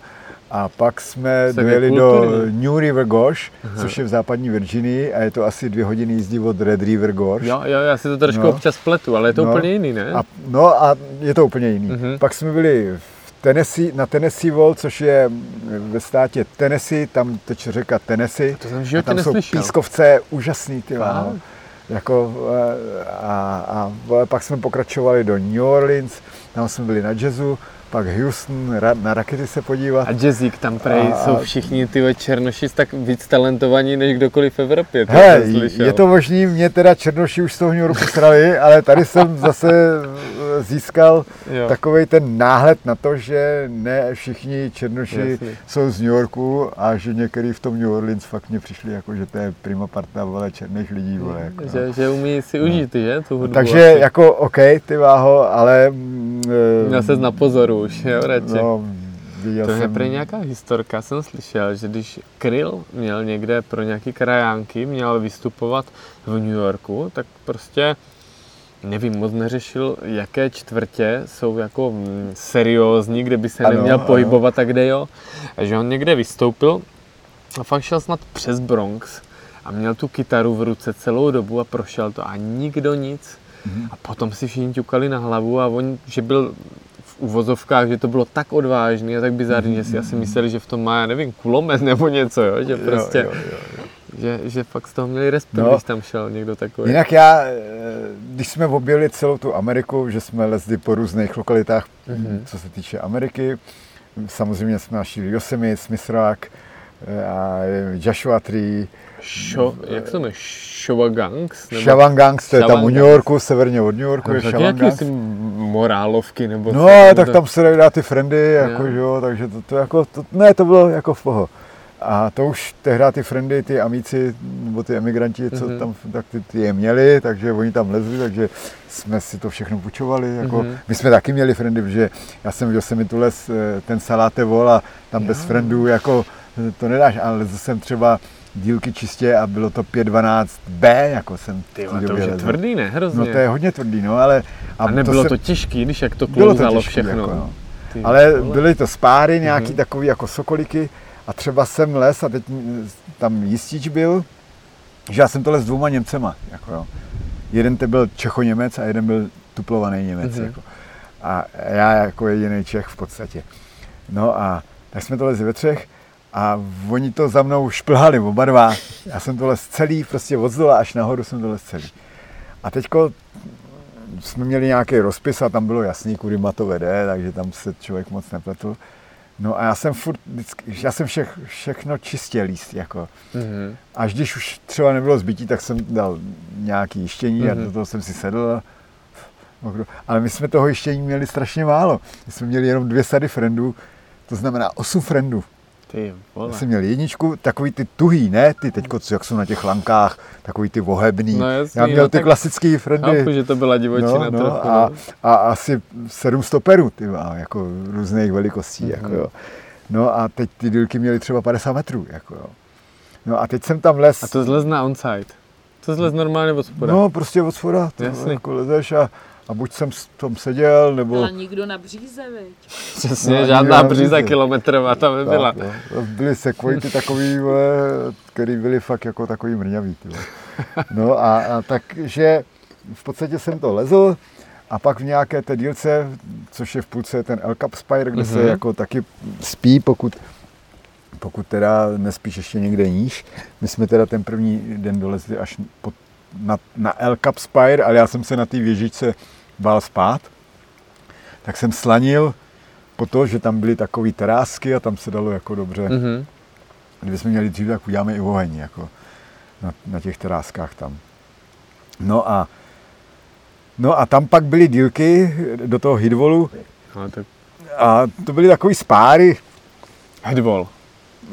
A pak jsme Takový dojeli do. New River Gorge, což je v západní Virginii a je to asi dvě hodiny jízdy od Red River Gorge. Jo, jo, já si to trošku No. občas pletu, ale je to No. úplně jiný, ne? A, no a je to úplně jiný. Mhm. Pak jsme byli v Tennessee, na Tennessee Vol, což je ve státě Tennessee, tam teče řeka Tennessee. To jsem v a životě tam jsou neslyšel. pískovce úžasný, ty no. Jako, eh, a, a, pak jsme pokračovali do New Orleans, tam jsme byli na jazzu, pak Houston, ra, na rakety se podívat. A jazzík tam prej A- jsou všichni ty černoši tak víc talentovaní než kdokoliv v Evropě. slyšel. je to možný, mě teda černoši už z toho New Yorku srali, ale tady jsem zase získal Jo. takový ten náhled na to, že ne všichni černoši Jasně. jsou z New Yorku a že některý v tom New Orleans fakt mě přišli jako, že to je prima parta vole, černých lidí. Vole, jako, no. Že, že umí si užít, že, tu hudbu. Takže asi. jako OK, ty váho, ale... mm, Měl ses na pozoru už, jo, radši. No, viděl To je jsem... prý nějaká historka, jsem slyšel, že když Kryl měl někde pro nějaký krajánky, měl vystupovat v New Yorku, tak prostě nevím, moc neřešil, jaké čtvrtě jsou jako mm, seriózní, kde by se Ano, neměl ano. pohybovat a kde jo. A že on někde vystoupil a fakt šel snad přes Bronx a měl tu kytaru v ruce celou dobu a prošel to a nikdo nic. Mhm. A potom si všichni ťukali na hlavu a on, že byl v uvozovkách, že to bylo tak odvážný a tak bizarní, že si asi mysleli, že v tom má, já nevím, kulomet nebo něco, jo? že prostě, Mhm. Jo, jo, jo. Že, že fakt z toho měli respekt, No. když tam šel někdo takový. Jinak já, eh, když jsme objeli celou tu Ameriku, že jsme lezli po různých lokalitách, Mhm. co se týče Ameriky, samozřejmě jsme našli Yosemite, Smith Rock, eh, a Joshua Tree, Šo, jak se jmenuje? Showagangs? Nebo- Shawangangs, to je tam u Shawangangs. New Yorku, severně od New Yorku je No, tak nějaký Shawangangs. si morálovky nebo No, tak tam se dají dát ty friendy, jako, Jo. že jo, takže to, to jako, to, ne, to bylo jako v poho. A to už tehdy ty friendy, ty amíci, nebo ty emigranti, co Mhm. tam, tak ty, ty je měli, takže oni tam lezli, takže jsme si to všechno půjčovali. Jako, Mhm. My jsme taky měli friendy, protože já jsem v Yosemitu les eh, ten saláte vol a tam bez friendů jako eh, to nedáš, ale lezl jsem třeba dílky čistě a bylo to 5.12b, jako jsem Ty, to už je lezl. tvrdý, ne? Hrozně. No to je hodně tvrdý, no, ale... a nebylo jsem- to těžký, když jak to bylo to klouzalo těžký, všechno. Jako, no. Ty Ale vole. byly to spáry, nějaký Mhm. takový jako sokoliky a třeba jsem les a teď tam jistič byl, že já jsem to les s dvouma Němcema. Jako jo. Jeden to byl Čecho-Němec a jeden byl tuplovaný Němec. Mhm. Jako. A já jako jediný Čech v podstatě. No a tak jsme to lezli ve třech a oni to za mnou šplhali oba dva. Já jsem to les celý, prostě od zdola až nahoru jsem to les celý. A teďko jsme měli nějaký rozpis a tam bylo jasný, kudy ma to vede, takže tam se člověk moc nepletl. No a já jsem furt, vždycky, já jsem všech, všechno čistě líst, jako. Mhm. Až když už třeba nebylo zbytí, tak jsem dal nějaký jištění a Mhm. do toho jsem si sedl mokro. Ale my jsme toho ještě měli strašně málo. My jsme měli jenom dvě sady friendů, to znamená osm friendů. Ty vole. Já jsem měl jedničku, takový ty tuhý, ne? Ty teďko, co, jak jsou na těch lankách, takový ty vohebný. No jasný, Já měl no ty klasický friendy. Chápu, že to byla divočina no, trochu. no, a, no. a, asi sedm stoperů, ty vole, jako různých velikostí, Mhm. jako jo. No a teď ty dílky měly třeba 50 metrů, jako jo. No a teď jsem tam les. A to zlez na onside. To zlez normálně od spoda. No, prostě od spoda, Jasný. jako lezeš a, a buď jsem s- tom seděl, nebo... Ale nikdo na bříze, viď? Přesně, no, žádná na bříza bříze. kilometrová tam nebyla. Tak, no. Byly sekvojky takový, vole, který byly fakt jako takový mrňavý. Ty vole. No a, a takže v podstatě jsem to lezl a pak v nějaké té dílce, což je v půlce ten El Cap Spire, kde se Mhm. jako taky spí, pokud pokud teda nespíš ještě někde níž. My jsme teda ten první den dolezli až pod, na, na El Cap Spire, ale já jsem se na té věžičce bál spát. Tak jsem slanil po to, že tam byly takové terásky a tam se dalo jako dobře. Mhm. Kdyby jsme měli dřív, tak uděláme i oheň jako na, na těch teráskách tam. No a, no a tam pak byly dílky do toho hidvolu a to byly takové spáry. headwall.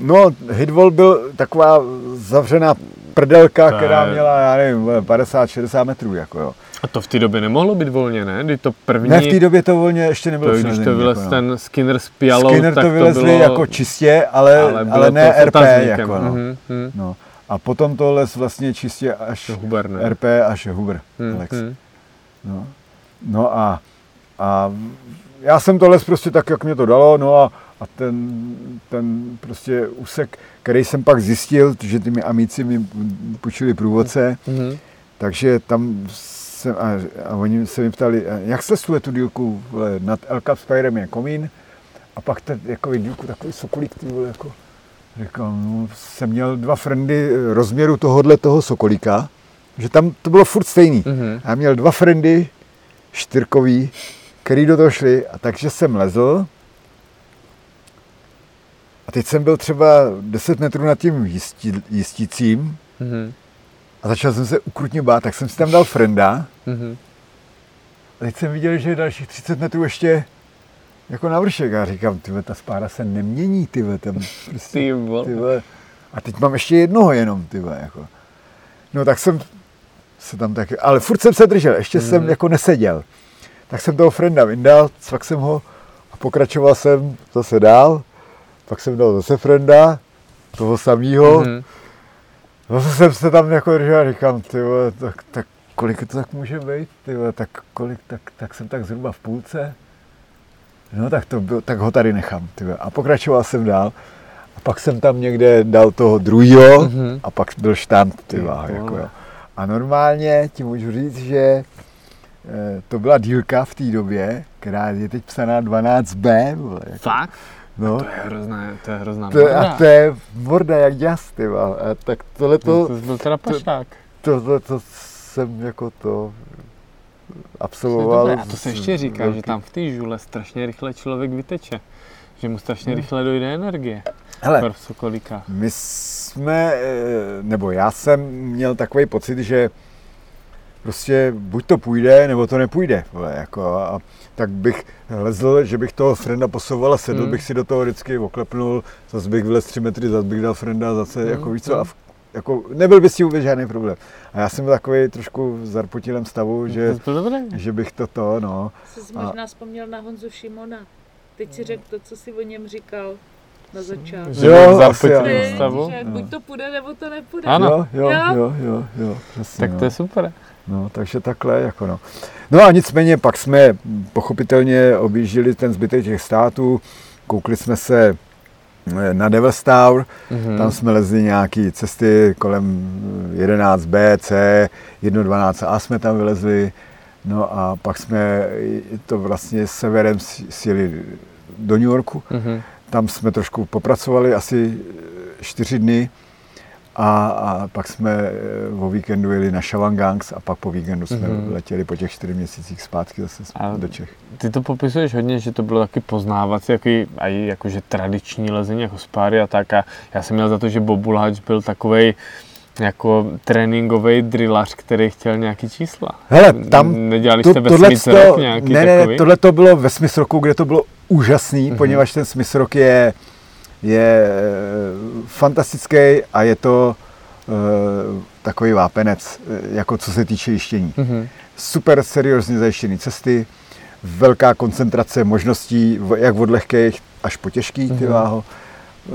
No, hidvol byl taková zavřená prdelka, která měla, já nevím, 50-60 metrů, jako jo. A to v té době nemohlo být volně, ne? Když to první, Ne, v té době to volně ještě nebylo to, když to vylez jako, ten Skinner s Pialou, Skinner tak to vylezli bylo, jako čistě, ale, ale, ale ne to RP, jako no. Mhm, mhm. no. A potom to les vlastně čistě až To Huber, ne? RP až Huber, Mhm, Alex. mhm. No, no a, a já jsem to les prostě tak, jak mě to dalo, no a, a ten, ten prostě úsek, který jsem pak zjistil, že ty mi amici mi půjčili průvodce, Mhm. takže tam jsem, a, a oni se mi ptali, "A jak se stuje tu dílku, vole, nad El Cap Spirem je komín, a pak ten jako dílku takový sokolík, ty vole, jako, říkal, no, jsem měl dva friendy rozměru tohohle toho sokolíka, že tam to bylo furt stejný. Mhm. A já měl dva friendy, čtyřkový, který do toho šli, a takže jsem lezl. A teď jsem byl třeba 10 metrů nad tím jistí, jistícím Mhm. A začal jsem se ukrutně bát, tak jsem si tam dal frienda. Mhm. A teď jsem viděl, že je dalších 30 metrů ještě jako na vršek. A říkám, tyhle, ta spára se nemění, tyhle, tam prostě, Ty tyhle. A teď mám ještě jednoho jenom, tyhle, jako. No tak jsem se tam taky, ale furt jsem se držel, ještě jsem Mhm. jako neseděl. Tak jsem toho frienda vyndal, cvak jsem ho a pokračoval jsem zase dál. Pak jsem dal zase frienda, toho samýho. Mhm. Zase jsem se tam jako držel a říkám, ty vole, tak, tak kolik to tak může být, ty vole, tak kolik, tak, tak jsem tak zhruba v půlce. No tak to byl, tak ho tady nechám, ty vole. A pokračoval jsem dál. A pak jsem tam někde dal toho druhýho Mhm. a pak byl štant, ty Ty vole, jako jo. A normálně ti můžu říct, že eh, to byla dílka v té době, která je teď psaná 12B, vole, jako, Fakt? No. To je hrozná, to je hrozná To, morda. a to je morda jak jas, ty. A tak tohle To, to, to byl teda pašák. tohle to jsem jako to absolvoval. Dobré, a to se ještě říká, velký- že tam v té žule strašně rychle člověk vyteče. Že mu strašně No. rychle dojde energie. Hele, v Sokolíkách. my jsme, eh, nebo já jsem měl takový pocit, že prostě buď to půjde, nebo to nepůjde. Vole, jako, a tak bych lezl, že bych toho frenda posouval a sedl Hmm. bych si do toho vždycky, oklepnul, zase bych vylez tři metry, zase bych dal frenda, zase Hmm, jako víš co, a hmm. v, jako, nebyl by s tím vůbec žádný problém. A já jsem takový trošku v zarputilém stavu, že, To bylo dobré. že bych to to, no. Jsi A- možná vzpomněl na Honzu Šimona. Teď si řekl to, co si o něm říkal na začátku. Že Jo, asi stavu. Že No. buď to půjde, nebo to nepůjde. Ano. Jo, jo, Jo. jo, jo, jo, přesně, Tak no. to je super. No, takže takhle, jako no. No a nicméně pak jsme pochopitelně objížděli ten zbytek těch států, koukli jsme se eh, na Devil's Tower, Mhm. tam jsme lezli nějaké cesty kolem 11B, C, 1.12A jsme tam vylezli, no a pak jsme to vlastně severem sjeli do New Yorku, Mhm. tam jsme trošku popracovali, asi čtyři dny a, a pak jsme eh, o víkendu jeli na Shawangangs a pak po víkendu jsme Mhm. letěli po těch čtyři měsících zpátky zase A- do Čech. Ty to popisuješ hodně, že to bylo taky poznávací, jaký, a i jakože tradiční lezení, jako spáry a tak. A já jsem měl za to, že Bobulhač byl takovej jako tréninkový drillař, který chtěl nějaký čísla. Hele, tam Nedělali to, jste ve tohle to- nějaký ne, ne, tohle to bylo ve Smith Rocku, kde to bylo úžasný, Mhm. poněvadž ten Smith Rock je, je eh, fantastický a je to eh, takový vápenec, eh, jako co se týče jištění. Mhm. Super seriózně zajištěné cesty, velká koncentrace možností, jak od lehkých až po těžký, ty Mhm. váho. Eh,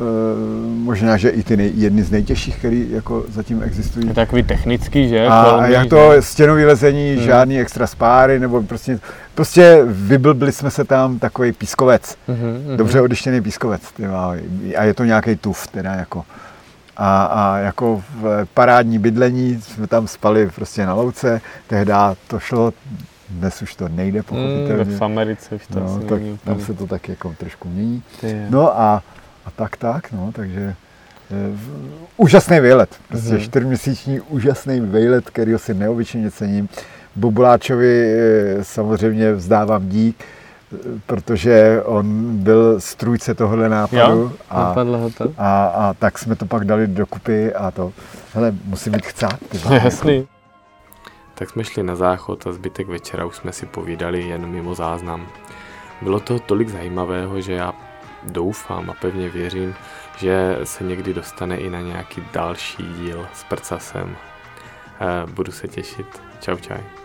možná, že i ty nej, jedny z nejtěžších, které jako zatím existují. Je takový technický, že? A, a jak to že? stěnový lezení, Hmm. žádný extra spáry, nebo prostě, prostě vyblbli jsme se tam takový pískovec, mhm. dobře odištěný pískovec, ty vole. a je to nějaký tuf, teda jako. A, a jako v parádní bydlení jsme tam spali prostě na louce, tehdy to šlo, dnes už to nejde Mm, pochopitelně. v Americe už to no, tak tam se to tak jako trošku mění. No a, a tak tak, no, takže eh, v- úžasný výlet, prostě Mhm. čtyřměsíční úžasný výlet, kterýho si neobyčejně cením. Bubuláčovi eh, samozřejmě vzdávám dík, eh, protože on byl strůjce tohohle nápadu Jo, a, to. a, a tak jsme to pak dali dokupy a to, hele, musím mít chcát. Jasný. Tak jsme šli na záchod a zbytek večera už jsme si povídali jen mimo záznam. Bylo to tolik zajímavého, že já doufám a pevně věřím, že se někdy dostane i na nějaký další díl s prcasem. Eh, Budu se těšit. Čau čau.